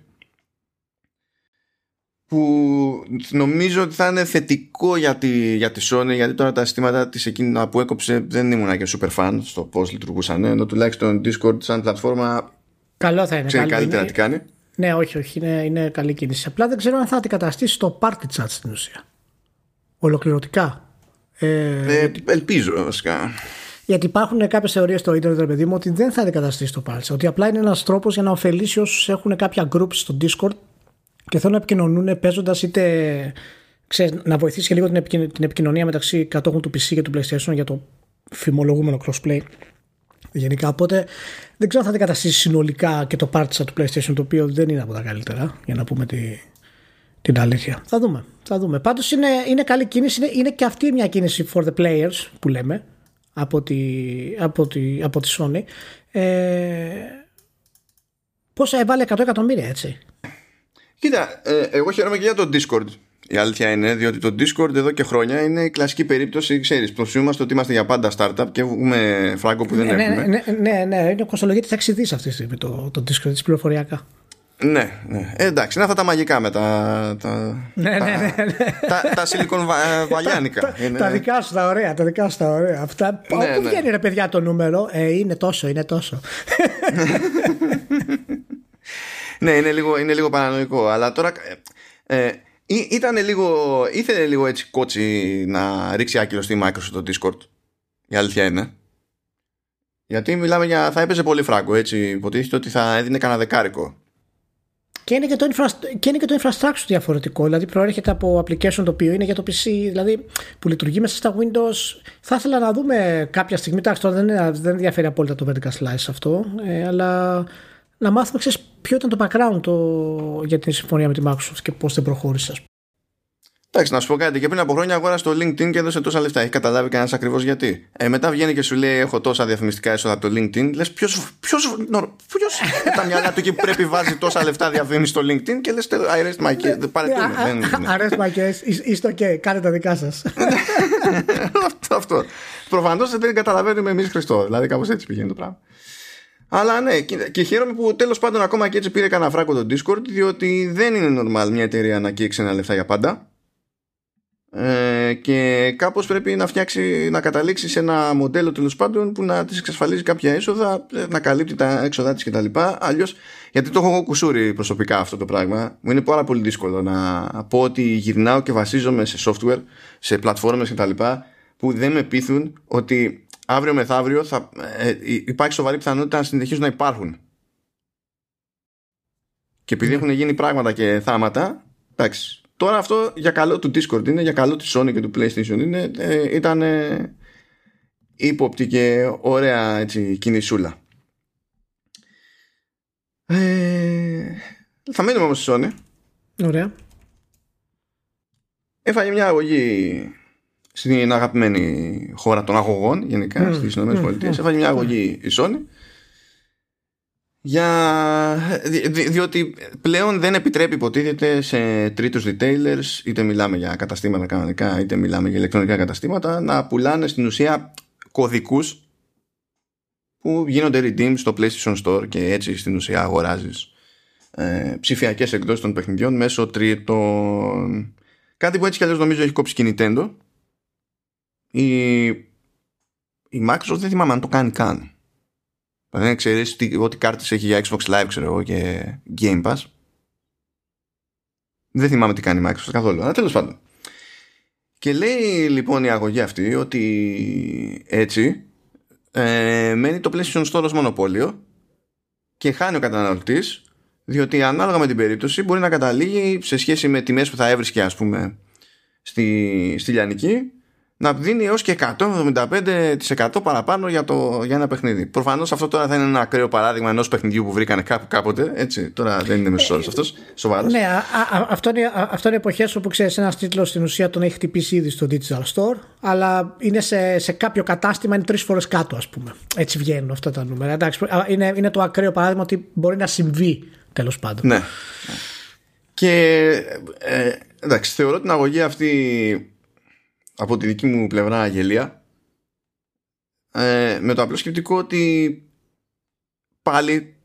που νομίζω ότι θα είναι θετικό για τη, για τη Sony γιατί τώρα τα συστήματα της εκείνα που έκοψε δεν ήμουν και super fan στο πώς λειτουργούσαν ενώ τουλάχιστον Discord σαν πλατφόρμα Καλό θα είναι. Ξέρει καλύτερα τι κάνει. Ναι, όχι, όχι, είναι, είναι καλή κίνηση. Απλά δεν ξέρω αν θα αντικαταστήσει το party chat στην ουσία. Ολοκληρωτικά. Ε, ε, ελπίζω, βασικά. Γιατί υπάρχουν κάποιες θεωρίες στο Ιντερνετ, παιδί μου, ότι δεν θα αντικαταστήσει το party chat. Ότι απλά είναι ένας τρόπος για να ωφελήσει όσους έχουν κάποια groups στο Discord και θέλουν να επικοινωνούν παίζοντας είτε. Ξέρεις, να βοηθήσει και λίγο την επικοινωνία μεταξύ κατόχων του PC και του PlayStation για το φημολογούμενο crossplay γενικά. Οπότε δεν ξέρω αν θα αντικαταστήσει συνολικά και το πάρτισα του PlayStation το οποίο δεν είναι από τα καλύτερα για να πούμε τη, την αλήθεια. Θα δούμε. Θα δούμε. Πάντως είναι, είναι καλή κίνηση. Είναι, είναι και αυτή μια κίνηση for the players που λέμε από τη, από τη, από τη Sony. Ε, πόσα έβαλε 100 εκατομμύρια έτσι. Κοίτα, ε, εγώ χαίρομαι και για το Discord η αλήθεια είναι, διότι το Discord εδώ και χρόνια είναι η κλασική περίπτωση, ξέρεις, προσφύγουμε ότι είμαστε για πάντα startup και έχουμε φράγκο που δεν ναι, έχουμε. Ναι, ναι, ναι, ναι, είναι κοστολογία τη αξιδή αυτή τη στιγμή το, το Discord τη πληροφοριακά. Ναι, ναι. Ε, εντάξει, είναι αυτά τα μαγικά με τα. τα ναι, ναι, ναι, ναι. Τα, τα σιλικονβαλιάνικα. τα, τα δικά σου τα ωραία, τα δικά σου τα ωραία. Αυτά. Ναι, Πού ναι. βγαίνει ρε παιδιά το νούμερο, ε, είναι τόσο, είναι τόσο. ναι, είναι λίγο, είναι λίγο παρανοϊκό. Αλλά τώρα. Ε, ήταν λίγο, ήθελε λίγο έτσι κότσι να ρίξει άκυρο στη Microsoft το Discord. Η αλήθεια είναι. Γιατί μιλάμε για. θα έπαιζε πολύ φράγκο έτσι. Υποτίθεται ότι θα έδινε κανένα δεκάρικο. Και είναι και, το και είναι και το infrastructure διαφορετικό. Δηλαδή προέρχεται από application το οποίο είναι για το PC, δηλαδή που λειτουργεί μέσα στα Windows. Θα ήθελα να δούμε κάποια στιγμή. Εντάξει, τώρα δεν, δεν ενδιαφέρει απόλυτα το vertical slice αυτό, ε, αλλά να μάθουμε ξέρεις, ποιο ήταν το background το, για την συμφωνία με τη Microsoft και πώς δεν προχώρησε. Εντάξει, να σου πω κάτι. Και πριν από χρόνια αγόρασε το LinkedIn και έδωσε τόσα λεφτά. Έχει καταλάβει κανένας ακριβώς γιατί. Ε, μετά βγαίνει και σου λέει: Έχω τόσα διαφημιστικά έσοδα από το LinkedIn. Λες, ποιος. Ποιος. Ποιος. τα μυαλά του εκεί πρέπει βάζει τόσα λεφτά διαφήμιση στο LinkedIn και λες: I rest my case. Παρετούμε. I rest my case. Είστε ok. Κάντε τα δικά σας. Αυτό. Προφανώς δεν καταλαβαίνουμε εμείς Χριστό. Δηλαδή κάπως έτσι πηγαίνει το πράγμα. Αλλά ναι, και χαίρομαι που τέλος πάντων ακόμα και έτσι πήρε κανένα φράκο το Discord, διότι δεν είναι normal μια εταιρεία να καίξει ένα λεφτά για πάντα. Ε, και κάπως πρέπει να φτιάξει, να καταλήξει σε ένα μοντέλο τέλος πάντων που να της εξασφαλίζει κάποια έσοδα, ε, να καλύπτει τα έξοδά της κτλ. Αλλιώς, γιατί το έχω κουσούρει προσωπικά αυτό το πράγμα, μου είναι πάρα πολύ δύσκολο να πω ότι γυρνάω και βασίζομαι σε software, σε πλατφόρμες κτλ. που δεν με πείθουν ότι αύριο μεθαύριο θα, ε, υπάρχει σοβαρή πιθανότητα να συνεχίζουν να υπάρχουν. Και επειδή έχουν γίνει πράγματα και θάματα, εντάξει. Τώρα αυτό για καλό του Discord είναι, για καλό της Sony και του PlayStation είναι, ε, ήταν ε, ύποπτη και ωραία έτσι, κινησούλα. Ε, θα μείνουμε όμως στη Sony. Ωραία. Έφαγε μια αγωγή στην αγαπημένη χώρα των αγωγών γενικά mm, στις ΗΠΑ. Mm, Έφαγε μια αγωγή η Sony. Για... Δι, διότι πλέον δεν επιτρέπει υποτίθεται σε τρίτους retailers είτε μιλάμε για καταστήματα κανονικά είτε μιλάμε για ηλεκτρονικά καταστήματα να πουλάνε στην ουσία κωδικούς που γίνονται redeem στο PlayStation Store και έτσι στην ουσία αγοράζεις ε, ψηφιακές εκδόσεις των παιχνιδιών μέσω τρίτων. Κάτι που έτσι κι αλλιώς νομίζω έχει κόψει και η Nintendo η, η Microsoft δεν θυμάμαι αν το κάνει καν. Δεν ξέρεις τι, ό,τι κάρτες έχει για Xbox Live ξέρω εγώ και Game Pass. Δεν θυμάμαι τι κάνει η Microsoft καθόλου αλλά τέλος πάντων. Και λέει λοιπόν η αγωγή αυτή ότι έτσι ε, μένει το PlayStation Store ως μονοπόλιο και χάνει ο καταναλωτής διότι ανάλογα με την περίπτωση μπορεί να καταλήγει σε σχέση με τιμές που θα έβρισκε ας πούμε στη, στη Λιανική να δίνει έως και 175% παραπάνω για, το, για ένα παιχνίδι. Προφανώς αυτό τώρα θα είναι ένα ακραίο παράδειγμα ενός παιχνιδιού που βρήκανε κάπου κάποτε. Έτσι, τώρα δεν είναι μεσός όρος αυτός. Σοβαρός. Ναι, α, α, αυτό, είναι, αυτό είναι εποχές όπου ξέρεις ένας τίτλος στην ουσία τον έχει χτυπήσει ήδη στο Digital Store αλλά είναι σε, σε κάποιο κατάστημα είναι τρεις φορές κάτω ας πούμε. Έτσι βγαίνουν αυτά τα νούμερα. Εντάξει, είναι, είναι το ακραίο παράδειγμα ότι μπορεί να συμβεί τέλος πάντων. Ναι. Και ε, εντάξει, θεωρώ την αγωγή αυτή από τη δική μου πλευρά γελία ε, με το απλό σκεπτικό ότι πάλι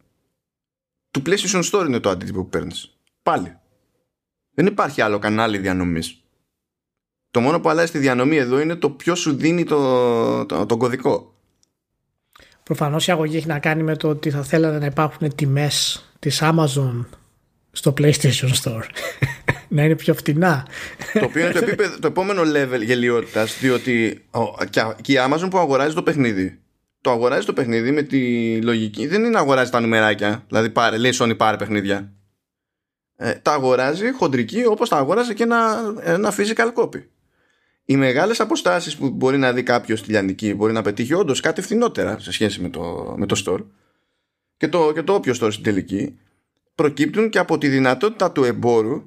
του PlayStation Store είναι το αντίτυπο που παίρνεις. Πάλι. Δεν υπάρχει άλλο κανάλι διανομής. Το μόνο που αλλάζει τη διανομή εδώ είναι το ποιος σου δίνει το, το, τον κωδικό. Προφανώς η αγωγή έχει να κάνει με το ότι θα θέλανε να υπάρχουν τιμές της Amazon στο PlayStation Store να είναι πιο φτηνά. Το οποίο είναι το, επίπεδο, το επόμενο level γελιότητας, διότι και η Amazon που αγοράζει το παιχνίδι, το αγοράζει το παιχνίδι με τη λογική. Δεν είναι να αγοράζει τα νουμεράκια, δηλαδή πάρε, λέει Sony πάρε παιχνίδια. Ε, τα αγοράζει χοντρική όπως τα αγοράζει και ένα, ένα physical copy. Οι μεγάλες αποστάσεις που μπορεί να δει κάποιος στη Λιανική μπορεί να πετύχει όντως κάτι φθηνότερα σε σχέση με το, με το store και το, και το όποιο store στην τελική προκύπτουν και από τη δυνατότητα του εμπόρου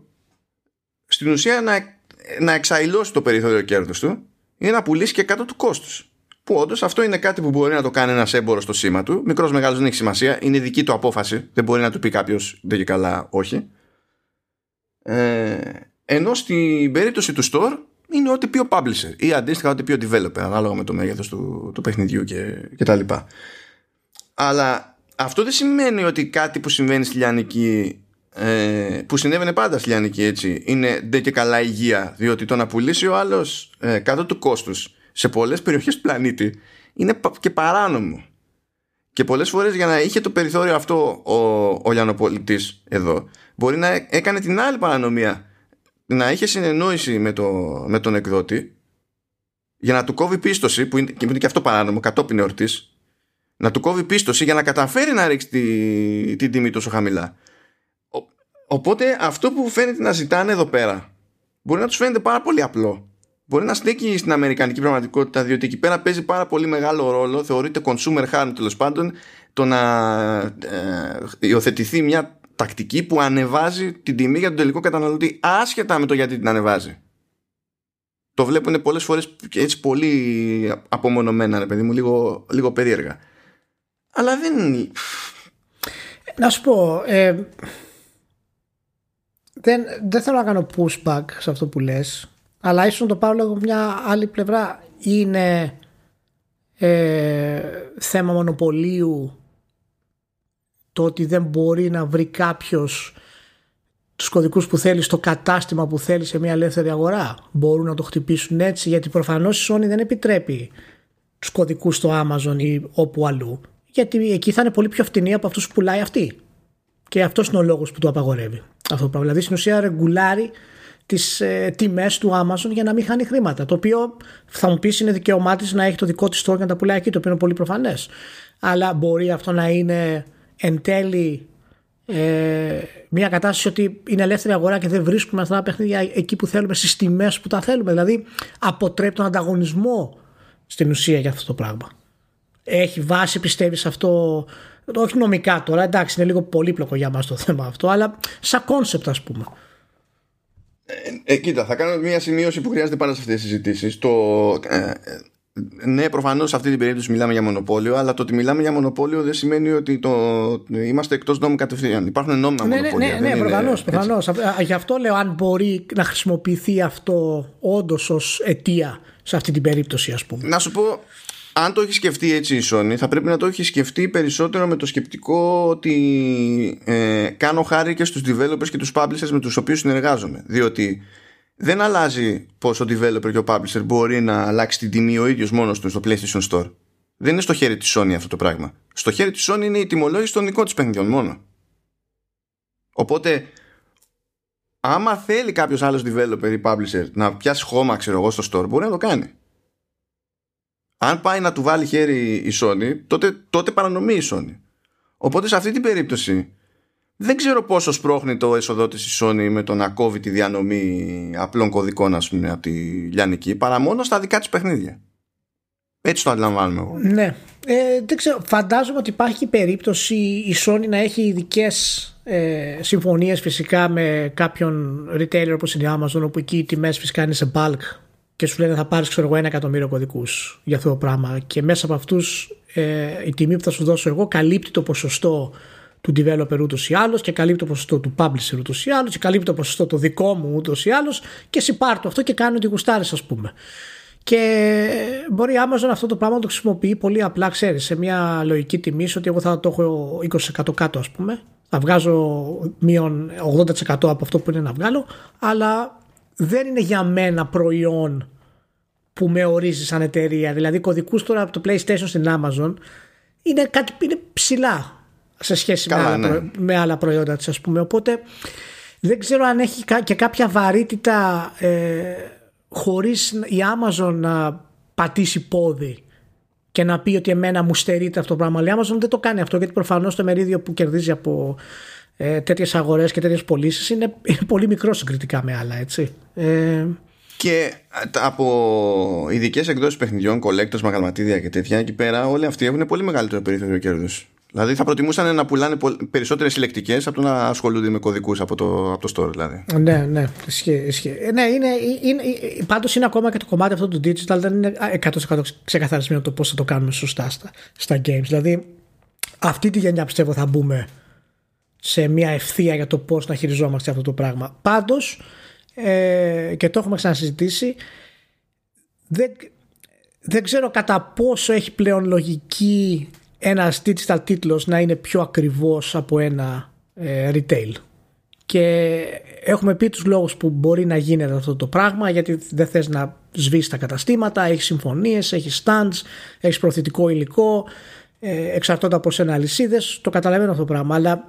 στην ουσία να, να εξαϊλώσει το περιθώριο κέρδο του ή να πουλήσει και κάτω του κόστους. Που όντως αυτό είναι κάτι που μπορεί να το κάνει ένας έμπορο στο σήμα του. Μικρός μεγάλος δεν έχει σημασία. Είναι δική του απόφαση. Δεν μπορεί να του πει κάποιος δεν και καλά όχι. Ε, ενώ στην περίπτωση του store είναι ό,τι πει ο publisher ή αντίστοιχα ό,τι πει ο developer ανάλογα με το μέγεθος του, του παιχνιδιού και, και τα λοιπά. Αλλά αυτό δεν σημαίνει ότι κάτι που συμβαίνει στη Λιανική ε, που συνέβαινε πάντα στη Λιανική έτσι. Είναι ντε και καλά υγεία διότι το να πουλήσει ο άλλος ε, κάτω του κόστους σε πολλές περιοχές του πλανήτη είναι και παράνομο. Και πολλές φορές για να είχε το περιθώριο αυτό ο, ο Λιανοπολιτής εδώ μπορεί να έκανε την άλλη παρανομία. Να είχε συνεννόηση με, το, με τον εκδότη για να του κόβει πίστοση που είναι, και είναι και αυτό παράνομο κατόπιν εορτής να του κόβει πίστοση για να καταφέρει να ρίξει την τη τιμή τόσο χαμηλά Οπότε αυτό που φαίνεται να ζητάνε εδώ πέρα μπορεί να τους φαίνεται πάρα πολύ απλό. Μπορεί να στέκει στην αμερικανική πραγματικότητα, διότι εκεί πέρα παίζει πάρα πολύ μεγάλο ρόλο, θεωρείται consumer harm τέλος πάντων, το να ε, υιοθετηθεί μια τακτική που ανεβάζει την τιμή για τον τελικό καταναλωτή, άσχετα με το γιατί την ανεβάζει. Το βλέπουν πολλές φορές έτσι πολύ απομονωμένα, ρε παιδί μου, λίγο, λίγο περίεργα. Αλλά δεν... Να σου πω, ε, δεν, δεν θέλω να κάνω pushback σε αυτό που λες αλλά ίσως να το πάω λίγο μια άλλη πλευρά. Είναι ε, θέμα μονοπωλίου το ότι δεν μπορεί να βρει κάποιος τους κωδικούς που θέλεις στο κατάστημα που θέλεις σε μια ελεύθερη αγορά. Μπορούν να το χτυπήσουν έτσι γιατί προφανώς η Sony δεν επιτρέπει τους κωδικούς στο Amazon ή όπου αλλού. Γιατί εκεί θα είναι πολύ πιο φτηνή από αυτούς που πουλάει αυτή και αυτός είναι ο λόγος που το απαγορεύει. Αυτό το πράγμα. Δηλαδή στην ουσία ρεγκουλάρει τις ε, τιμές του Amazon για να μην χάνει χρήματα. Το οποίο θα μου πεις είναι δικαίωμά της να έχει το δικό της store και να τα πουλάει εκεί, το οποίο είναι πολύ προφανές. Αλλά μπορεί αυτό να είναι εν τέλει ε, μια κατάσταση ότι είναι ελεύθερη αγορά και δεν βρίσκουμε αυτά τα παιχνίδια εκεί που θέλουμε, στις τιμές που τα θέλουμε. Δηλαδή, αποτρέπει τον ανταγωνισμό στην ουσία για αυτό το πράγμα. Έχει βάση, πιστεύεις αυτό. Όχι νομικά τώρα, εντάξει, είναι λίγο πολύπλοκο για μας το θέμα αυτό, αλλά σαν concept, ας πούμε. Ε, ε, κοίτα, θα κάνω μια σημείωση που χρειάζεται πάντα σε αυτές τις συζητήσεις. Το, ε, ναι, προφανώς σε αυτή την περίπτωση μιλάμε για μονοπόλιο, αλλά το ότι μιλάμε για μονοπόλιο δεν σημαίνει ότι το, είμαστε εκτός νόμου κατευθείαν. Υπάρχουν νόμιμα ναι, μονοπόλια. Ναι, ναι, ναι προφανώς. Προφανώς. Γι' αυτό λέω αν μπορεί να χρησιμοποιηθεί αυτό όντως ως αιτία σε αυτή την περίπτωση, ας πούμε. Να σου πω, αν το έχει σκεφτεί έτσι η Sony, θα πρέπει να το έχει σκεφτεί περισσότερο με το σκεπτικό ότι ε, κάνω χάρη και στους developers και τους publishers με τους οποίους συνεργάζομαι. Διότι δεν αλλάζει πως ο developer και ο publisher μπορεί να αλλάξει την τιμή ο ίδιος μόνος του στο PlayStation Store. Δεν είναι στο χέρι της Sony αυτό το πράγμα. Στο χέρι της Sony είναι η τιμολόγηση των δικών της παιχνιδιών μόνο. Οπότε, άμα θέλει κάποιος άλλος developer ή publisher να πιάσει χώμα, ξέρω εγώ, στο store, μπορεί να το κάνει. Αν πάει να του βάλει χέρι η Sony, τότε, τότε παρανομεί η Sony. Οπότε σε αυτή την περίπτωση δεν ξέρω πόσο σπρώχνει το έσοδό της η Sony με το να κόβει τη διανομή απλών κωδικών ας πούμε από τη Λιανική παρά μόνο στα δικά της παιχνίδια. Έτσι το αντιλαμβάνομαι εγώ. Ναι. Ε, δεν ξέρω. Φαντάζομαι ότι υπάρχει περίπτωση η Sony να έχει ειδικές ε, συμφωνίες φυσικά με κάποιον retailer όπως είναι η Amazon όπου εκεί οι τιμές φυσικά είναι σε bulk και σου λένε θα πάρεις ξέρω εγώ ένα εκατομμύριο κωδικούς για αυτό το πράγμα και μέσα από αυτούς ε, η τιμή που θα σου δώσω εγώ καλύπτει το ποσοστό του developer ούτως ή άλλως και καλύπτει το ποσοστό του publisher ούτως ή άλλως και καλύπτει το ποσοστό το δικό μου ούτως ή άλλως και εσύ πάρ' το αυτό και κάνει ό,τι γουστάρεις, ας πούμε. Και μπορεί η Amazon αυτό το πράγμα να το χρησιμοποιεί πολύ απλά, ξέρεις, σε μια λογική τιμή, ότι εγώ θα το έχω 20% κάτω, ας πούμε. Θα βγάζω μείον 80% από αυτό που είναι να βγάλω, αλλά δεν είναι για μένα προϊόν που με ορίζει σαν εταιρεία. Δηλαδή, κωδικούς τώρα από το PlayStation στην Amazon είναι, κάτι, είναι ψηλά σε σχέση με, άλλα ναι. με άλλα προϊόντα της ας πούμε οπότε δεν ξέρω αν έχει και κάποια βαρύτητα ε, χωρίς η Amazon να πατήσει πόδι και να πει ότι εμένα μου στερείται αυτό το πράγμα. Αλλά η Amazon δεν το κάνει αυτό γιατί προφανώς το μερίδιο που κερδίζει από ε, τέτοιες αγορές και τέτοιες πωλήσεις είναι, είναι πολύ μικρό συγκριτικά με άλλα έτσι. Ε, και από ειδικές εκδόσεις παιχνιδιών, collectors, μαγαλματίδια και τέτοια, εκεί πέρα όλοι αυτοί έχουν πολύ μεγαλύτερο περιθώριο κέρδου. Δηλαδή θα προτιμούσαν να πουλάνε περισσότερες συλλεκτικές από το να ασχολούνται με κωδικούς από το, από το store. Δηλαδή. Ναι, ναι, ισχύει. ισχύει. Ε, ναι, είναι, είναι, πάντως είναι ακόμα και το κομμάτι αυτό του digital δεν είναι 100% ξεκαθαρισμένο το πώς θα το κάνουμε σωστά στα, στα games. Δηλαδή αυτή τη γενιά πιστεύω θα μπούμε σε μια ευθεία για το πώς να χειριζόμαστε αυτό το πράγμα. Πάντως, ε, και το έχουμε ξανασυζητήσει, δεν, δεν ξέρω κατά πόσο έχει πλέον λογική ένα digital τίτλος να είναι πιο ακριβώς από ένα ε, retail. Και έχουμε πει τους λόγους που μπορεί να γίνεται αυτό το πράγμα γιατί δεν θες να σβήσεις τα καταστήματα, έχεις συμφωνίες, έχεις stands, έχεις προθετικό υλικό, ε, εξαρτώντα από σένα αλυσίδες, το καταλαβαίνω αυτό το πράγμα. Αλλά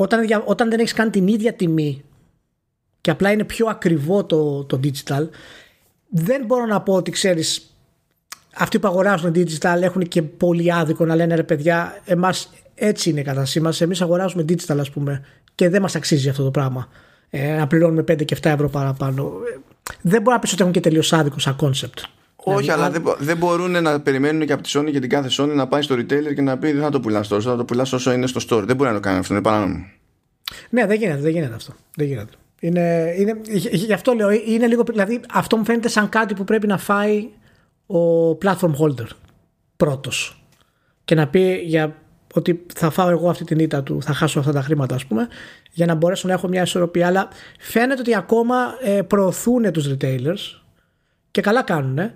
όταν, όταν δεν έχεις κάνει την ίδια τιμή και απλά είναι πιο ακριβό το, το digital, δεν μπορώ να πω ότι ξέρεις αυτοί που αγοράζουν digital έχουν και πολύ άδικο να λένε ρε παιδιά, εμάς έτσι είναι η κατάστασή μας. Εμείς αγοράζουμε digital, ας πούμε, και δεν μας αξίζει αυτό το πράγμα. Ε, να πληρώνουμε 5 και 7 ευρώ παραπάνω. Ε, δεν μπορεί να πεις ότι έχουν και τελείως άδικο σαν concept. Όχι, δηλαδή, αλλά δεν, δεν μπορούν να περιμένουν και από τη Sony και την κάθε Sony να πάει στο retailer και να πει δεν θα το πουλάς τόσο, θα το πουλάς όσο είναι στο store. Δεν μπορεί να το κάνει αυτό, είναι παράνομο. Ναι, δεν γίνεται, δεν γίνεται αυτό. Δεν γίνεται. Είναι, είναι, γι' αυτό λέω, είναι λίγο, δηλαδή αυτό μου φαίνεται σαν κάτι που πρέπει να φάει ο platform holder πρώτος και να πει για ότι θα φάω εγώ αυτή την ήττα του, θα χάσω αυτά τα χρήματα ας πούμε για να μπορέσω να έχω μια ισορροπία αλλά φαίνεται ότι ακόμα ε, προωθούν τους retailers και καλά κάνουν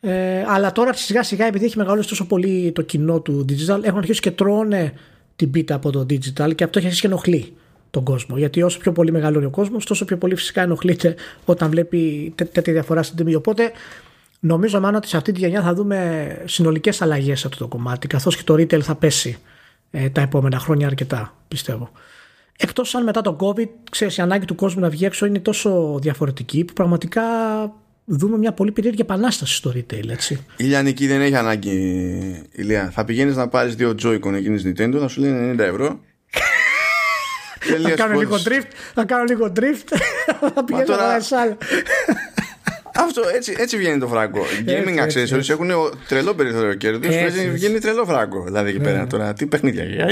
ε, αλλά τώρα σιγά σιγά επειδή έχει μεγαλώσει τόσο πολύ το κοινό του digital έχουν αρχίσει και τρώνε την πίτα από το digital και αυτό έχει αρχίσει και ενοχλεί τον κόσμο. Γιατί όσο πιο πολύ μεγαλώνει ο κόσμος, τόσο πιο πολύ φυσικά ενοχλείται όταν βλέπει τέτοια διαφορά στην τιμή. Οπότε Νομίζω μάλλον ότι σε αυτή τη γενιά θα δούμε συνολικές αλλαγές σε αυτό το κομμάτι καθώς και το retail θα πέσει ε, τα επόμενα χρόνια αρκετά πιστεύω. Εκτός αν μετά το COVID ξέρεις η ανάγκη του κόσμου να βγει έξω είναι τόσο διαφορετική που πραγματικά δούμε μια πολύ περίεργη επανάσταση στο retail έτσι. Η Λιανική δεν έχει ανάγκη ηλία. Θα πηγαίνεις να πάρεις δύο Joy-Con εκείνης Nintendo θα σου λένε 90 ευρώ θα κάνω λίγο drift, θα κάνω λίγο drift, θα πηγαίνω τώρα... σε Αυτό έτσι, έτσι βγαίνει το φράγκο. Gaming accessories έχουν τρελό περιθώριο κέρδο. Βγαίνει τρελό φράγκο. Δηλαδή εκεί ναι, πέρα ναι. τώρα. Τι παιχνίδια για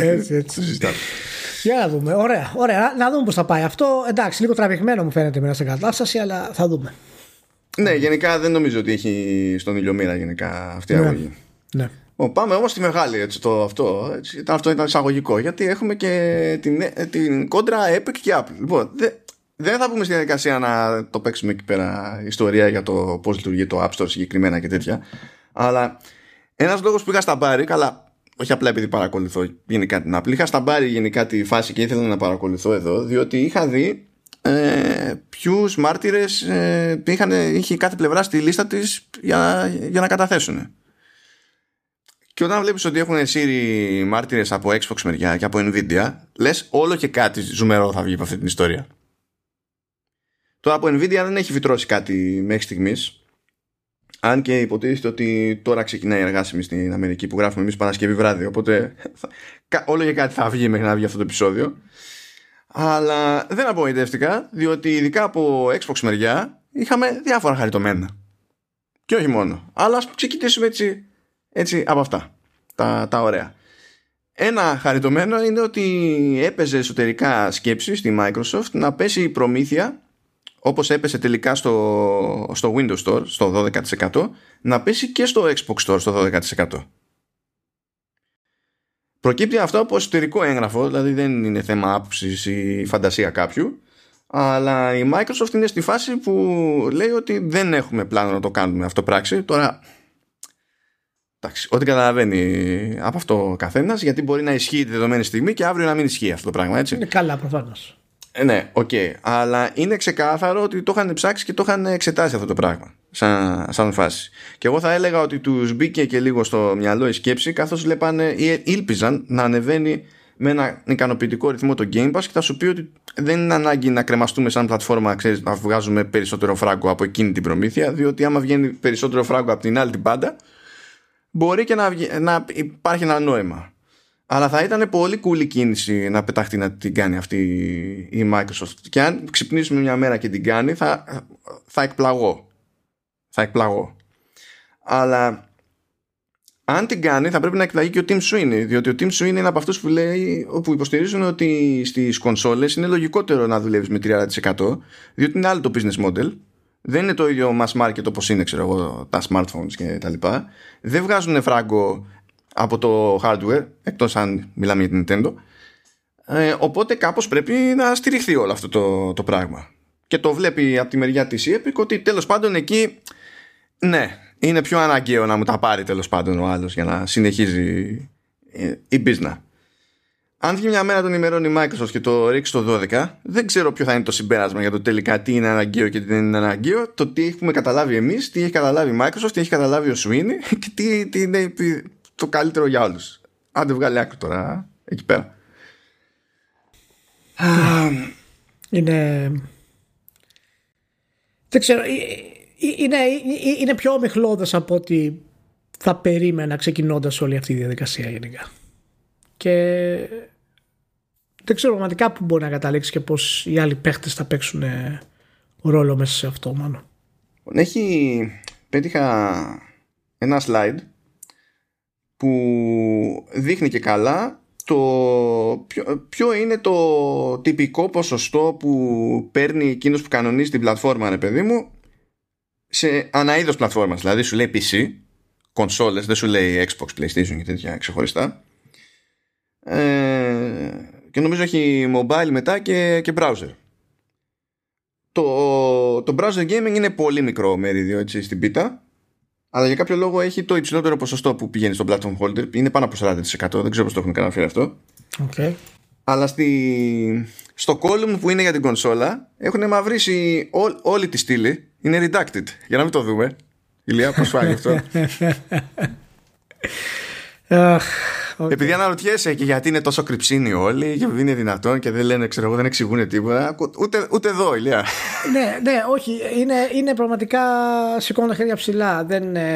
Έτσι, έτσι. Για να δούμε. Ωραία, ωραία. Να δούμε πώς θα πάει αυτό. Εντάξει, λίγο τραβηγμένο μου φαίνεται μέσα στην κατάσταση, αλλά θα δούμε. Ναι, γενικά δεν νομίζω ότι έχει στον ηλιομήρα γενικά αυτή η ναι. αγωγή. Ναι. Ο, πάμε όμως στη μεγάλη έτσι, το, αυτό, έτσι, αυτό ήταν εισαγωγικό γιατί έχουμε και την, την κόντρα Epic και Apple λοιπόν δε, δεν θα πούμε στη διαδικασία να το παίξουμε εκεί πέρα ιστορία για το πώς λειτουργεί το App Store συγκεκριμένα και τέτοια αλλά ένας λόγος που είχα στα μπάρι καλά όχι απλά επειδή παρακολουθώ γενικά την Apple είχα στα μπάρι γενικά τη φάση και ήθελα να παρακολουθώ εδώ διότι είχα δει ε, ποιους μάρτυρες ε, είχε κάθε πλευρά στη λίστα της για, για να καταθέσουν. Και όταν βλέπεις ότι έχουν σύρει μάρτυρες από Xbox μεριά και από Nvidia, λες όλο και κάτι ζουμερό θα βγει από αυτή την ιστορία. Τώρα από Nvidia δεν έχει βιτρώσει κάτι μέχρι στιγμής. Αν και υποτίθεται ότι τώρα ξεκινάει η εργάσιμη στην Αμερική που γράφουμε εμείς Παρασκευή βράδυ. Οπότε όλο και κάτι θα βγει μέχρι να βγει αυτό το επεισόδιο. Αλλά δεν απογοητεύτηκα, διότι ειδικά από Xbox μεριά είχαμε διάφορα χαριτωμένα. Και όχι μόνο. Αλλά ας ξεκινήσουμε έτσι έτσι από αυτά. Τα, τα ωραία. Ένα χαριτωμένο είναι ότι έπαιζε εσωτερικά σκέψη στη Microsoft να πέσει η προμήθεια όπως έπεσε τελικά στο, στο Windows Store στο 12% να πέσει και στο Xbox Store στο 12%. Προκύπτει αυτό από εσωτερικό έγγραφο, δηλαδή δεν είναι θέμα άποψης ή φαντασία κάποιου, αλλά η Microsoft είναι στη φάση που λέει ότι δεν έχουμε πλάνο να το κάνουμε αυτό πράξη. Τώρα Εντάξει, ό,τι καταλαβαίνει από αυτό ο καθένας, γιατί μπορεί να ισχύει τη δεδομένη στιγμή και αύριο να μην ισχύει αυτό το πράγμα, έτσι. Είναι καλά, προφανώς. Ε, ναι, OK. Okay. Αλλά είναι ξεκάθαρο ότι το είχαν ψάξει και το είχαν εξετάσει αυτό το πράγμα. Σαν, σαν φάση. Και εγώ θα έλεγα ότι τους μπήκε και λίγο στο μυαλό η σκέψη, καθώς βλέπανε ή ήλπιζαν να ανεβαίνει με ένα ικανοποιητικό ρυθμό το Game Pass και θα σου πει ότι δεν είναι ανάγκη να κρεμαστούμε σαν πλατφόρμα, ξέρεις, να βγάζουμε περισσότερο φράγκο από εκείνη την προμήθεια, διότι άμα βγαίνει περισσότερο φράγκο από την άλλη την πάντα, μπορεί και να, να υπάρχει ένα νόημα. Αλλά θα ήταν πολύ cool κίνηση να πετάχτει να την κάνει αυτή η Microsoft. Και αν ξυπνήσουμε μια μέρα και την κάνει, θα, θα εκπλαγώ. Θα εκπλαγώ. Αλλά αν την κάνει, θα πρέπει να εκπλαγεί και ο Tim Sweeney. Διότι ο Tim Sweeney είναι από αυτούς που λέει, όπου υποστηρίζουν ότι στις κονσόλες είναι λογικότερο να δουλεύεις με 30%, διότι είναι άλλο το business model δεν είναι το ίδιο mass market όπως είναι ξέρω εγώ τα smartphones και τα λοιπά δεν βγάζουν φράγκο από το hardware εκτός αν μιλάμε για την Nintendo ε, οπότε κάπως πρέπει να στηριχθεί όλο αυτό το, το πράγμα και το βλέπει από τη μεριά της η Epic ότι τέλος πάντων εκεί ναι είναι πιο αναγκαίο να μου τα πάρει τέλος πάντων ο άλλος για να συνεχίζει η business αν βγει μια μέρα τον ημερών η Microsoft και το ρίξει το 12, δεν ξέρω ποιο θα είναι το συμπέρασμα για το τελικά τι είναι αναγκαίο και τι δεν είναι αναγκαίο. Το τι έχουμε καταλάβει εμείς, τι έχει καταλάβει η Microsoft, τι έχει καταλάβει ο Sweeney και τι, τι είναι το καλύτερο για όλους. δεν βγάλει άκρη τώρα, εκεί πέρα. Είναι. Δεν ξέρω. Είναι, είναι πιο ομιχλώδε από ότι θα περίμενα ξεκινώντας όλη αυτή η διαδικασία γενικά. Και δεν ξέρω πραγματικά που μπορεί να καταλήξει και πώς οι άλλοι παίχτες θα παίξουν ρόλο μέσα σε αυτό μάλλον. Έχει, πέτυχα ένα slide που δείχνει και καλά το ποιο, ποιο είναι το τυπικό ποσοστό που παίρνει εκείνος που κανονίζει την πλατφόρμα ρε παιδί μου σε αναείδος πλατφόρμας. Δηλαδή σου λέει PC κονσόλες δεν σου λέει Xbox, PlayStation και τέτοια ξεχωριστά. Ε, και νομίζω έχει mobile μετά και, και browser. Το, το browser gaming είναι πολύ μικρό μερίδιο έτσι, στην πίτα. Αλλά για κάποιο λόγο έχει το υψηλότερο ποσοστό που πηγαίνει στο platform holder. Είναι πάνω από 40% δεν ξέρω πώς το έχουν καταφέρει αυτό. Okay. αλλά στη, στο column που είναι για την κονσόλα έχουν μαυρίσει ό, όλη τη στήλη είναι redacted για να μην το δούμε Ηλία πώς φάει αυτό; Okay. Επειδή αναρωτιέσαι και γιατί είναι τόσο κρυψίνοι όλοι και δεν είναι δυνατόν και δεν λένε, ξέρω εγώ, δεν εξηγούν τίποτα. Ούτε, ούτε εδώ, ηλιά. ναι, ναι, όχι. Είναι, είναι πραγματικά σηκώνουν τα χέρια ψηλά. Δεν, ε,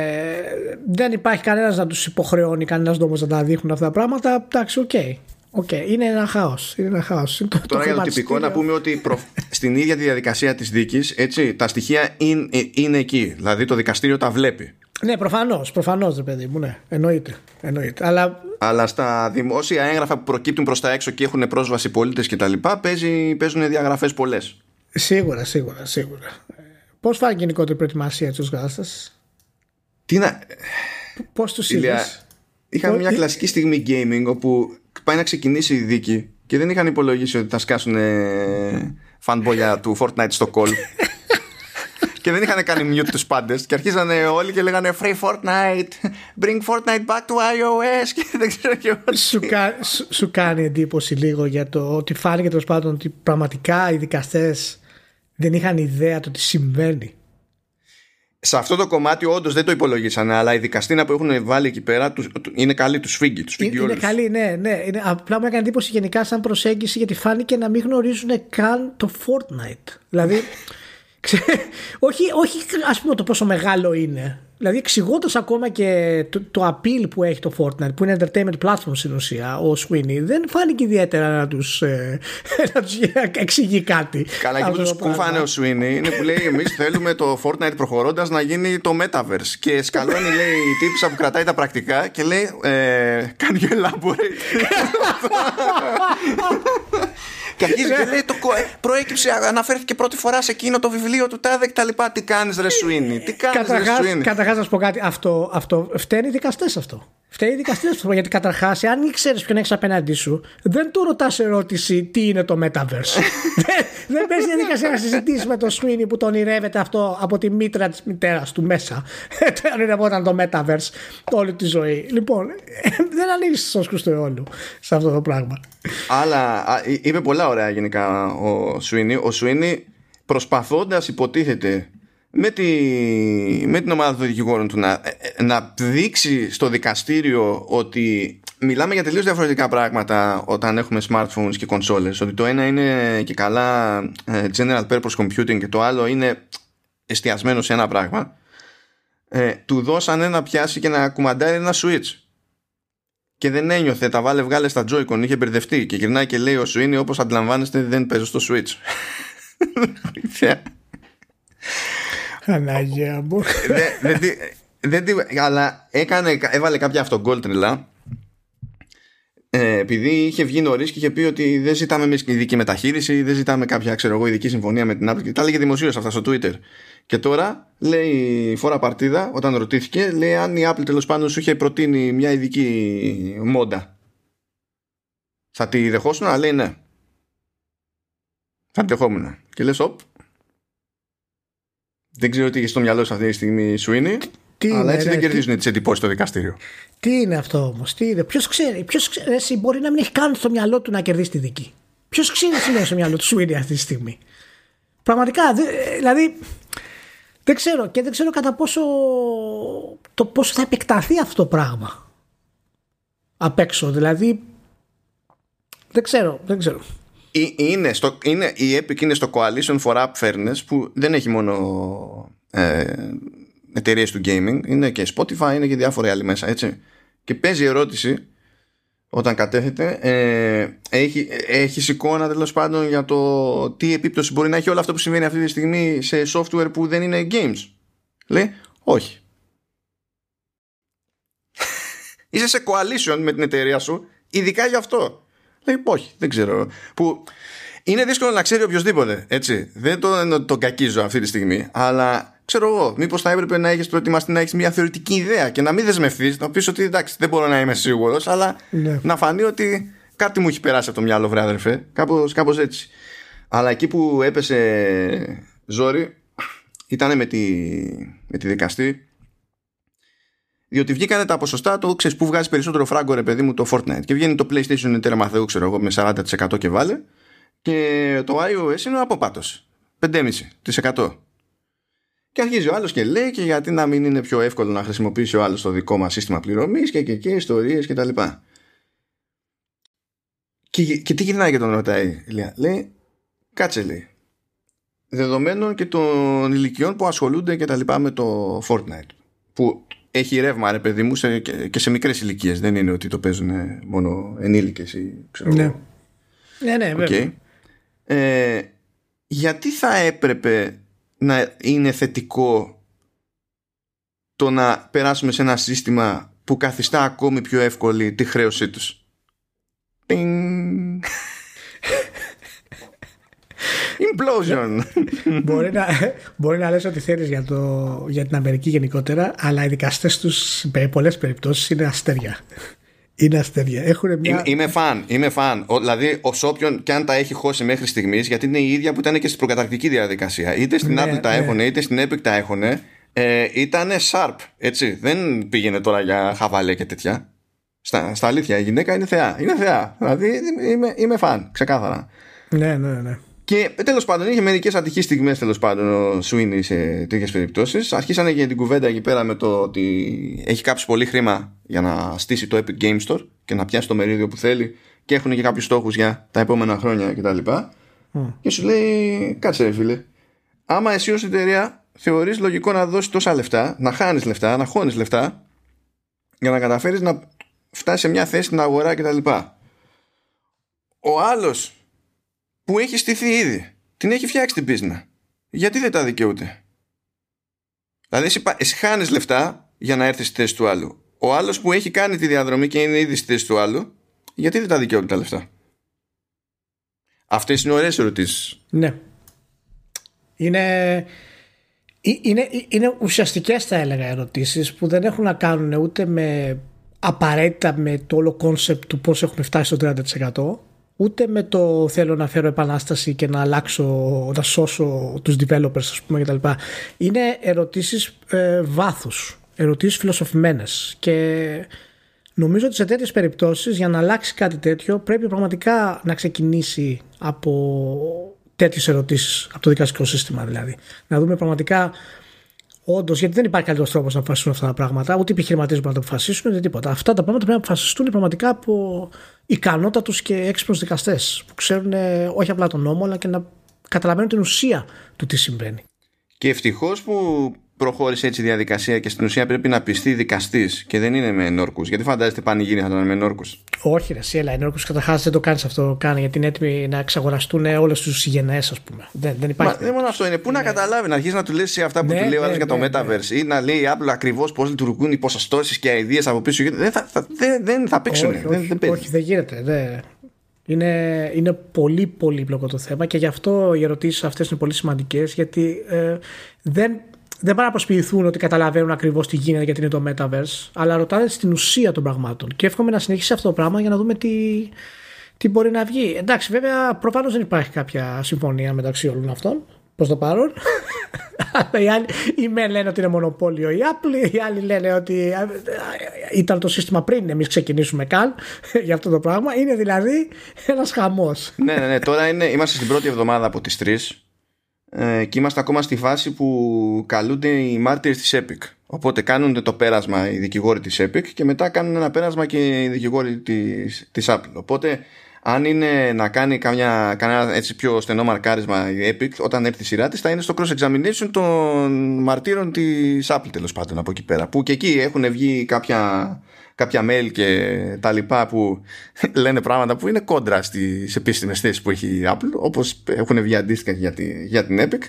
δεν υπάρχει κανένας να τους υποχρεώνει, κανένας νόμος να τα δείχνουν αυτά τα πράγματα. Εντάξει, OK. Okay. OK, okay. είναι ένα χάος. Είναι ένα χάος. Τώρα για το τυπικό να πούμε ότι προ... στην ίδια τη διαδικασία της δίκης, έτσι, τα στοιχεία είναι, είναι εκεί. Δηλαδή το δικαστήριο τα βλέπει. Ναι, προφανώς, προφανώς, ρε παιδί μου, ναι. Εννοείται. εννοείται. Αλλά... Αλλά στα δημόσια έγγραφα που προκύπτουν προς τα έξω και έχουν πρόσβαση πολίτες κτλ. Παίζουν διαγραφές πολλές. Σίγουρα, σίγουρα, σίγουρα. Πώς φάνηκε γενικότερη προετοιμασία του Γάστα, Τι να. Πώς τους είδες; Είχαμε μια κλασική στιγμή gaming όπου πάει να ξεκινήσει η δίκη και δεν είχαν υπολογίσει ότι θα σκάσουν φανμπολιά του Fortnite στο call. και δεν είχαν κάνει mute τους πάντες και αρχίζανε όλοι και λέγανε Free Fortnite, bring Fortnite back to iOS! Και δεν ξέρω και σου, σου, σου, κάνει εντύπωση λίγο για το ότι φάνηκε τέλος πάντων ότι πραγματικά οι δικαστές δεν είχαν ιδέα το τι συμβαίνει σε αυτό το κομμάτι όντως δεν το υπολογίσανε, αλλά οι δικαστήνα που έχουν βάλει εκεί πέρα τους, είναι καλοί, τους φίγγι, τους Είναι, είναι καλοί, ναι, ναι. Είναι, απλά μου έκανε εντύπωση γενικά σαν προσέγγιση γιατί φάνηκε να μην γνωρίζουν καν το Fortnite. δηλαδή, όχι, όχι ας πούμε το πόσο μεγάλο είναι. Δηλαδή εξηγώντας ακόμα και το, το appeal που έχει το Fortnite που είναι entertainment platform στην ουσία ο Sweeney δεν φάνηκε ιδιαίτερα να τους, ε, να τους εξηγεί κάτι. Καλά και που κουφάνε ο Sweeney είναι που λέει εμείς θέλουμε το Fortnite προχωρώντας να γίνει το Metaverse και σκαλώνει λέει η τύπησα που κρατάει τα πρακτικά και λέει ε, can you elaborate Και αρχίζει και λέει: το, Προέκυψε, αναφέρθηκε πρώτη φορά σε εκείνο το βιβλίο του Τάδε κτλ. Τι κάνεις, Ρε Σουίνι, τι κάνεις, Ρε Σουίνι. Καταρχάς, να σου πω κάτι. Αυτό, αυτό φταίνει οι δικαστές αυτό. Φταίει οι δικαστέ αυτό. Γιατί καταρχάς, αν ήξερε ποιον έχεις απέναντί σου, δεν του ρωτάς ερώτηση τι είναι το Metaverse. δεν δεν παίζει διαδικασία να συζητήσεις με τον Σουίνι που τον ονειρεύεται αυτό από τη μήτρα της μητέρας του μέσα. Το ονειρευόταν το Metaverse όλη τη ζωή. Λοιπόν, δεν ανοίγει στο σκούστο του αιώλου σε αυτό το πράγμα. Αλλά είπε πολλά ωραία γενικά ο Σουίνι. Ο Σουίνι προσπαθώντας υποτίθεται με, τη, με την ομάδα των δικηγόρων του να, να δείξει στο δικαστήριο ότι μιλάμε για τελείως διαφορετικά πράγματα όταν έχουμε smartphones και κονσόλες ότι το ένα είναι και καλά ε, general purpose computing και το άλλο είναι εστιασμένο σε ένα πράγμα. Ε, του δώσαν ένα πιάσει και να κουμαντάρει ένα switch. Και δεν ένιωθε τα βάλε βγάλε στα Joy-Con είχε μπερδευτεί και γυρνάει και λέει ο Σουίνι όπως αντιλαμβάνεστε δεν παίζω στο switch Ανάγια μου. Αλλά έκανε, έβαλε κάποια αυτογκόλ ε, επειδή είχε βγει νωρίς και είχε πει ότι δεν ζητάμε εμείς ειδική μεταχείριση, δεν ζητάμε κάποια ξέρω εγώ, ειδική συμφωνία με την Apple. Και τα έλεγε δημοσίως αυτά στο Twitter. Και τώρα λέει η φορά παρτίδα, όταν ρωτήθηκε, λέει αν η Apple τέλος πάντων σου είχε προτείνει μια ειδική μόντα. Θα τη δεχόσουν, αλλά λέει ναι. Θα τη δεχόμουν. Και λες, οπ, δεν ξέρω τι έχει στο μυαλό σου αυτή τη στιγμή σου είναι. Τι αλλά είναι, έτσι ρε, δεν κερδίζουν τι εντυπώσεις στο δικαστήριο. Τι είναι αυτό όμως, τι είναι. Ποιος ξέρει, ποιος ξέρει, εσύ μπορεί να μην έχει καν στο μυαλό του να κερδίσει τη δική. Ποιος ξέρει τι είναι στο μυαλό του σου είναι αυτή τη στιγμή. Πραγματικά, δηλαδή. Δεν ξέρω και δεν ξέρω κατά πόσο το πόσο θα επεκταθεί αυτό το πράγμα απ' έξω. Δηλαδή, δεν ξέρω, δεν ξέρω είναι στο, είναι, η Epic είναι στο Coalition for App Fairness που δεν έχει μόνο ε, εταιρείες του gaming, είναι και Spotify, είναι και διάφοροι άλλοι μέσα, έτσι. Και παίζει ερώτηση όταν κατέθεται, ε, έχει, έχει εικόνα τέλος πάντων για το τι επίπτωση μπορεί να έχει όλο αυτό που συμβαίνει αυτή τη στιγμή σε software που δεν είναι games. Λέει, όχι. Είσαι σε coalition με την εταιρεία σου, ειδικά γι' αυτό. Λέει, όχι, δεν ξέρω. Που είναι δύσκολο να ξέρει οποιοδήποτε. Έτσι. Δεν τον, τον κακίζω αυτή τη στιγμή. Αλλά ξέρω εγώ, μήπως θα έπρεπε να έχεις προετοιμαστεί να έχεις μια θεωρητική ιδέα και να μην δεσμευτεί, να πεις ότι εντάξει, δεν μπορώ να είμαι σίγουρος, αλλά ναι. να φανεί ότι κάτι μου έχει περάσει από το μυαλό, βρε αδερφέ. Κάπως έτσι. Αλλά εκεί που έπεσε ζόρι ήταν με τη, με τη δικαστή διότι βγήκανε τα ποσοστά, το ξέρεις που βγάζει περισσότερο φράγκο ρε παιδί μου το Fortnite. Και βγαίνει το PlayStation είναι τέρμα θεού, ξέρω εγώ, με 40% και βάλε. Και το iOS είναι ο αποπάτο. 5,5%. Και αρχίζει ο άλλος και λέει και γιατί να μην είναι πιο εύκολο να χρησιμοποιήσει ο άλλος το δικό μας σύστημα πληρωμής και και, και ιστορίες κτλ. Και, και, και τι γυρνάει και τον ρωτάει, λέει, λέει κάτσε λέει. Δεδομένων και των ηλικιών που ασχολούνται και τα λοιπά με το Fortnite. Που έχει ρεύμα ρε παιδί μου σε, και σε μικρές ηλικίες. Δεν είναι ότι το παίζουν μόνο ενήλικες ή ξέρω Ναι. Ναι, ναι, βέβαια. Okay. Ε, γιατί θα έπρεπε να είναι θετικό το να περάσουμε σε ένα σύστημα που καθιστά ακόμη πιο εύκολη τη χρέωσή τους; Πινγκ. Implosion. μπορεί, να, μπορεί να λες ότι θέλεις για, το, για την Αμερική γενικότερα, αλλά οι δικαστές τους σε πολλές περιπτώσεις είναι αστέρια. Είναι αστέρια. Έχουν μια... Είμαι, είμαι φαν. Είμαι φαν. Ο, δηλαδή, ω όποιον και αν τα έχει χώσει μέχρι στιγμής, γιατί είναι η ίδια που ήταν και στην προκαταρκτική διαδικασία. Είτε στην Ναι, Apple τα ναι. έχουν, είτε στην Epic τα έχουν. Ε, ήταν sharp. Έτσι. Δεν πήγαινε τώρα για χαβαλέ και τέτοια. Στα, στα αλήθεια, η γυναίκα είναι θεά. Είναι θεά. Δηλαδή, είμαι, είμαι φαν. Ξεκάθαρα. Ναι, ναι, ναι. Και τέλος πάντων, είχε μερικές ατυχείς στιγμές τέλος πάντων ο Σουίνι σε τέτοιες περιπτώσεις. Αρχίσανε και την κουβέντα εκεί πέρα με το ότι έχει κάψει πολύ χρήμα για να στήσει το Epic Game Store και να πιάσει το μερίδιο που θέλει και έχουν και κάποιους στόχους για τα επόμενα χρόνια κτλ. Mm. Και σου λέει, κάτσε ρε φίλε. Άμα εσύ ως εταιρεία θεωρείς λογικό να δώσεις τόσα λεφτά, να χάνεις λεφτά, να χώνεις λεφτά για να καταφέρεις να φτάσεις σε μια θέση στην αγορά κτλ. Ο άλλος που έχει στηθεί ήδη. Την έχει φτιάξει την πίσνα. Γιατί δεν τα δικαιούται; Δηλαδή εσύ, πα- εσύ χάνεις λεφτά για να έρθεις στη θέση του άλλου. Ο άλλος που έχει κάνει τη διαδρομή και είναι ήδη στη θέση του άλλου, γιατί δεν τα δικαιούται τα λεφτά; Αυτές είναι ωραίες ερωτήσεις. Ναι. Είναι, ε- είναι, είναι ουσιαστικές θα έλεγα ερωτήσεις που δεν έχουν να κάνουν ούτε με απαραίτητα με το όλο concept του πώς έχουμε φτάσει στο 30% ούτε με το θέλω να φέρω επανάσταση και να αλλάξω, να σώσω τους developers ας πούμε κτλ. Είναι ερωτήσεις ε, βάθους, ερωτήσεις φιλοσοφημένες και νομίζω ότι σε τέτοιες περιπτώσεις για να αλλάξει κάτι τέτοιο πρέπει πραγματικά να ξεκινήσει από τέτοιες ερωτήσεις, από το δικαστικό σύστημα δηλαδή. Να δούμε πραγματικά Όντως, γιατί δεν υπάρχει καλύτερος τρόπος να αποφασίσουν αυτά τα πράγματα, ούτε οι επιχειρηματίες μπορούν να τα αποφασίσουν, ούτε τίποτα. Αυτά τα πράγματα πρέπει να αποφασιστούν πραγματικά από ικανότατους και έξυπνους δικαστές που ξέρουν ε, όχι απλά τον νόμο, αλλά και να καταλαβαίνουν την ουσία του τι συμβαίνει. Και ευτυχώς που προχώρησε έτσι η διαδικασία και στην ουσία πρέπει να πιστεί δικαστής και δεν είναι με ενόρκους. Γιατί φαντάζεστε πανηγύρι θα ήταν με ενόρκους. Όχι, ρε, εσύ, έλα, ενόρκους καταρχάς δεν το κάνεις αυτό καν γιατί είναι έτοιμοι να εξαγοραστούν όλες τους συγγενές, ας πούμε. Δεν, δεν υπάρχει. Μα δεν μόνο αυτό είναι. Πού να καταλάβει, να αρχίσει να του λες αυτά που Ναι, του λέει ο άλλος ναι, για το ναι, Metaverse ή να λέει η Apple ακριβώς πώς λειτουργούν οι ποσοστώσεις και ιδέες από πίσω. Δεν θα, θα, δεν, δεν θα παίξουν. όχι, δεν, όχι, δεν παίζεις. όχι, δεν γίνεται. Δεν. Είναι, είναι πολύ πολύπλοκο το θέμα και γι' αυτό οι ερωτήσεις αυτές είναι πολύ σημαντικές γιατί ε, δεν, δεν πάνε να προσποιηθούν ότι καταλαβαίνουν ακριβώς τι γίνεται γιατί είναι το Metaverse, αλλά ρωτάνε στην ουσία των πραγμάτων. Και εύχομαι να συνεχίσει αυτό το πράγμα για να δούμε τι, τι μπορεί να βγει. Εντάξει, βέβαια, προφανώς δεν υπάρχει κάποια συμφωνία μεταξύ όλων αυτών προς το παρόν. Αλλά οι, άλλοι, οι μεν λένε ότι είναι μονοπόλιο η Apple, οι άλλοι λένε ότι ε, ήταν το σύστημα πριν εμείς ξεκινήσουμε καν για αυτό το πράγμα. Είναι δηλαδή ένας χαμός. ναι, ναι, ναι. Τώρα είναι, είμαστε στην πρώτη εβδομάδα από τις τρεις ε, και είμαστε ακόμα στη φάση που καλούνται οι μάρτυρες της Epic. Οπότε κάνουν το πέρασμα οι δικηγόροι της Epic και μετά κάνουν ένα πέρασμα και οι δικηγόροι της, της Apple. Οπότε αν είναι να κάνει καμιά, κανένα έτσι πιο στενό μαρκάρισμα η Epic όταν έρθει η σειρά της θα είναι στο cross-examination των μαρτύρων της Apple τέλος πάντων από εκεί πέρα που και εκεί έχουν βγει κάποια, κάποια mail και τα λοιπά που λένε πράγματα που είναι κόντρα στις επίσημες θέσεις που έχει η Apple όπως έχουν βγει αντίστοιχα για, τη, για την Epic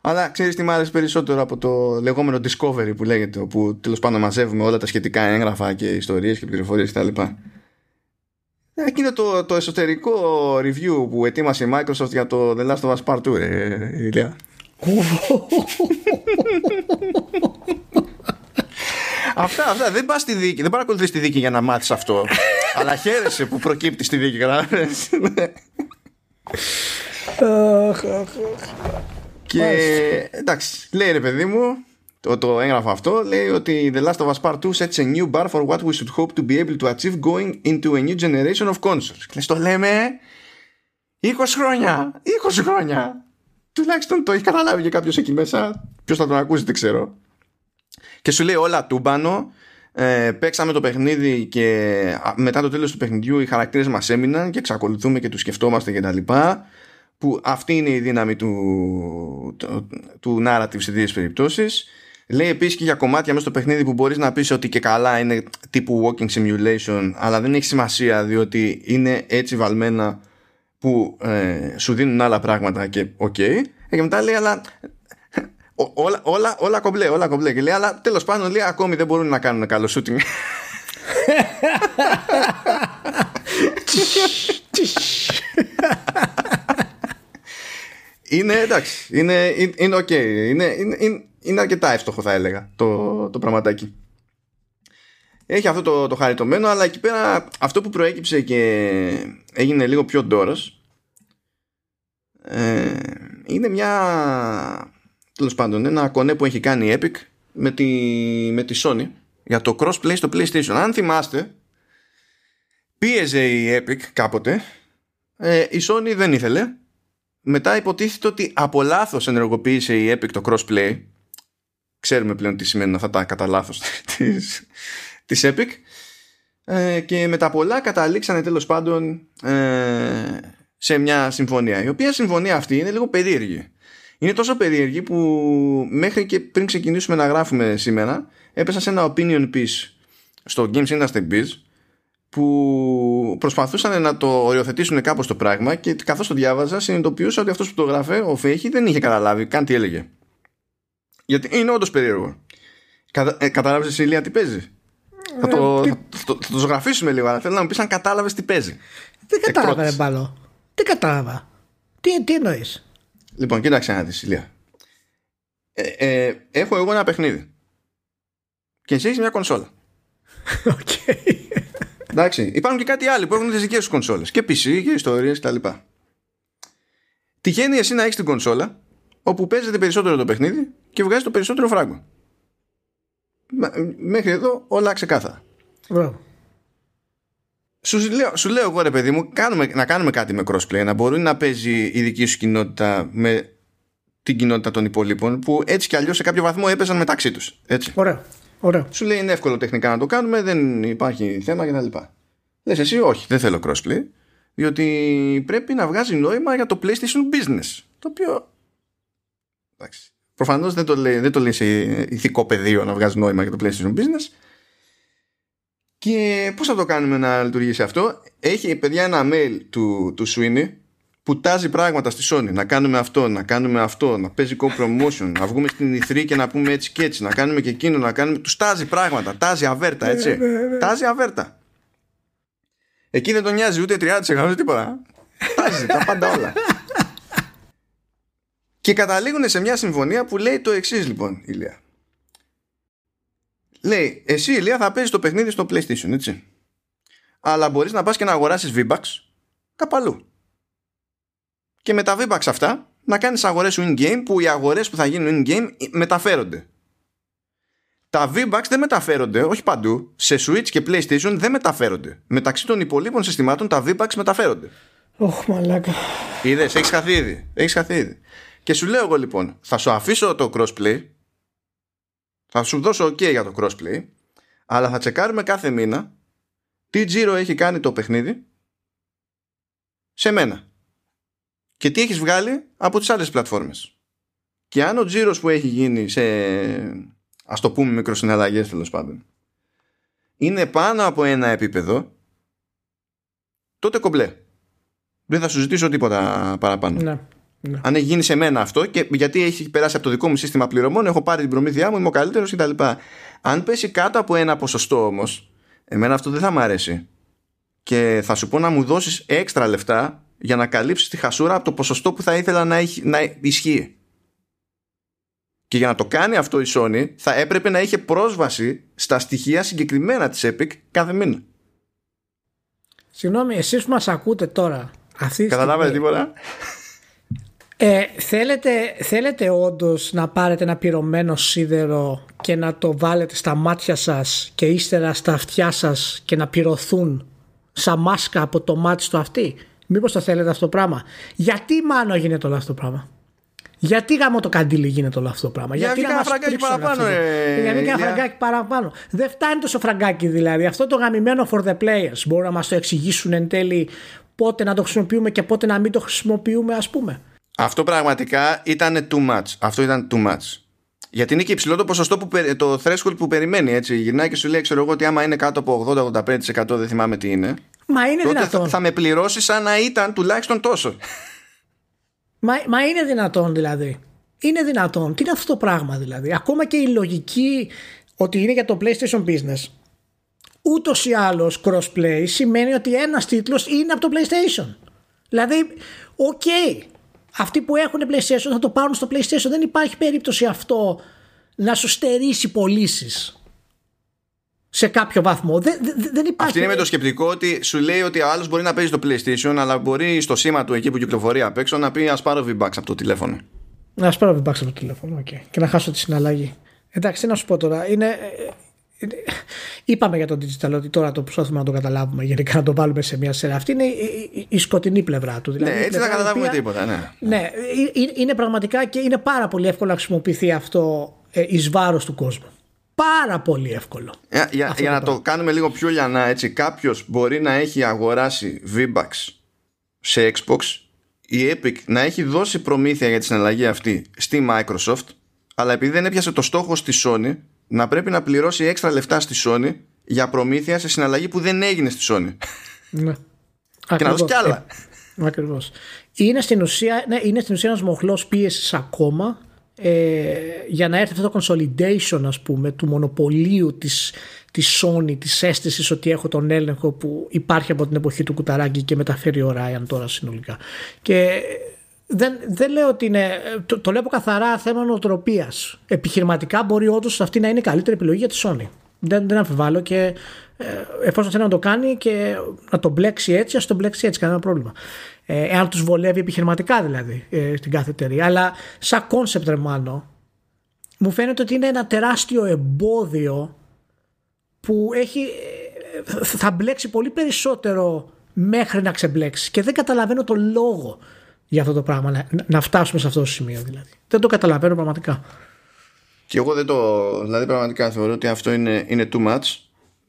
αλλά ξέρεις τι μου άρεσε περισσότερο από το λεγόμενο Discovery που λέγεται όπου τέλος πάντων μαζεύουμε όλα τα σχετικά έγγραφα και ιστορίες και πληροφορίες κτλ. Εκείνο το, το εσωτερικό review που ετοίμασε η Microsoft για το The Last of Us Part 2 ρε Ηλία. Αυτά, αυτά. Δεν πας στη δίκη. Δεν παρακολουθείς τη δίκη για να μάθεις αυτό. αλλά χαίρεσαι που προκύπτει στη δίκη. κατάλαβες. και εντάξει, λέει ρε παιδί μου, το, το έγγραφο αυτό λέει ότι The Last of Us Part 2 sets a new bar for what we should hope to be able to achieve going into a new generation of consoles. Και λες, το λέμε 20 χρόνια, 20 χρόνια. Τουλάχιστον το έχει καταλάβει και κάποιος εκεί μέσα. Ποιος θα τον ακούσει, δεν ξέρω. Και σου λέει όλα τούμπανο. Ε, παίξαμε το παιχνίδι και α, μετά το τέλος του παιχνιδιού οι χαρακτήρες μας έμειναν και εξακολουθούμε και τους σκεφτόμαστε και τα λοιπά που αυτή είναι η δύναμη του, του, του narrative σε δύο περιπτώσεις Λέει επίσης και για κομμάτια μέσα στο παιχνίδι που μπορείς να πεις ότι και καλά είναι τύπου walking simulation, αλλά δεν έχει σημασία διότι είναι έτσι βαλμένα που ε, σου δίνουν άλλα πράγματα και OK. Okay. Και μετά λέει, αλλά όλα, όλα, όλα κομπλέ, όλα κομπλέ. Και λέει, αλλά τέλος πάντων λέει, ακόμη δεν μπορούν να κάνουν καλό shooting. είναι εντάξει, είναι, είναι, ok, είναι, είναι, είναι αρκετά εύστοχο θα έλεγα το, το πραγματάκι. Έχει αυτό το, το χαριτωμένο, αλλά εκεί πέρα αυτό που προέκυψε και έγινε λίγο πιο ντόρος ε, είναι μια τέλος πάντων ένα κονέ που έχει κάνει η Epic με τη, με τη Sony για το crossplay στο PlayStation. Αν θυμάστε, πίεζε η Epic κάποτε, ε, η Sony δεν ήθελε. Μετά υποτίθεται ότι από λάθος ενεργοποίησε η Epic το crossplay. Ξέρουμε πλέον τι σημαίνουν αυτά τα κατά λάθος της, της Epic. Ε, και με τα πολλά καταλήξανε τέλος πάντων ε, σε μια συμφωνία. Η οποία συμφωνία αυτή είναι λίγο περίεργη. Είναι τόσο περίεργη που μέχρι και πριν ξεκινήσουμε να γράφουμε σήμερα έπεσα σε ένα opinion piece στο Games Industry Biz που προσπαθούσαν να το οριοθετήσουν κάπως το πράγμα και καθώς το διάβαζα συνειδητοποιούσα ότι αυτός που το γράφε, ο Φέχη, δεν είχε καταλάβει καν τι έλεγε. Γιατί είναι όντως περίεργο. Κατα, ε, κατάλαβες εσύ Ηλία τι παίζει; θα, το, ε, θα, το, θα το ζωγραφίσουμε λίγο, αλλά θέλω να μου πεις αν κατάλαβες τι παίζει. Δεν κατάλαβα, ρε μπάλο. Δεν κατάλαβα. Τι, τι εννοείς; Λοιπόν, κοίταξε να δεις, Ηλία. Ε, ε, έχω εγώ ένα παιχνίδι. Και εσύ έχεις μια κονσόλα. OK. Okay. Εντάξει, υπάρχουν και κάτι άλλο που έχουν τις δικές τους κονσόλες. Και PC και ιστορίες κτλ. Τυχαίνει εσύ να έχεις την κονσόλα όπου παίζεται περισσότερο το παιχνίδι και βγάζει το περισσότερο φράγκο. Μέχρι εδώ όλα ξεκάθαρα. Μπράβο. Σου λέω, σου λέω εγώ ρε παιδί μου κάνουμε, να κάνουμε κάτι με crossplay να μπορεί να παίζει η δική σου κοινότητα με την κοινότητα των υπολείπων που έτσι κι αλλιώς σε κάποιο βαθμό έπαιζαν μεταξύ τους έτσι. Ωραία. Ωραία. Σου λέει είναι εύκολο τεχνικά να το κάνουμε δεν υπάρχει θέμα κτλ. Λες εσύ όχι δεν θέλω crossplay διότι πρέπει να βγάζει νόημα για το PlayStation Business το οποίο εντάξει προφανώς δεν το λέει, δεν το λέει σε ηθικό πεδίο να βγάζει νόημα για το PlayStation Business και πώς θα το κάνουμε να λειτουργήσει αυτό; Έχει παιδιά ένα mail του, του Sweeney που τάζει πράγματα στη Sony. Να κάνουμε αυτό, να κάνουμε αυτό, να παίζει co-promotion, να βγούμε στην E3 και να πούμε έτσι και έτσι, να κάνουμε και εκείνο, να κάνουμε. Τους τάζει πράγματα, τάζει αβέρτα, έτσι. Ναι, ναι, ναι. τάζει αβέρτα. Εκεί δεν τον νοιάζει ούτε 30% τίποτα. τάζει τα πάντα όλα. και καταλήγουν σε μια συμφωνία που λέει το εξής λοιπόν, Ηλία. Λέει, εσύ Ηλία θα παίζεις το παιχνίδι στο PlayStation, έτσι. Αλλά μπορείς να πας και να αγοράσεις V-Bucks κάπου αλλού. Και με τα V-Bucks αυτά να κάνεις αγορές σου in-game που οι αγορές που θα γίνουν in-game μεταφέρονται. Τα V-Bucks δεν μεταφέρονται, όχι παντού. Σε Switch και PlayStation δεν μεταφέρονται. Μεταξύ των υπολείπων συστημάτων τα V-Bucks μεταφέρονται. Ωχ, μαλάκα. Είδες, έχεις χαθεί ήδη. Έχεις χαθεί ήδη. Και σου λέω εγώ λοιπόν, θα σου αφήσω το crossplay θα σου δώσω ok για το crossplay, αλλά θα τσεκάρουμε κάθε μήνα τι τζίρο έχει κάνει το παιχνίδι σε μένα. Και τι έχεις βγάλει από τις άλλες πλατφόρμες. Και αν ο τζίρος που έχει γίνει σε ας το πούμε μικροσυναλλαγές τέλος πάντων είναι πάνω από ένα επίπεδο τότε κομπλέ. Δεν θα σου ζητήσω τίποτα παραπάνω. Ναι. Ναι. Αν έχει γίνει σε μένα αυτό και γιατί έχει περάσει από το δικό μου σύστημα πληρωμών, έχω πάρει την προμήθειά μου, είμαι ο καλύτερος κτλ. Αν πέσει κάτω από ένα ποσοστό όμως, εμένα αυτό δεν θα μου αρέσει. Και θα σου πω να μου δώσεις έξτρα λεφτά για να καλύψεις τη χασούρα από το ποσοστό που θα ήθελα να, έχει, να ισχύει. Και για να το κάνει αυτό η Sony θα έπρεπε να είχε πρόσβαση στα στοιχεία συγκεκριμένα της Epic κάθε μήνα. Συγγνώμη, εσείς που μας ακούτε τώρα αυτή Καταλάβατε τίποτα; Ε, θέλετε, θέλετε όντως να πάρετε ένα πυρωμένο σίδερο και να το βάλετε στα μάτια σας και ύστερα στα αυτιά σας και να πυρωθούν σαν μάσκα από το μάτι στο αυτή. Μήπως το θέλετε αυτό το πράγμα; Γιατί μάνο γίνεται όλο αυτό το πράγμα; Γιατί γάμο το καντήλι γίνεται όλο αυτό το πράγμα; Για Γιατί ένα φραγκάκι παραπάνω, ε, Γιατί ένα φραγκάκι παραπάνω. Δεν φτάνει τόσο φραγκάκι δηλαδή. Αυτό το γαμημένο for the players. Μπορούν να μας το εξηγήσουν εν τέλει πότε να το χρησιμοποιούμε και πότε να μην το χρησιμοποιούμε, ας πούμε. Αυτό πραγματικά ήταν too much. Αυτό ήταν too much. Γιατί είναι και υψηλό το ποσοστό που το threshold που περιμένει. Έτσι. Γυρνάει και σου λέει, ξέρω εγώ, ότι άμα είναι κάτω από 80-85% δεν θυμάμαι τι είναι. Μα είναι τότε δυνατόν. Θα, θα με πληρώσει σαν να ήταν τουλάχιστον τόσο. Μα, μα είναι δυνατόν δηλαδή. Είναι δυνατόν. Τι είναι αυτό το πράγμα δηλαδή. Ακόμα και η λογική ότι είναι για το PlayStation business. Ούτως ή άλλως crossplay σημαίνει ότι ένας τίτλος είναι από το PlayStation. Δηλαδή, OK. Okay, αυτοί που έχουν PlayStation θα το πάρουν στο PlayStation. Δεν υπάρχει περίπτωση αυτό να σου στερήσει πωλήσεις σε κάποιο βαθμό. Δεν, δεν, δεν υπάρχει. Αυτή είναι με το σκεπτικό ότι σου λέει ότι ο άλλος μπορεί να παίζει στο PlayStation, αλλά μπορεί στο σήμα του εκεί που κυκλοφορεί απ' έξω να πει Α πάρω V-Bucks από το τηλέφωνο. Να πάρω V-Bucks από το τηλέφωνο, okay. Και να χάσω τη συναλλαγή. Εντάξει, τι να σου πω τώρα. Είναι, είναι, είπαμε για το digital ότι τώρα το προσπαθούμε να το καταλάβουμε γενικά να το βάλουμε σε μια σειρά. Αυτή είναι η, η, η σκοτεινή πλευρά του. Δηλαδή, ναι, έτσι δεν καταλάβουμε οποία, τίποτα. Ναι. ναι, είναι πραγματικά και είναι πάρα πολύ εύκολο να χρησιμοποιηθεί αυτό εις βάρος του κόσμου πάρα πολύ εύκολο. Για, για, για να το κάνουμε λίγο πιο λιανά έτσι, κάποιος μπορεί να έχει αγοράσει V-Bucks σε Xbox η Epic να έχει δώσει προμήθεια για τη συναλλαγή αυτή στη Microsoft αλλά επειδή δεν έπιασε το στόχο στη Sony να πρέπει να πληρώσει έξτρα λεφτά στη Sony για προμήθεια σε συναλλαγή που δεν έγινε στη Sony. Ναι. και να δώσει κι άλλα. Ε, ακριβώς. Είναι στην ουσία, ναι, είναι στην ουσία ένας μοχλός πίεσης ακόμα ε, για να έρθει αυτό το consolidation ας πούμε του μονοπωλίου της, της Sony της αίσθησης ότι έχω τον έλεγχο που υπάρχει από την εποχή του Κουταράκη και μεταφέρει ο Ράιαν τώρα συνολικά και δεν, δεν λέω ότι είναι το, το λέω καθαρά θέμα νοοτροπίας επιχειρηματικά μπορεί όντως αυτή να είναι η καλύτερη επιλογή για τη Sony δεν, δεν αμφιβάλλω και ε, εφόσον θέλει να το κάνει και να το μπλέξει έτσι, ας το μπλέξει έτσι, κανένα πρόβλημα. Ε, εάν τους βολεύει επιχειρηματικά δηλαδή ε, στην κάθε εταιρεία. Αλλά σαν concept, ρε Μάνο, μου φαίνεται ότι είναι ένα τεράστιο εμπόδιο που έχει, ε, θα μπλέξει πολύ περισσότερο μέχρι να ξεμπλέξει. Και δεν καταλαβαίνω το λόγο για αυτό το πράγμα, να, να φτάσουμε σε αυτό το σημείο δηλαδή. Δεν το καταλαβαίνω πραγματικά. Και εγώ δεν το. Δηλαδή, πραγματικά θεωρώ ότι αυτό είναι, είναι too much.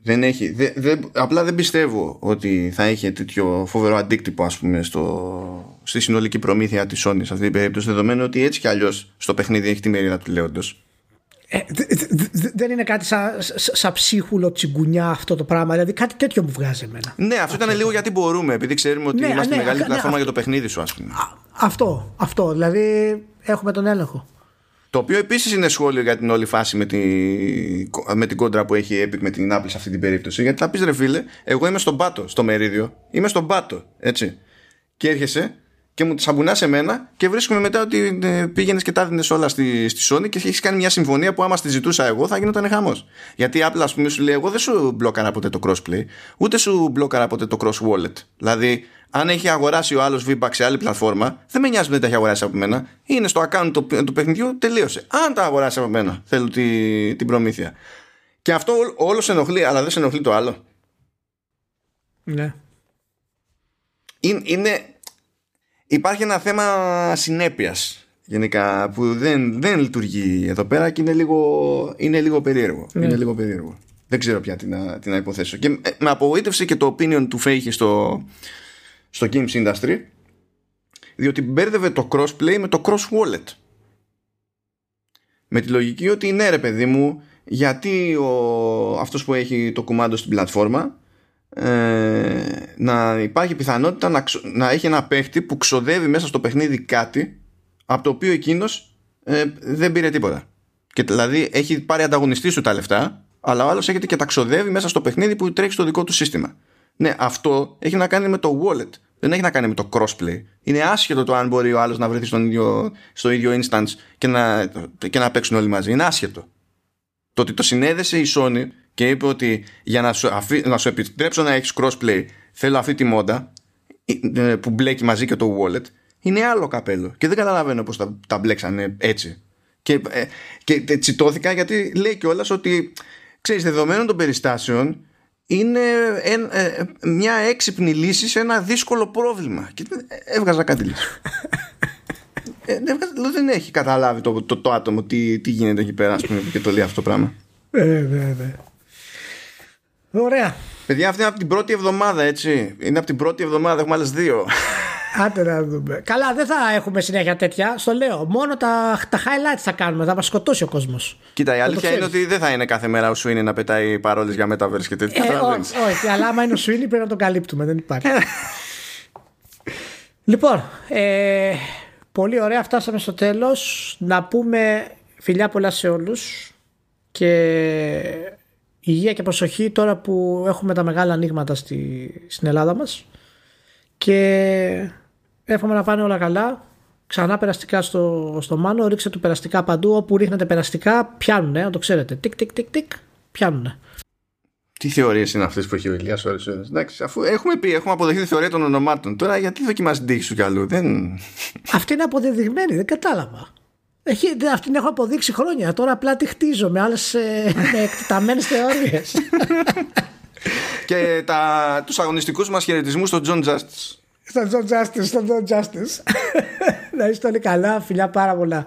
Δεν έχει, δε, δε, απλά δεν πιστεύω ότι θα είχε τέτοιο φοβερό αντίκτυπο ας πούμε στο, στη συνολική προμήθεια της Sony σε αυτή την περίπτωση δεδομένου ότι έτσι κι αλλιώς στο παιχνίδι έχει τη μερίδα του λέοντος ε, δεν είναι κάτι σαν σα ψίχουλο τσιγκουνιά αυτό το πράγμα. Δηλαδή κάτι τέτοιο μου βγάζει εμένα. Ναι, αυτό, αυτό ήταν λίγο γιατί μπορούμε, επειδή ξέρουμε ότι ναι, είμαστε ναι, μεγάλη ναι, πλατφόρμα ναι, για το παιχνίδι σου, ας πούμε. Αυτό, αυτό. Δηλαδή έχουμε τον έλεγχο. Το οποίο επίσης είναι σχόλιο για την όλη φάση με, τη, με την κόντρα που έχει η Epic με την Apple σε αυτή την περίπτωση. Γιατί θα πεις ρε φίλε, εγώ είμαι στον πάτο, στο μερίδιο. Είμαι στον πάτο, έτσι. Και έρχεσαι και μου σαμπουνά σε μένα και βρίσκουμε μετά ότι ε, πήγαινες και τα έδινε όλα στη, στη Sony και έχεις κάνει μια συμφωνία που άμα τη ζητούσα εγώ θα γινόταν χαμός. Γιατί η Apple, ας πούμε, σου λέει: Εγώ δεν σου μπλόκαρα ποτέ το crossplay, ούτε σου μπλόκαρα ποτέ το cross wallet. Δηλαδή, αν έχει αγοράσει ο άλλος VBAC σε άλλη πλατφόρμα, δεν με νοιάζει που δεν τα έχει αγοράσει από μένα. Είναι στο account του, του παιχνιδιού, τελείωσε. Αν τα αγοράσει από μένα, θέλω τη, την προμήθεια. Και αυτό όλος σε ενοχλεί, αλλά δεν σε ενοχλεί το άλλο. Ναι. Είναι, είναι, υπάρχει ένα θέμα συνέπειας γενικά που δεν, δεν λειτουργεί εδώ πέρα και είναι λίγο, είναι λίγο περίεργο. Ναι. Είναι λίγο περίεργο. Δεν ξέρω πια τι να, τι να υποθέσω. Και με απογοήτευσε και το opinion του Φέιχη στο, στο Games Industry διότι μπέρδευε το crossplay με το cross wallet. Με τη λογική ότι ναι ρε παιδί μου γιατί ο, αυτός που έχει το κουμάντο στην πλατφόρμα ε, να υπάρχει πιθανότητα να, να έχει ένα παίχτη που ξοδεύει μέσα στο παιχνίδι κάτι από το οποίο εκείνος ε, δεν πήρε τίποτα. Και δηλαδή έχει πάρει ανταγωνιστή σου τα λεφτά, αλλά ο άλλος έχετε και τα ξοδεύει μέσα στο παιχνίδι που τρέχει στο δικό του σύστημα. Ναι, αυτό έχει να κάνει με το wallet. Δεν έχει να κάνει με το crossplay. Είναι άσχετο το αν μπορεί ο άλλος να βρεθεί στον ίδιο, στο ίδιο instance και να, και να παίξουν όλοι μαζί. Είναι άσχετο. Το ότι το συνέδεσε η Sony και είπε ότι για να σου, αφή, να σου επιτρέψω να έχεις crossplay θέλω αυτή τη μόντα ε, που μπλέκει μαζί και το wallet είναι άλλο καπέλο. Και δεν καταλαβαίνω πως τα, τα μπλέξανε έτσι. Και, ε, και τσιτώθηκα γιατί λέει κιόλας ότι ξέρεις δεδομένων των περιστάσεων είναι ε, μια έξυπνη λύση σε ένα δύσκολο πρόβλημα. Και έβγαζα κάτι λύση ε, δεν έχει καταλάβει το, το, το άτομο τι, τι γίνεται εκεί πέρα πούμε, και το λέει αυτό το πράγμα ε, βέβαια Ωραία. Παιδιά, αυτή είναι από την πρώτη εβδομάδα, έτσι. Είναι από την πρώτη εβδομάδα, έχουμε άλλες δύο. Άντε να δούμε. Καλά, δεν θα έχουμε συνέχεια τέτοια. Στο λέω. Μόνο τα, τα highlights θα κάνουμε. Θα μας σκοτώσει ο κόσμος. Κοίτα, η αλήθεια είναι ότι δεν θα είναι κάθε μέρα ο Σουίνι να πετάει παρόλες για Metaverse και τέτοια. Ε, όχι, όχι, αλλά άμα είναι ο Σουίνι πρέπει να τον καλύπτουμε. Δεν υπάρχει. λοιπόν, ε, πολύ ωραία. Φτάσαμε στο τέλος. Να πούμε φιλιά πολλά σε όλους. Και υγεία και προσοχή τώρα που έχουμε τα μεγάλα ανοίγματα στη, στην Ελλάδα μας και εύχομαι να πάνε όλα καλά ξανά περαστικά στο, στο μάνο ρίξτε του περαστικά παντού όπου ρίχνετε περαστικά πιάνουν να το ξέρετε τικ τικ τικ τικ πιάνουν τι θεωρίες είναι αυτές που έχει ο Ηλίας ώρε ώρε. Εντάξει, αφού έχουμε πει, έχουμε αποδεχθεί τη θεωρία των ονομάτων. Τώρα γιατί δοκιμάζει την τύχη σου κι αλλού. Δεν... Αυτή είναι αποδεδειγμένη, δεν κατάλαβα. Έχει, αυτή την έχω αποδείξει χρόνια. Τώρα απλά τη χτίζω με άλλες ε, εκτεταμένες θεωρίες. και τα, τους αγωνιστικούς μας χαιρετισμούς στον John Justice. Στον John Justice, στον John Justice. Να είστε όλοι καλά, φιλιά πάρα πολλά.